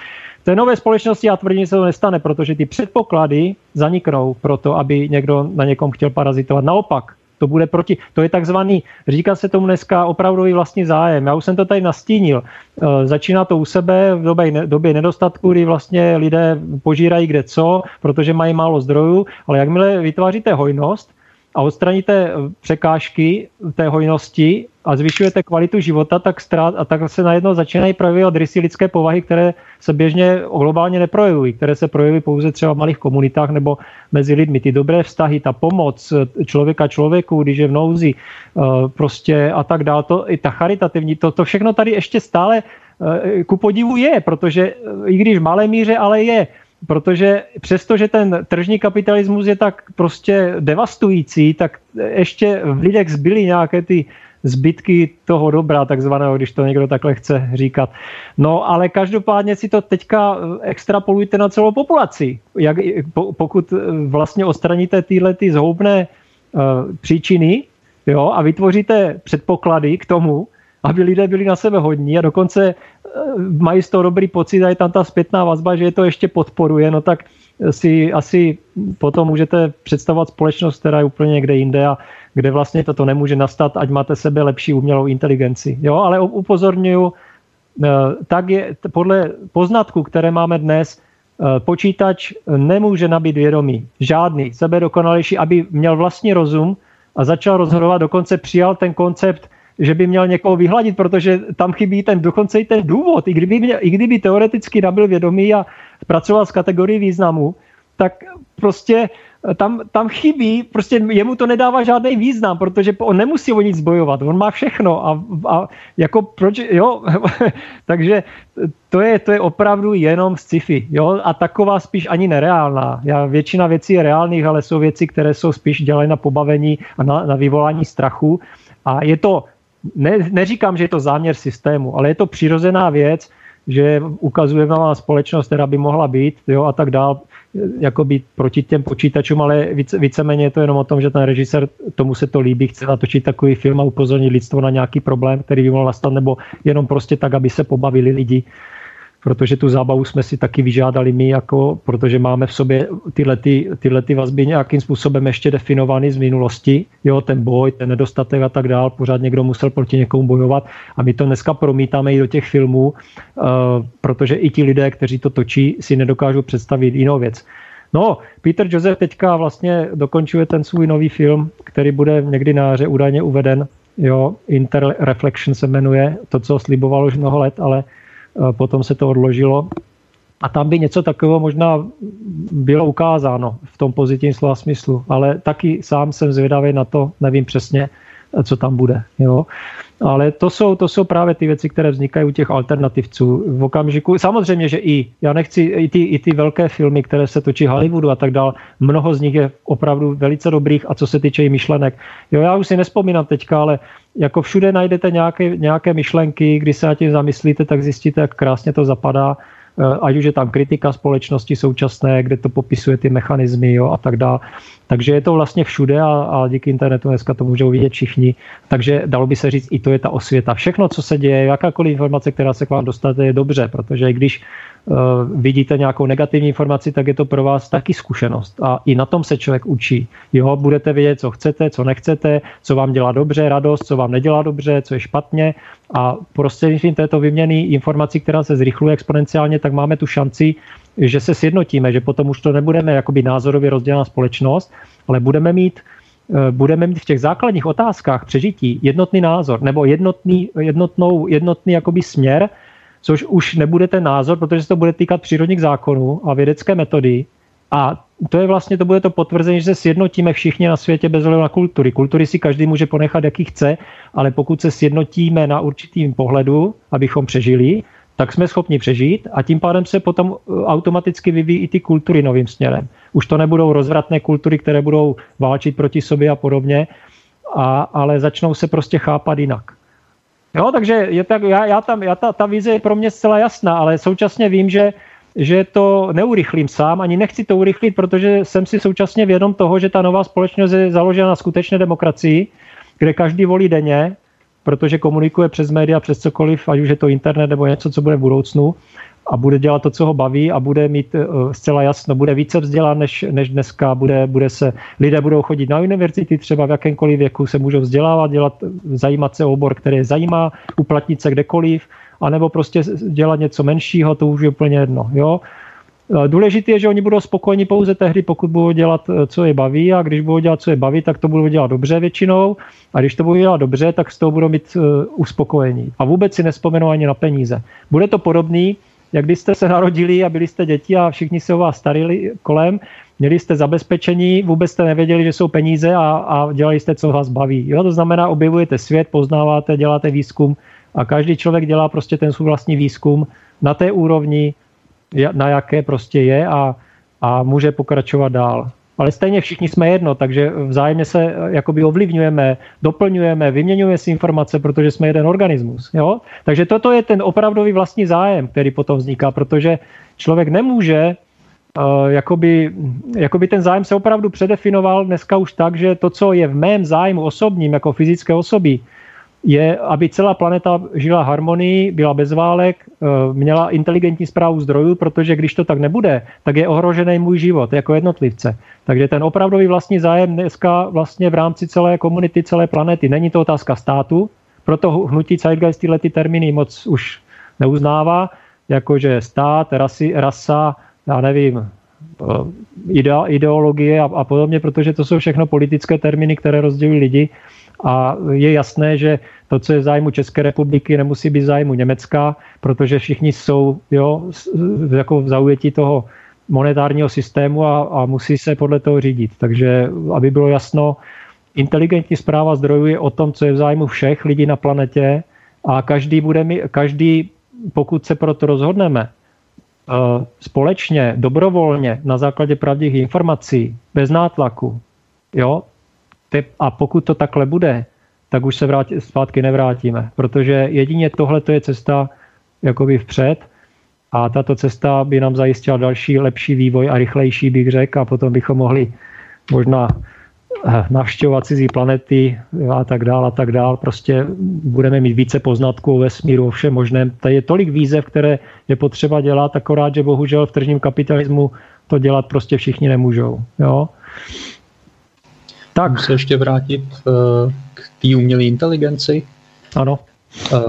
Té nové společnosti já tvrdím, že se to nestane, protože ty předpoklady zaniknou pro to, aby někdo na někom chtěl parazitovat. Naopak, to bude proti, to je takzvaný, říká se tomu dneska opravdový vlastní zájem. Já už jsem to tady nastínil. E, začíná to u sebe v době, době nedostatku, kdy vlastně lidé požírají kde co, protože mají málo zdrojů, ale jakmile vytváříte hojnost, a odstraníte překážky té hojnosti a zvyšujete kvalitu života, tak, strát, a tak se najednou začínají projevovat rysy lidské povahy, které se běžně globálně neprojevují, které se projevují pouze třeba v malých komunitách nebo mezi lidmi. Ty dobré vztahy, ta pomoc člověka člověku, když je v nouzi, eh, prostě a tak dále, to, i ta charitativní, to, to všechno tady ještě stále eh, ku podivu je, protože eh, i když v malé míře, ale je protože přesto, že ten tržní kapitalismus je tak prostě devastující, tak ještě v lidech zbyly nějaké ty zbytky toho dobra, takzvaného, když to někdo takhle chce říkat. No ale každopádně si to teďka extrapolujte na celou populaci. Jak, pokud vlastně odstraníte tyhle ty zhoubné uh, příčiny jo, a vytvoříte předpoklady k tomu, aby lidé byli na sebe hodní a dokonce eh, mají z toho dobrý pocit a je tam ta zpětná vazba, že je to ještě podporuje, no tak si asi potom můžete představovat společnost, která je úplně někde jinde a kde vlastně toto nemůže nastat, ať máte sebe lepší umělou inteligenci. Jo, ale upozorňuju, eh, tak je podle poznatků, které máme dnes, eh, počítač nemůže nabít vědomí. Žádný, sebe dokonalejší, aby měl vlastní rozum a začal rozhodovat, dokonce přijal ten koncept že by měl někoho vyhladit, protože tam chybí ten dokonce i ten důvod. I kdyby, měl, i kdyby teoreticky nabil vědomí a pracoval s kategorií významu, tak prostě tam, tam chybí, prostě jemu to nedává žádný význam, protože on nemusí o nic bojovat, on má všechno a, a jako proč, jo, takže to je, to je opravdu jenom sci-fi, jo, a taková spíš ani nereálná. Já, většina věcí je reálných, ale jsou věci, které jsou spíš dělané na pobavení a na, na vyvolání strachu a je to, ne, neříkám, že je to záměr systému, ale je to přirozená věc, že ukazujeme vám společnost, která by mohla být, jo, a tak dál, jako být proti těm počítačům, ale více, víceméně je to jenom o tom, že ten režisér tomu se to líbí, chce natočit takový film a upozornit lidstvo na nějaký problém, který by mohl nastat, nebo jenom prostě tak, aby se pobavili lidi protože tu zábavu jsme si taky vyžádali my, jako, protože máme v sobě tyhle, ty, tyhle ty vazby nějakým způsobem ještě definovány z minulosti, jo, ten boj, ten nedostatek a tak dál, pořád někdo musel proti někomu bojovat. A my to dneska promítáme i do těch filmů, uh, protože i ti lidé, kteří to točí, si nedokážou představit jinou věc. No, Peter Joseph teďka vlastně dokončuje ten svůj nový film, který bude někdy na jaře údajně uveden, jo, Interreflection se jmenuje, to, co sliboval už mnoho let, ale potom se to odložilo. A tam by něco takového možná bylo ukázáno v tom pozitivním slova smyslu, ale taky sám jsem zvědavý na to, nevím přesně, co tam bude. Jo. Ale to jsou, to jsou právě ty věci, které vznikají u těch alternativců v okamžiku. Samozřejmě, že i, já nechci, i ty, i ty velké filmy, které se točí Hollywoodu a tak dál, mnoho z nich je opravdu velice dobrých a co se týče i myšlenek. Jo, já už si nespomínám teďka, ale jako všude najdete nějaké, nějaké myšlenky, když se na tím zamyslíte, tak zjistíte, jak krásně to zapadá Eh, ať už je tam kritika společnosti současné, kde to popisuje ty mechanismy jo, a tak dále. Takže je to vlastně všude a, a díky internetu dneska to můžou vidět všichni. Takže dalo by se říct, i to je ta osvěta. Všechno, co se děje, jakákoliv informace, která se k vám dostane, je dobře, protože když uh, vidíte nějakou negativní informaci, tak je to pro vás taky zkušenost. A i na tom se člověk učí. Jo, budete vědět, co chcete, co nechcete, co vám dělá dobře, radost, co vám nedělá dobře, co je špatně. A prostřednictvím této vyměny informací, která se zrychluje exponenciálně, tak máme tu šanci, že se sjednotíme, že potom už to nebudeme jakoby názorově rozdělená společnost, ale budeme mít eh, budeme mít v těch základních otázkách přežití jednotný názor nebo jednotný, jednotnou, jednotný jakoby směr, což už nebude ten názor, protože se to bude týkat přírodních zákonů a vědecké metody. A to je vlastně, to bude to potvrzení, že se sjednotíme všichni na světě bez ohledu na kultury. Kultury si každý může ponechat, jaký chce, ale pokud se sjednotíme na určitým pohledu, abychom přežili, tak jsme schopni přežít a tím pádem se potom uh, automaticky vyvíjí i ty kultury novým směrem. Už to nebudou rozvratné kultury, které budou válčit proti sobě a podobně, a, ale začnou se prostě chápat jinak. Jo, takže je tak, já, já tam, já ta, ta vize je pro mě zcela jasná, ale současně vím, že, že to neurychlím sám, ani nechci to urychlit, protože jsem si současně vědom toho, že ta nová společnost je založena na skutečné demokracii, kde každý volí denně, protože komunikuje přes média, přes cokoliv, ať už je to internet nebo něco, co bude v budoucnu a bude dělat to, co ho baví a bude mít uh, zcela jasno, bude více vzdělán než, než dneska, bude, bude se, lidé budou chodit na univerzity, třeba v jakémkoliv věku se můžou vzdělávat, dělat, zajímat se o obor, který je zajímá, uplatnit se kdekoliv, anebo prostě dělat něco menšího, to už je úplně jedno. Jo? Eh, důležité je, že oni budou spokojeni pouze tehdy, pokud budou dělat, eh, co je baví a když budou dělat, co je baví, tak to budou dělat dobře většinou a když to budou dělat dobře, tak z toho budou mít uh, uspokojení. A vůbec si nespomenou ani na peníze. Bude to podobný, jak když jste se narodili a byli jste děti a všichni se o vás starili kolem, měli jste zabezpečení, vůbec jste nevěděli, že jsou peníze a, a dělali jste, co vás baví. Jo? To znamená, objevujete svět, poznáváte, děláte výzkum a každý člověk dělá prostě ten svůj vlastní výzkum na té úrovni, na jaké prostě je a, a může pokračovat dál. Ale stejně všichni jsme jedno, takže vzájemně se eh, jakoby ovlivňujeme, doplňujeme, vyměňujeme si informace, protože jsme jeden organismus. Jo? Takže toto je ten opravdový vlastní zájem, který potom vzniká, protože člověk nemůže Uh, jakoby, jakoby ten zájem se opravdu předefinoval dneska už tak, že to, co je v mém zájmu osobním, jako fyzické osoby, je, aby celá planeta žila harmonii, byla bez válek, eh, měla inteligentní zprávu zdrojů, protože když to tak nebude, tak je ohrožený můj život jako jednotlivce. Takže ten opravdový vlastní zájem dneska vlastně v rámci celé komunity, celé planety. Není to otázka státu, proto hnutí Zeitgeist tyhle ty termíny moc už neuznává, jakože stát, rasy, rasa, já nevím, eh, ideologie a, a podobně, protože to jsou všechno politické termíny, které rozdělují lidi a je jasné, že to, co je zájmu České republiky, nemusí být zájmu Německa, protože všichni jsou jo, jako v zaujetí toho monetárního systému a, a musí se podle toho řídit. Takže aby bylo jasno, inteligentní zpráva zdrojů je o tom, co je v zájmu všech lidí na planetě a každý, bude mi, každý pokud se proto rozhodneme, eh, společně, dobrovolně, na základě pravdivých informací, bez nátlaku, jo, a pokud to takhle bude, tak už se vrátí, zpátky nevrátíme, protože jedině tohle je cesta jakoby vpřed a tato cesta by nám zajistila další lepší vývoj a rychlejší, bych řekl, a potom bychom mohli možná eh, navštěvovat cizí planety a tak dál a tak dál. Prostě budeme mít více poznatků o vesmíru, o všem možném. Tady je tolik výzev, které je potřeba dělat, akorát, že bohužel v tržním kapitalismu to dělat prostě všichni nemůžou. Jo? Tak. Se ještě vrátit uh, k té umělé inteligenci. Ano. Uh,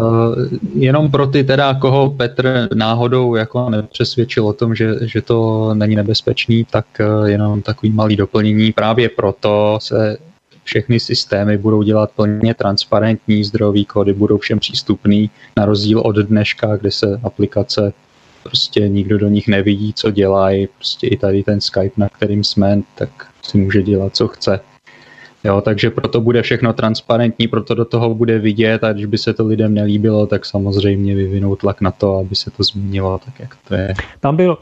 jenom pro ty teda, koho Petr náhodou jako nepřesvědčil o tom, že, že to není nebezpečný, tak uh, jenom takový malý doplnění. Právě proto se všechny systémy budou dělat plně transparentní, zdrojový kódy budou všem přístupný, na rozdíl od dneška, kde se aplikace prostě nikdo do nich nevidí, co dělají, prostě i tady ten Skype, na kterým jsme, tak si může dělat, co chce. Jo, takže proto bude všechno transparentní, proto do toho bude vidět a když by se to lidem nelíbilo, tak samozřejmě vyvinou tlak na to, aby se to změnilo tak, jak to je. Tam byl,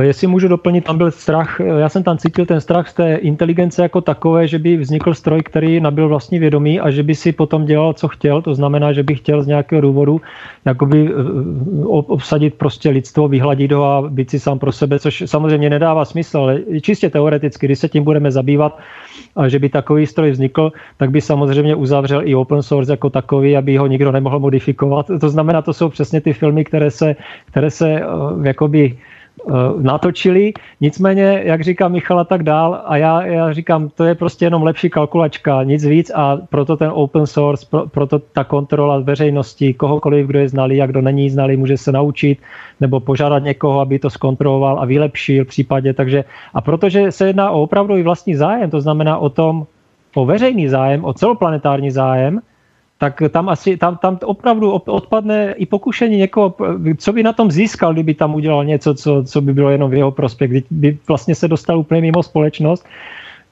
jestli můžu doplnit, tam byl strach, eh, já jsem tam cítil ten strach z té inteligence jako takové, že by vznikl stroj, který nabil vlastní vědomí a že by si potom dělal, co chtěl, to znamená, že by chtěl z nějakého důvodu jakoby eh, obsadit prostě lidstvo, vyhladit ho a být si sám pro sebe, což samozřejmě nedává smysl, ale čistě teoreticky, když se tím budeme zabývat, a že by takový stroj vznikl, tak by samozřejmě uzavřel i open source jako takový, aby ho nikdo nemohl modifikovat. To znamená, to jsou přesně ty filmy, které se, které se jakoby Eh, natočili. Nicméně, jak říká Michal a tak dál, a já, já říkám, to je prostě jenom lepší kalkulačka, nic víc a proto ten open source, pro, proto ta kontrola veřejnosti, kohokoliv, kdo je znalý a kdo není znalý, může se naučit nebo požádat někoho, aby to zkontroloval a vylepšil v případě. Takže, a protože se jedná o opravdu i vlastní zájem, to znamená o tom, o veřejný zájem, o celoplanetární zájem, tak tam asi tam, tam opravdu odpadne i pokušení někoho, co by na tom získal, kdyby tam udělal něco, co, co by bylo jenom v jeho prospěch, by vlastně se dostal úplně mimo společnost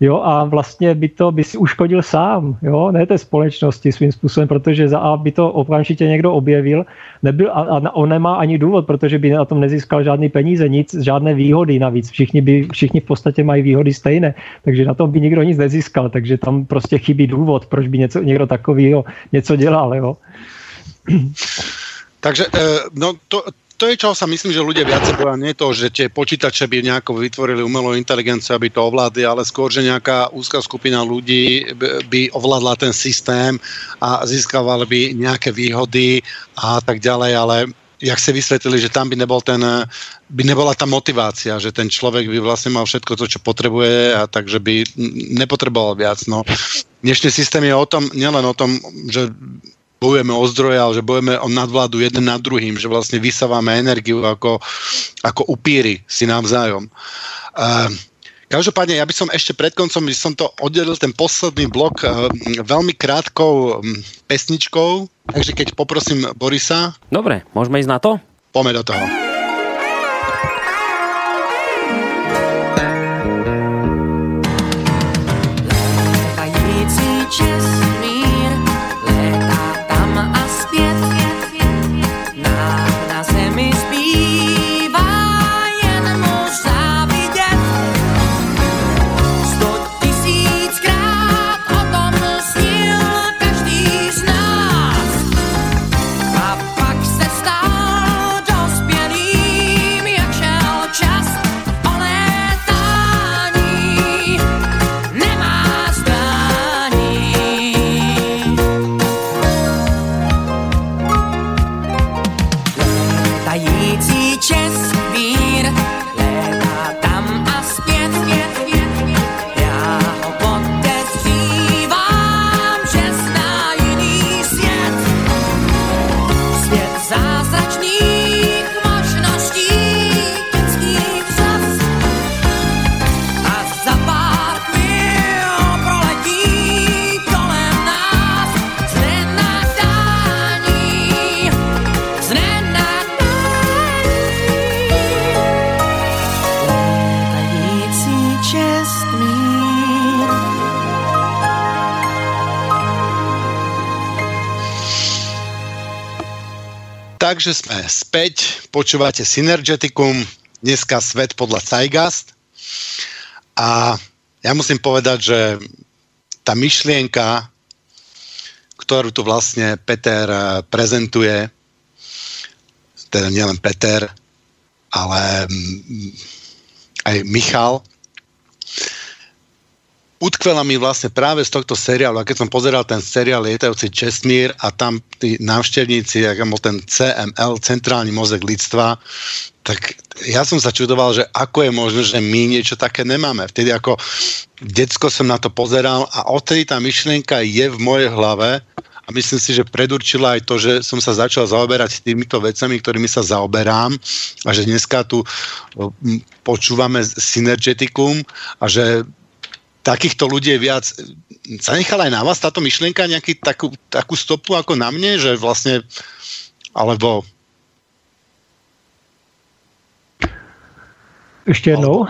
Jo, a vlastně by to by si uškodil sám, jo, ne té společnosti svým způsobem, protože za A by to okamžitě někdo objevil nebyl, a, a on nemá ani důvod, protože by na tom nezískal žádný peníze, nic, žádné výhody navíc. Všichni, by, všichni v podstatě mají výhody stejné, takže na tom by nikdo nic nezískal, takže tam prostě chybí důvod, proč by něco, někdo takového něco dělal. Jo. Takže eh, no, to, to je, čo sa myslím, že ľudia viacej boja nie to, že tie počítače by nejako vytvorili umelú inteligenciu, aby to ovládli, ale skôr, že nejaká úzká skupina ľudí by ovládla ten systém a získavala by nejaké výhody a tak ďalej, ale jak si vysvetlili, že tam by nebol ten, by nebola tá motivácia, že ten človek by vlastne mal všetko to, čo potrebuje a takže by nepotreboval viac. No, dnešný systém je o tom, nielen o tom, že bojujeme o zdroje, ale že bojujeme o nadvládu jeden nad druhým, že vlastne vysávame energiu ako, ako upíry si navzájom. Uh, Každopádne, ja by som ešte pred koncom, by som to oddelil ten posledný blok uh, veľmi krátkou um, pesničkou, takže keď poprosím Borisa. Dobre, môžeme ísť na to? Poďme do toho. Takže sme späť, počúvate Synergeticum, dneska svet podľa Zeitgeist. A ja musím povedať, že tá myšlienka, ktorú tu vlastne Peter eh, prezentuje, teda nielen Peter, ale mm, aj Michal, utkvela mi vlastne práve z tohto seriálu, a keď som pozeral ten seriál Lietajúci Čestmír a tam tí návštevníci, jak bol ten CML, Centrálny mozek lidstva, tak ja som sa čudoval, že ako je možné, že my niečo také nemáme. Vtedy ako decko som na to pozeral a odtedy tá myšlienka je v mojej hlave a myslím si, že predurčila aj to, že som sa začal zaoberať týmito vecami, ktorými sa zaoberám a že dneska tu počúvame synergeticum a že takýchto ľudí je viac. Zanechala aj na vás táto myšlienka nejaký takú, takú stopu ako na mne, že vlastne, alebo Ještě jednou.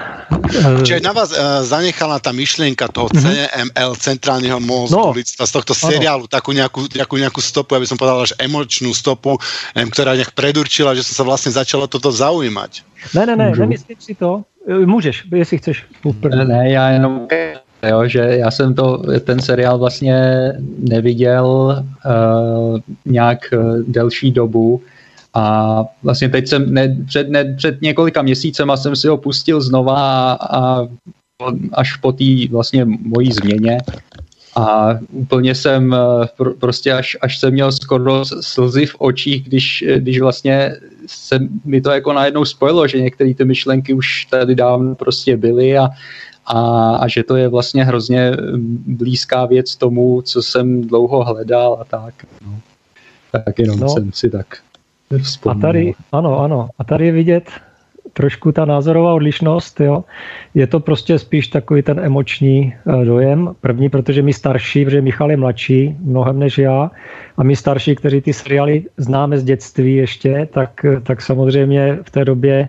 Čiže na vás uh, zanechala tá myšlienka toho mm-hmm. CML, centrálneho mozgu no. lidstva, z tohto seriálu, ano. takú nejakú, nejakú, nejakú stopu, aby som povedal, že emočnú stopu, ktorá nejak predurčila, že som sa vlastne začala toto zaujímať. Ne, ne, ne, nemyslím si to. Můžeš, jestli chceš. Ne, ne, já jenom Jo, že já jsem to, ten seriál vlastně neviděl uh, nějak uh, delší dobu. A vlastně teď jsem, ne, před, ne, před několika měsícema jsem si ho pustil znova a, a až po té vlastně mojí změně. A úplně jsem eh, pr- prostě až, až jsem měl skoro slzy v očích, když, když vlastně se mi to jako najednou spojilo, že některé ty myšlenky už tady dávno prostě byly a, a, a že to je vlastně hrozně blízká věc tomu, co jsem dlouho hledal a tak. No. Tak jenom no. jsem si tak vzpomněl. A tady, ano, ano. A tady je vidět trošku ta názorová odlišnost, jo. Je to prostě spíš takový ten emoční eh, dojem. První, protože my starší, protože Michal je mladší mnohem než já, a my starší, kteří ty seriály známe z dětství ještě, tak, tak samozřejmě v té době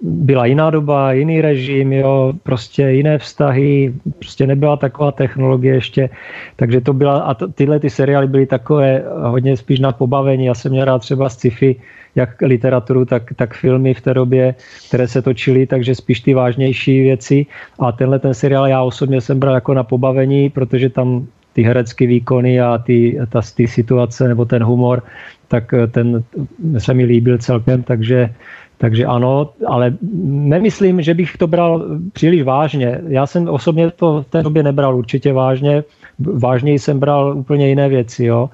byla jiná doba, jiný režim, jo, prostě jiné vztahy, prostě nebyla taková technologie ještě, takže to byla, a tyhle ty seriály byly takové hodně spíš na pobavení, já jsem měl rád třeba sci-fi, jak literaturu, tak, tak filmy v té době, které se točily, takže spíš ty vážnější věci. A tenhle ten seriál já osobně jsem bral jako na pobavení, protože tam ty herecké výkony a ty, ta, ty situace nebo ten humor, tak ten se mi líbil celkem, takže takže ano, ale nemyslím, že bych to bral příliš vážně. Já jsem osobně to v té době nebral určitě vážně. Vážněji jsem bral úplně jiné věci. Jo.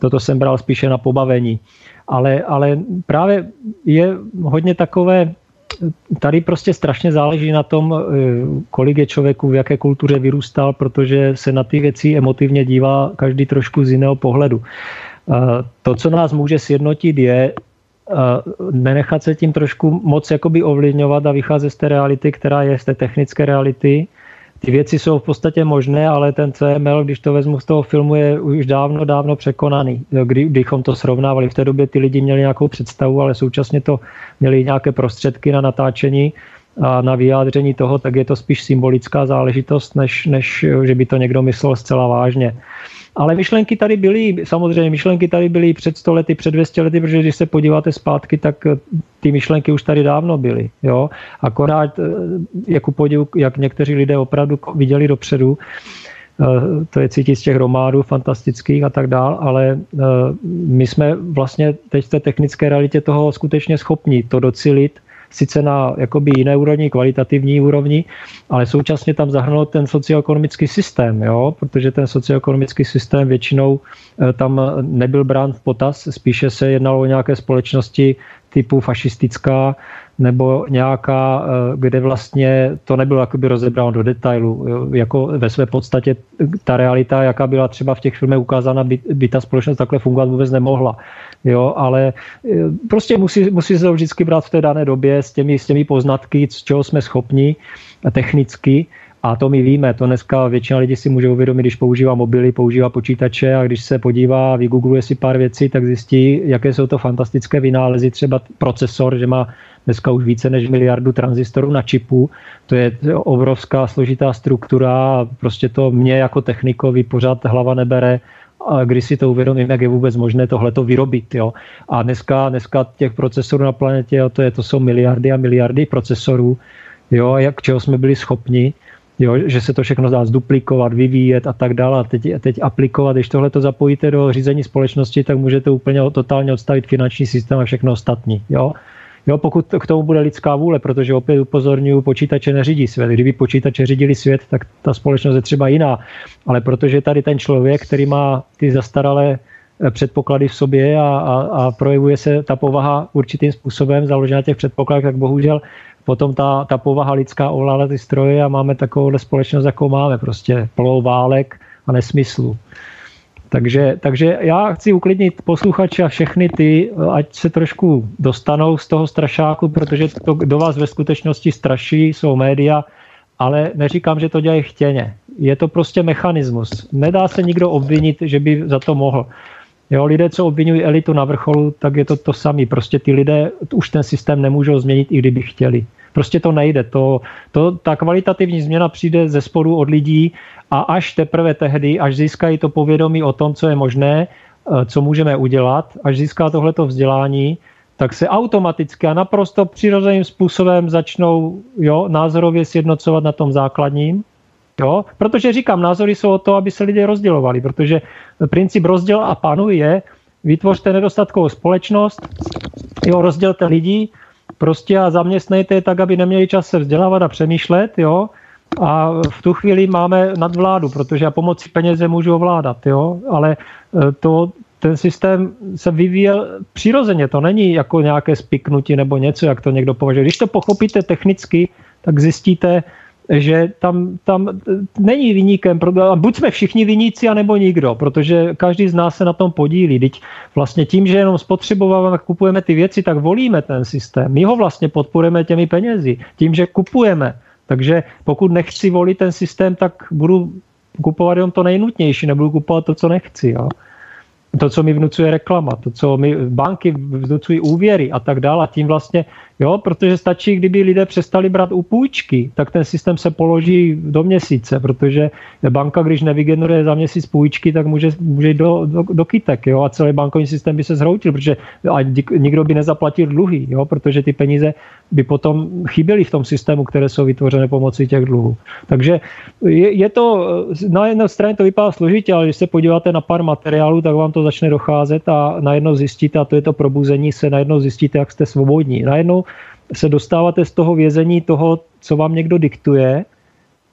Toto jsem bral spíše na pobavení. Ale, ale právě je hodně takové, tady prostě strašně záleží na tom, eh, kolik je člověku v jaké kultuře vyrůstal, protože se na ty věci emotivně dívá každý trošku z jiného pohledu. Eh, to, co nás může sjednotit, je, nenechat se tím trošku moc jakoby ovlivňovat a vycházet z té reality, která je z té technické reality. Ty věci jsou v podstatě možné, ale ten CML, když to vezmu z toho filmu, je už dávno, dávno překonaný. Kdy, kdybychom to srovnávali, v té době ty lidi měli nějakou představu, ale současně to měli nějaké prostředky na natáčení a na vyjádření toho, tak je to spíš symbolická záležitost, než, než že by to někdo myslel zcela vážně. Ale myšlenky tady byly, samozřejmě myšlenky tady byly před 100 lety, před 200 lety, protože když se podíváte zpátky, tak eh, ty myšlenky už tady dávno byly. Jo? Akorát, eh, jak, podivu, jak někteří lidé opravdu viděli dopředu, eh, to je cítit z těch romádů fantastických a tak dál, ale my jsme vlastně teď v té technické realitě toho skutečně schopni to docilit, sice na jakoby jiné úrovni, kvalitativní úrovni, ale současně tam zahrnout ten socioekonomický systém, jo? protože ten socioekonomický systém většinou eh, tam nebyl brán v potaz, spíše se jednalo o nějaké společnosti typu fašistická, nebo nějaká, eh, kde vlastně to nebylo jakoby rozebráno do detailu. Jako ve své podstatě ta realita, jaká byla třeba v těch filmech ukázána, by, by ta společnost takhle fungovat vůbec nemohla. Jo, ale eh, prostě musí, musí se to vždycky brát v té dané době s těmi, s těmi poznatky, z čeho jsme schopni technicky. A to my víme, to dneska většina lidí si může uvědomit, když používá mobily, používá počítače a když se podívá, vygoogluje si pár věcí, tak zjistí, jaké jsou to fantastické vynálezy, třeba procesor, že má dneska už více než miliardu tranzistorů na čipu. To je obrovská složitá struktura prostě to mě jako technikovi pořád hlava nebere, a když si to uvědomím, jak je vůbec možné tohleto vyrobit. Jo. A dneska, dneska těch procesorů na planetě, jo, to, je, to jsou miliardy a miliardy procesorů, jo, jak čeho jsme byli schopni, jo, že se to všechno dá zduplikovat, vyvíjet a tak dále. A teď, teď aplikovat, když tohle to zapojíte do řízení společnosti, tak můžete úplně totálně odstavit finanční systém a všechno ostatní. Jo. Jo, pokud k tomu bude lidská vůle, protože opět upozorňuji, počítače neřídí svět. Kdyby počítače řídili svět, tak ta společnost je třeba jiná. Ale protože tady ten člověk, který má ty zastaralé eh, předpoklady v sobě a, a, a projevuje se ta povaha určitým způsobem založená těch předpokladech, tak bohužel potom ta, ta povaha lidská ovládá ty stroje a máme takovou společnost, jakou máme, prostě plou válek a nesmyslu. Takže, takže já chci uklidnit posluchače a všechny ty, ať se trošku dostanou z toho strašáku, protože to do vás ve skutečnosti straší, jsou média, ale neříkám, že to dělají chtěně. Je to prostě mechanismus. Nedá se nikdo obvinit, že by za to mohl. Jo, lidé, co obvinují elitu na vrcholu, tak je to to samé. Prostě ty lidé už ten systém nemůžou změnit, i kdyby chtěli. Prostě to nejde. To, to, ta kvalitativní změna přijde ze spodu od lidí a až teprve tehdy, až získají to povědomí o tom, co je možné, eh, co můžeme udělat, až získá tohleto vzdělání, tak se automaticky a naprosto přirozeným způsobem začnou jo, názorově sjednocovat na tom základním. Jo? Protože říkám, názory jsou o to, aby se lidé rozdělovali, protože princip rozděl a panu je, vytvořte nedostatkovou společnost, jo, rozdělte lidi, prostě a zaměstnejte je tak, aby neměli čas se vzdělávat a přemýšlet, jo, a v tu chvíli máme nadvládu, protože já pomocí peněze můžu ovládat, jo? ale e, to, ten systém se vyvíjel přirozeně, to není jako nějaké spiknutí nebo něco, jak to někdo považuje. Když to pochopíte technicky, tak zjistíte, že tam, tam e, není vyníkem, buď jsme všichni viníci, anebo nikdo, protože každý z nás se na tom podílí. Teď vlastně tím, že jenom spotřebováváme, kupujeme ty věci, tak volíme ten systém. My ho vlastně podporujeme těmi penězi. Tím, že kupujeme, takže pokud nechci volit ten systém, tak budu kupovat jenom to nejnutnější, nebudu kupovat to, co nechci. Jo to, co mi vnucuje reklama, to, co mi banky vnucují úvěry a tak dále. A tím vlastně, jo, protože stačí, kdyby lidé přestali brát u půjčky, tak ten systém se položí do měsíce, protože banka, když nevygeneruje za měsíc půjčky, tak může, může jít do, do, do kytek, jo, a celý bankovní systém by se zhroutil, protože a nikdo by nezaplatil dluhy, jo, protože ty peníze by potom chyběly v tom systému, které jsou vytvořené pomocí těch dluhů. Takže je, je to, na jedné straně to vypadá složitě, ale když se podíváte na pár materiálů, tak vám to začne docházet a najednou zjistíte, a to je to probuzení se, najednou zjistíte, jak jste svobodní. Najednou se dostáváte z toho vězení toho, co vám někdo diktuje,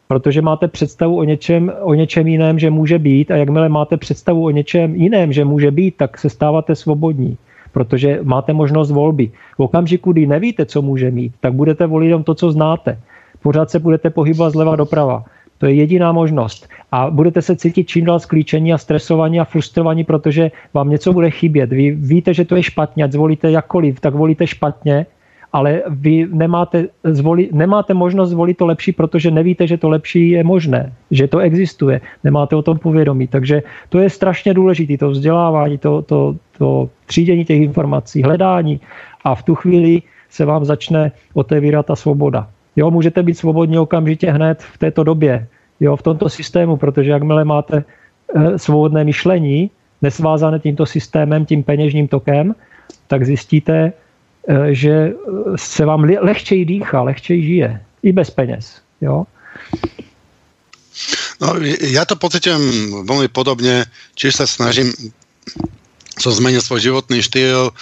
protože máte představu o něčem, o něčem jiném, že může být a jakmile máte představu o něčem jiném, že může být, tak se stáváte svobodní protože máte možnost volby. V okamžiku, kdy nevíte, co může mít, tak budete volit jenom to, co znáte. Pořád se budete pohybovat zleva doprava. To je jediná možnost. A budete se cítit čím dál sklíčení a stresovaní a frustrovaní, protože vám něco bude chybět. Vy víte, že to je špatně, ať zvolíte jakkoliv, tak volíte špatně ale vy nemáte, zvoli, nemáte možnost zvolit to lepší, protože nevíte, že to lepší je možné, že to existuje, nemáte o tom povědomí. Takže to je strašně důležité, to vzdělávání, to, to, to třídění těch informací, hledání a v tu chvíli se vám začne otevírat ta svoboda. Jo, můžete být svobodní okamžitě hned v této době, jo, v tomto systému, protože jakmile máte e, svobodné myšlení, nesvázané tímto systémem, tím peněžním tokem, tak zjistíte, Eh, že se vám lehčej dýchá, lehčej žije. I bez peněz. Jo? No, ja to pocitujem veľmi podobne, čiže sa snažím som zmenil svoj životný štýl, um,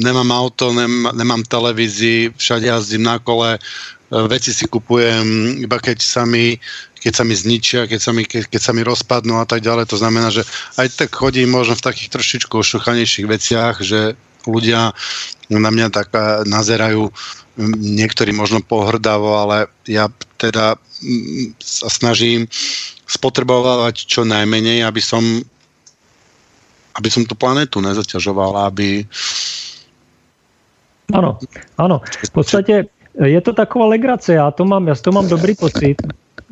nemám auto, nem, nemám televízii, všade jazdím na kole, uh, veci si kupujem, iba keď sa mi, keď sa mi zničia, keď sa mi, keď, keď sa mi rozpadnú a tak ďalej. To znamená, že aj tak chodím možno v takých trošičku ošuchanejších veciach, že ľudia na mňa tak eh, nazerajú niektorí možno pohrdavo, ale ja teda sa snažím spotrebovať čo najmenej, aby som aby som tú planetu nezaťažoval, aby... Ano, ano. V podstatě je to taková legrace, já to mám, já to mám dobrý pocit,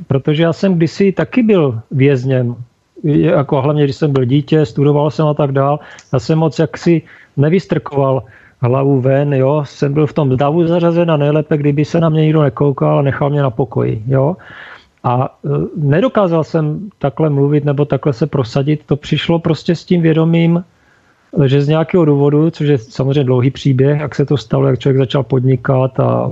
protože já jsem kdysi taky byl vězněm, jako hlavně když jsem byl dítě, studoval jsem a tak dál, já jsem moc jaksi nevystrkoval hlavu ven, jo, jsem byl v tom davu zařazen a nejlépe, kdyby se na mě nikdo nekoukal a nechal mě na pokoji, jo. A e, nedokázal jsem takhle mluvit nebo takhle se prosadit. To přišlo prostě s tím vědomím, že z nějakého důvodu, což je samozřejmě dlouhý příběh, jak se to stalo, jak člověk začal podnikat a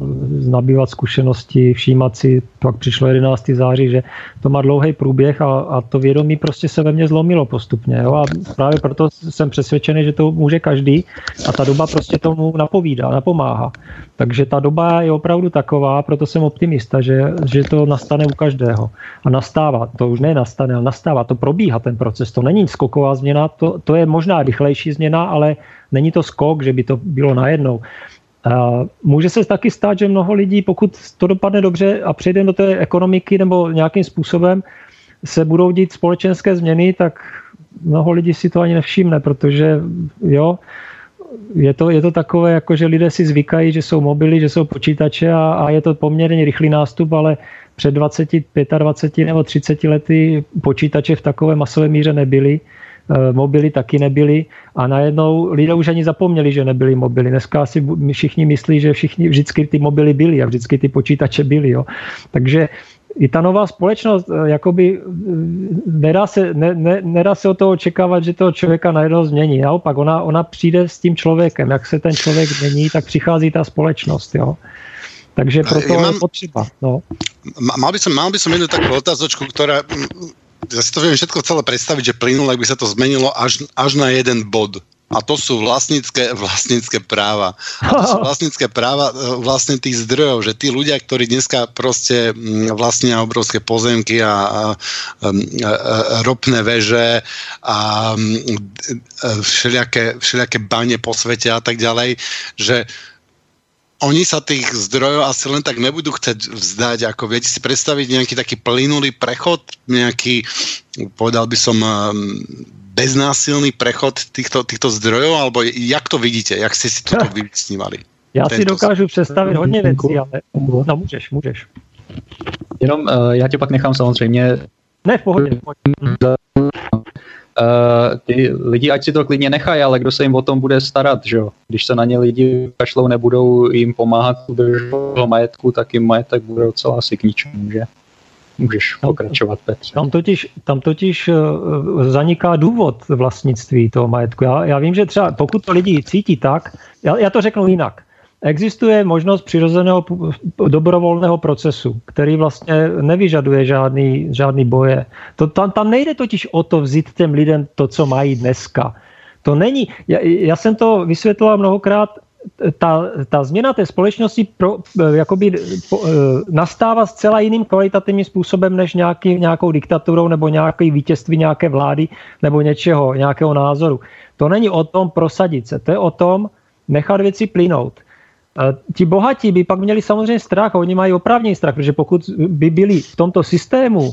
nabývat zkušenosti, všímat si, pak přišlo 11. září, že to má dlouhý průběh a, a to vědomí prostě se ve mně zlomilo postupně. Jo? A právě proto jsem přesvědčený, že to může každý a ta doba prostě tomu napovídá, napomáhá. Takže ta doba je opravdu taková, proto jsem optimista, že, že to nastane u každého. A nastává, to už ne nastane, ale nastává, to probíhá ten proces, to není skoková změna, to, to je možná rychlejší změna, ale není to skok, že by to bylo najednou. Může se taky stát, že mnoho lidí, pokud to dopadne dobře a přejde do té ekonomiky nebo nějakým způsobem se budou dít společenské změny, tak mnoho lidí si to ani nevšimne, protože jo, je to, je to takové, jako že lidé si zvykají, že jsou mobily, že jsou počítače a, a je to poměrně rychlý nástup, ale před 20, 25 nebo 30 lety počítače v takové masové míře nebyly mobily taky nebyly a najednou lidé už ani zapomněli, že nebyly mobily. Dneska si všichni myslí, že všichni, vždycky ty mobily byly a vždycky ty počítače byly. Jo. Takže i ta nová společnost, eh, jakoby eh, nedá se, ne, ne, nedá se o toho očekávat, že toho člověka najednou změní. Naopak, ona, ona přijde s tím člověkem. Jak se ten člověk změní, tak přichází ta společnost. Jo. Takže proto ja mám, je potřeba. No. Mal, by som, mal by som jednu takú otázočku, ktorá ja si to viem všetko celé predstaviť, že plynule by sa to zmenilo až, až na jeden bod. A to sú vlastnícke, vlastnícke práva. A to sú vlastnícke práva e, vlastne tých zdrojov, že tí ľudia, ktorí dneska proste mm, vlastnia obrovské pozemky a, a, a, a ropné veže a mm, e, všelijaké, všelijaké bane po svete a tak ďalej, že oni sa tých zdrojov asi len tak nebudú chcieť vzdať, ako viete si predstaviť nejaký taký plynulý prechod, nejaký, povedal by som, um, beznásilný prechod týchto, týchto zdrojov, alebo jak to vidíte, jak ste si toto vysnívali? Já si dokážu představit hodně věcí, ale no můžeš, můžeš. Jenom uh, já tě pak nechám samozřejmě ne, v pohodě. Uh, ty lidi ať si to klidně nechají, ale kdo se jim o tom bude starat, že jo? Když se na ně lidi kašlou, nebudou jim pomáhat udržovat majetku, tak jim majetek bude docela asi k ničemu, že? Můžeš pokračovat, Petře. Tam totiž, tam totiž uh, zaniká důvod vlastnictví toho majetku. Já, já vím, že třeba pokud to lidi cítí tak, já, já to řeknu jinak. Existuje možnost přirozeného dobrovolného procesu, který vlastně nevyžaduje žádný, žádný boje. To, tam, tam nejde totiž o to vzít těm lidem to, co mají dneska. To není, já, já jsem to vysvětlila mnohokrát, ta, ta změna té společnosti pro, jakoby, po, e, nastává zcela jiným kvalitativním způsobem než nějaký, nějakou diktaturou nebo nějaké vítězství nějaké vlády nebo něčeho, nějakého názoru. To není o tom prosadit se, to je o tom nechat věci plynout. Ti bohatí by pak měli samozřejmě strach, oni mají oprávněný strach, protože pokud by byli v tomto systému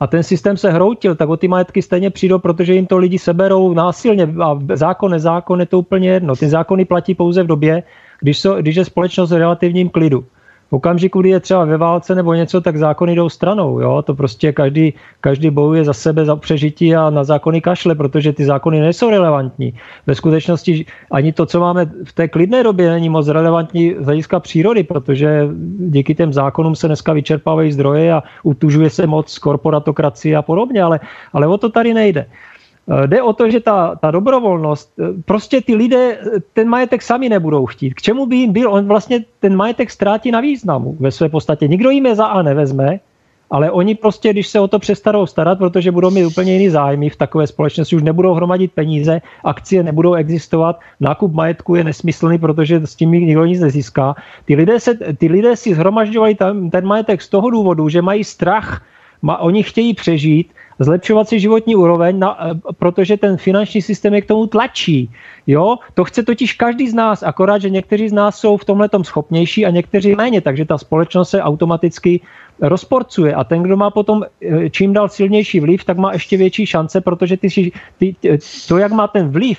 a ten systém se hroutil, tak o ty majetky stejně přijdou, protože jim to lidi seberou násilně a zákon, nezákon je to úplně jedno. Ty zákony platí pouze v době, když, so, když je společnost v relativním klidu v okamžiku, kdy je třeba ve válce nebo něco, tak zákony jdou stranou. Jo? To prostě každý, každý bojuje za sebe, za přežití a na zákony kašle, protože ty zákony nejsou relevantní. Ve skutečnosti ani to, co máme v té klidné době, není moc relevantní z hlediska přírody, protože díky těm zákonům se dneska vyčerpávají zdroje a utužuje se moc korporatokracie a podobně, ale, ale o to tady nejde. Eh, jde o to, že ta, ta dobrovolnost, eh, prostě ty lidé eh, ten majetek sami nebudou chtít. K čemu by jim byl? On vlastně ten majetek ztrátí na významu ve své podstatě. Nikdo jim je za A nevezme, ale oni prostě, když se o to přestanou starat, protože budou mít úplně jiný zájmy v takové společnosti, už nebudou hromadit peníze, akcie nebudou existovat, nákup majetku je nesmyslný, protože s tím nikdo nic nezíská. Ty lidé, se, ty lidé si zhromažďovali ten, ten majetek z toho důvodu, že mají strach, ma, oni chtějí přežít zlepšovat si životní úroveň, na, eh, protože ten finanční systém je k tomu tlačí. Jo? To chce totiž každý z nás, akorát, že někteří z nás jsou v tomhle schopnější a někteří méně, takže ta společnost se automaticky rozporcuje a ten, kdo má potom eh, čím dál silnější vliv, tak má ještě větší šance, protože ty, ty, to, jak má ten vliv,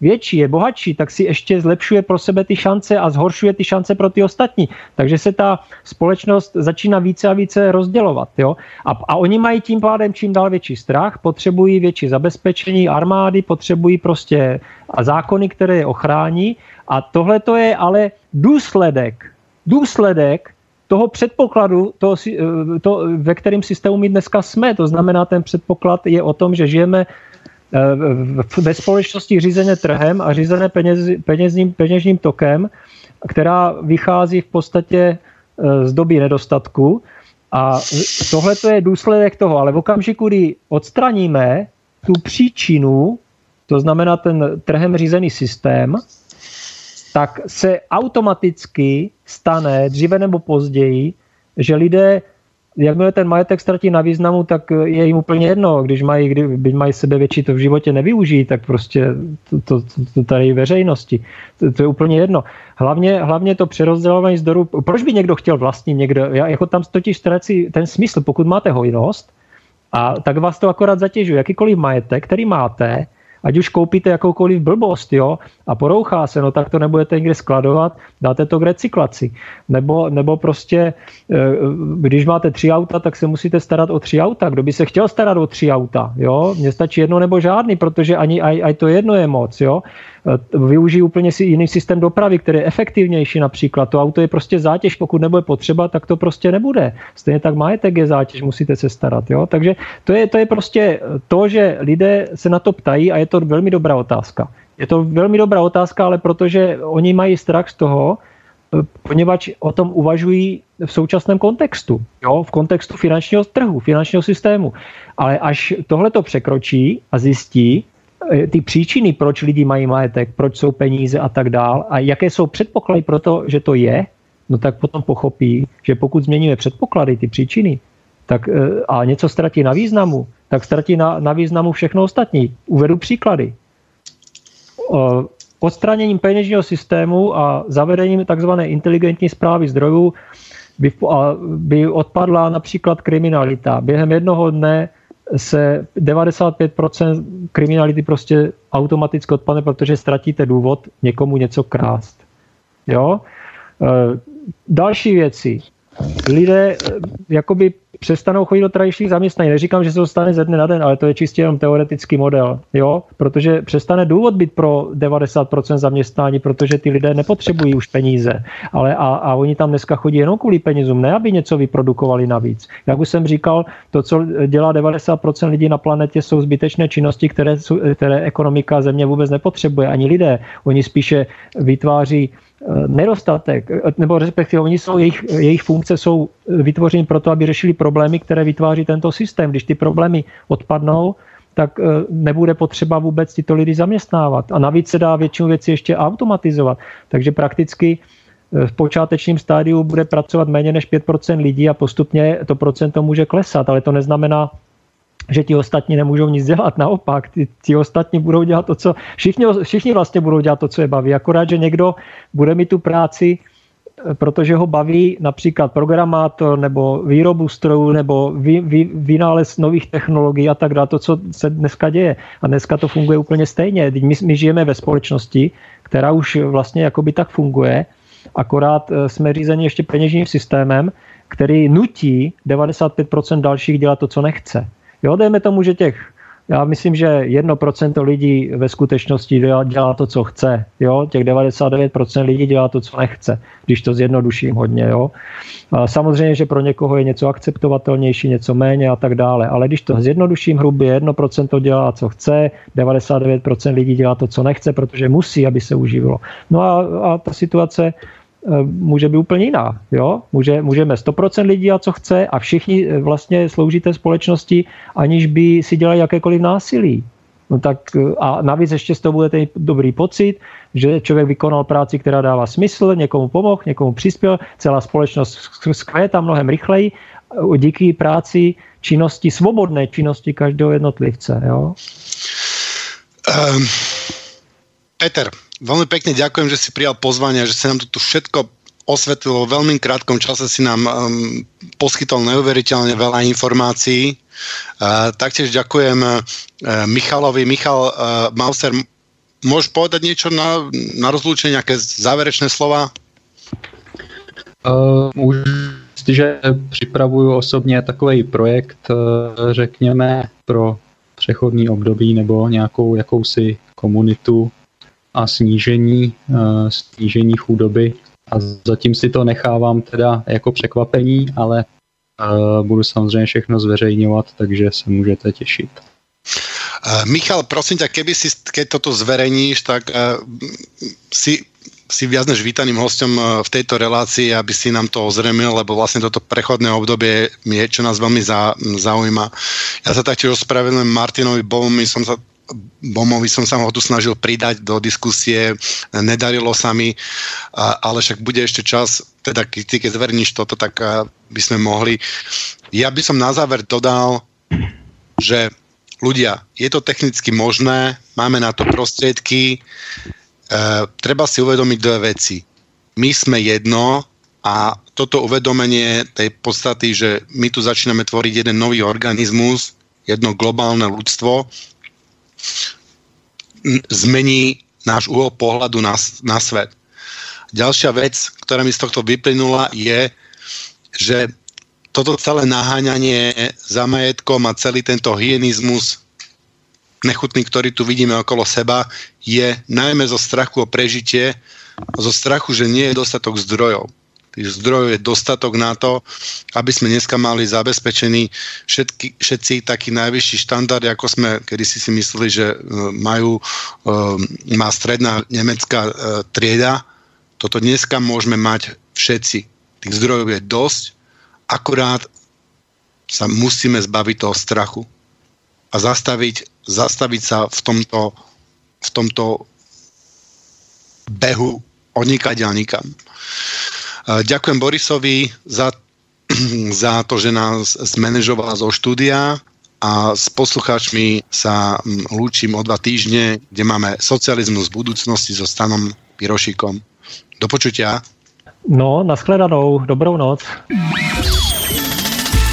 větší, je bohatší, tak si ještě zlepšuje pro sebe ty šance a zhoršuje ty šance pro ty ostatní. Takže se ta společnost začíná více a více rozdělovat. Jo? A, a oni mají tím pádem čím dál větší strach, potřebují větší zabezpečení armády, potřebují prostě zákony, které je ochrání. A tohle to je ale důsledek, důsledek toho předpokladu, toho, to, ve kterém systému my dneska jsme. To znamená, ten předpoklad je o tom, že žijeme ve společnosti řízené trhem a řízené peněz, penězním, peněžním tokem, která vychází v podstatě z doby nedostatku. A tohle je důsledek toho, ale v okamžiku, kdy odstraníme tu příčinu, to znamená ten trhem řízený systém, tak se automaticky stane dříve nebo později, že lidé, jakmile ten majetek ztratí na významu, tak je jim úplně jedno, když mají, když mají větší, to v životě nevyužijí, tak prostě to, to, to tady veřejnosti. To, to je úplně jedno. Hlavně, hlavně to přerozdělování zdrojů. Proč by někdo chtěl vlastnit někdo? Já, jako tam totiž ztrácí ten smysl, pokud máte hojnost, a tak vás to akorát zatěžuje. Jakýkoliv majetek, který máte, ať už koupíte jakoukoliv blbost, jo, a porouchá se, no tak to nebudete někde skladovat, dáte to k recyklaci. Nebo, nebo prostě, eh, když máte tři auta, tak se musíte starat o tři auta. Kdo by se chtěl starat o tři auta, jo? Mně stačí jedno nebo žádný, protože ani aj, aj to jedno je moc, jo? Eh, využijí úplně si jiný systém dopravy, který je efektivnější například. To auto je prostě zátěž, pokud nebude potřeba, tak to prostě nebude. Stejně tak majetek je zátěž, musíte se starat. Jo? Takže to je, to je prostě to, že lidé se na to ptají a je to velmi dobrá otázka. Je to velmi dobrá otázka, ale protože oni mají strach z toho, eh, poněvadž o tom uvažují v současném kontextu, jo, v kontextu finančního trhu, finančního systému. Ale až tohle to překročí a zjistí, Eh, ty příčiny, proč lidi mají majetek, proč jsou peníze a tak dál a jaké jsou předpoklady pro to, že to je, no tak potom pochopí, že pokud změníme předpoklady, ty příčiny, tak eh, a něco ztratí na významu, tak ztratí na, na významu všechno ostatní. Uvedu příklady. Odstraněním peněžního systému a zavedením tzv. inteligentní zprávy zdrojů by, by odpadla například kriminalita. Během jednoho dne se 95% kriminality prostě automaticky odpadne, protože ztratíte důvod někomu něco krást. Jo? E, další věci. Lidé e, jakoby přestanou chodit do tradičních zaměstnání. Neříkám, že se to stane ze dne na den, ale to je čistě jenom teoretický model. Jo? Protože přestane důvod být pro 90% zaměstnání, protože ty lidé nepotřebují už peníze. Ale a, a oni tam dneska chodí jenom kvůli penězům, ne aby něco vyprodukovali navíc. Jak už jsem říkal, to, co dělá 90% lidí na planetě, jsou zbytečné činnosti, které, které ekonomika země vůbec nepotřebuje, ani lidé. Oni spíše vytváří Eh, nedostatek, eh, nebo respektive oni jsou, jejich, jejich funkce jsou vytvořeny proto, aby řešili problémy, které vytváří tento systém. Když ty problémy odpadnou, tak eh, nebude potřeba vůbec tyto lidi zaměstnávat. A navíc se dá většinu věcí ještě automatizovat. Takže prakticky v počátečním stádiu bude pracovat méně než 5% lidí a postupně to procento může klesat, ale to neznamená, že ti ostatní nemůžou nic dělat. Naopak, ti, ti ostatní budou dělat to, co... Všichni, všichni vlastně budou dělat to, co je baví. Akorát, že někdo bude mít tu práci, eh, protože ho baví například programátor nebo výrobu strojů nebo vy, vy, vynález nových technologií a tak dále, to, co se dneska děje. A dneska to funguje úplně stejně. My, my žijeme ve společnosti, která už vlastně jakoby tak funguje, akorát eh, jsme řízeni ještě peněžním systémem, který nutí 95% dalších dělat to, co nechce. Jo, dejme tomu, že těch já myslím, že 1% lidí ve skutečnosti dělá, dělá to, co chce. Jo? Těch 99% lidí dělá to, co nechce, když to zjednoduším hodně. Jo? A samozřejmě, že pro někoho je něco akceptovatelnější, něco méně a tak dále. Ale když to zjednoduším hrubě, 1% dělá, co chce, 99% lidí dělá to, co nechce, protože musí, aby se uživilo. No a, a ta situace může být úplně jiná. Jo? Může, můžeme 100% lidí dělat, co chce a všichni eh, vlastně slouží té společnosti, aniž by si dělali jakékoliv násilí. No tak eh, a navíc ještě z toho budete mít dobrý pocit, že člověk vykonal práci, která dává smysl, někomu pomohl, někomu přispěl, celá společnost zkvétá mnohem rychleji díky práci, činnosti, svobodné činnosti každého jednotlivce. Jo? Um, Peter, Veľmi pekne ďakujem, že si prijal pozvanie, že si nám tu všetko osvetlilo v veľmi krátkom čase si nám um, poskytol neuveriteľne veľa informácií. Uh, taktiež ďakujem uh, Michalovi. Michal uh, Mauser, môžeš povedať niečo na, na rozlúčenie, nejaké záverečné slova? Uh, už že připravuju osobně takový projekt, řekněme, pro přechodný období nebo nějakou jakousi komunitu a snížení, eh, snížení chudoby a zatím si to nechávám teda jako překvapení, ale uh, budu samozřejmě všechno zveřejňovat, takže se můžete těšit. Uh, Michal, prosím ťa, keby si, keď toto zverejníš, tak uh, si si viac než vítaným hostom v tejto relácii, aby si nám to ozremil, lebo vlastne toto prechodné obdobie je, čo nás veľmi zaujíma. Ja sa taktiež ospravedlňujem Martinovi Bovovi, som sa Bomovi som sa ho tu snažil pridať do diskusie, nedarilo sa mi, ale však bude ešte čas, teda ty keď zverníš toto, tak by sme mohli. Ja by som na záver dodal, že ľudia, je to technicky možné, máme na to prostriedky, treba si uvedomiť dve veci. My sme jedno a toto uvedomenie tej podstaty, že my tu začíname tvoriť jeden nový organizmus, jedno globálne ľudstvo, zmení náš úhol pohľadu na, na svet. Ďalšia vec, ktorá mi z tohto vyplynula, je, že toto celé naháňanie za majetkom a celý tento hyenizmus nechutný, ktorý tu vidíme okolo seba, je najmä zo strachu o prežitie, zo strachu, že nie je dostatok zdrojov tých zdrojov je dostatok na to, aby sme dneska mali zabezpečený všetky, všetci taký najvyšší štandard, ako sme kedy si si mysleli, že e, majú, e, má stredná nemecká e, trieda. Toto dneska môžeme mať všetci. Tých zdrojov je dosť, akurát sa musíme zbaviť toho strachu a zastaviť, zastaviť sa v tomto, v tomto behu odnikať a nikam. Ďakujem Borisovi za, za to, že nás zmanéžoval zo štúdia a s poslucháčmi sa lúčim o dva týždne, kde máme socializmus v budúcnosti so Stanom Pirošikom. Do počutia. No, nashledanou. Dobrou noc.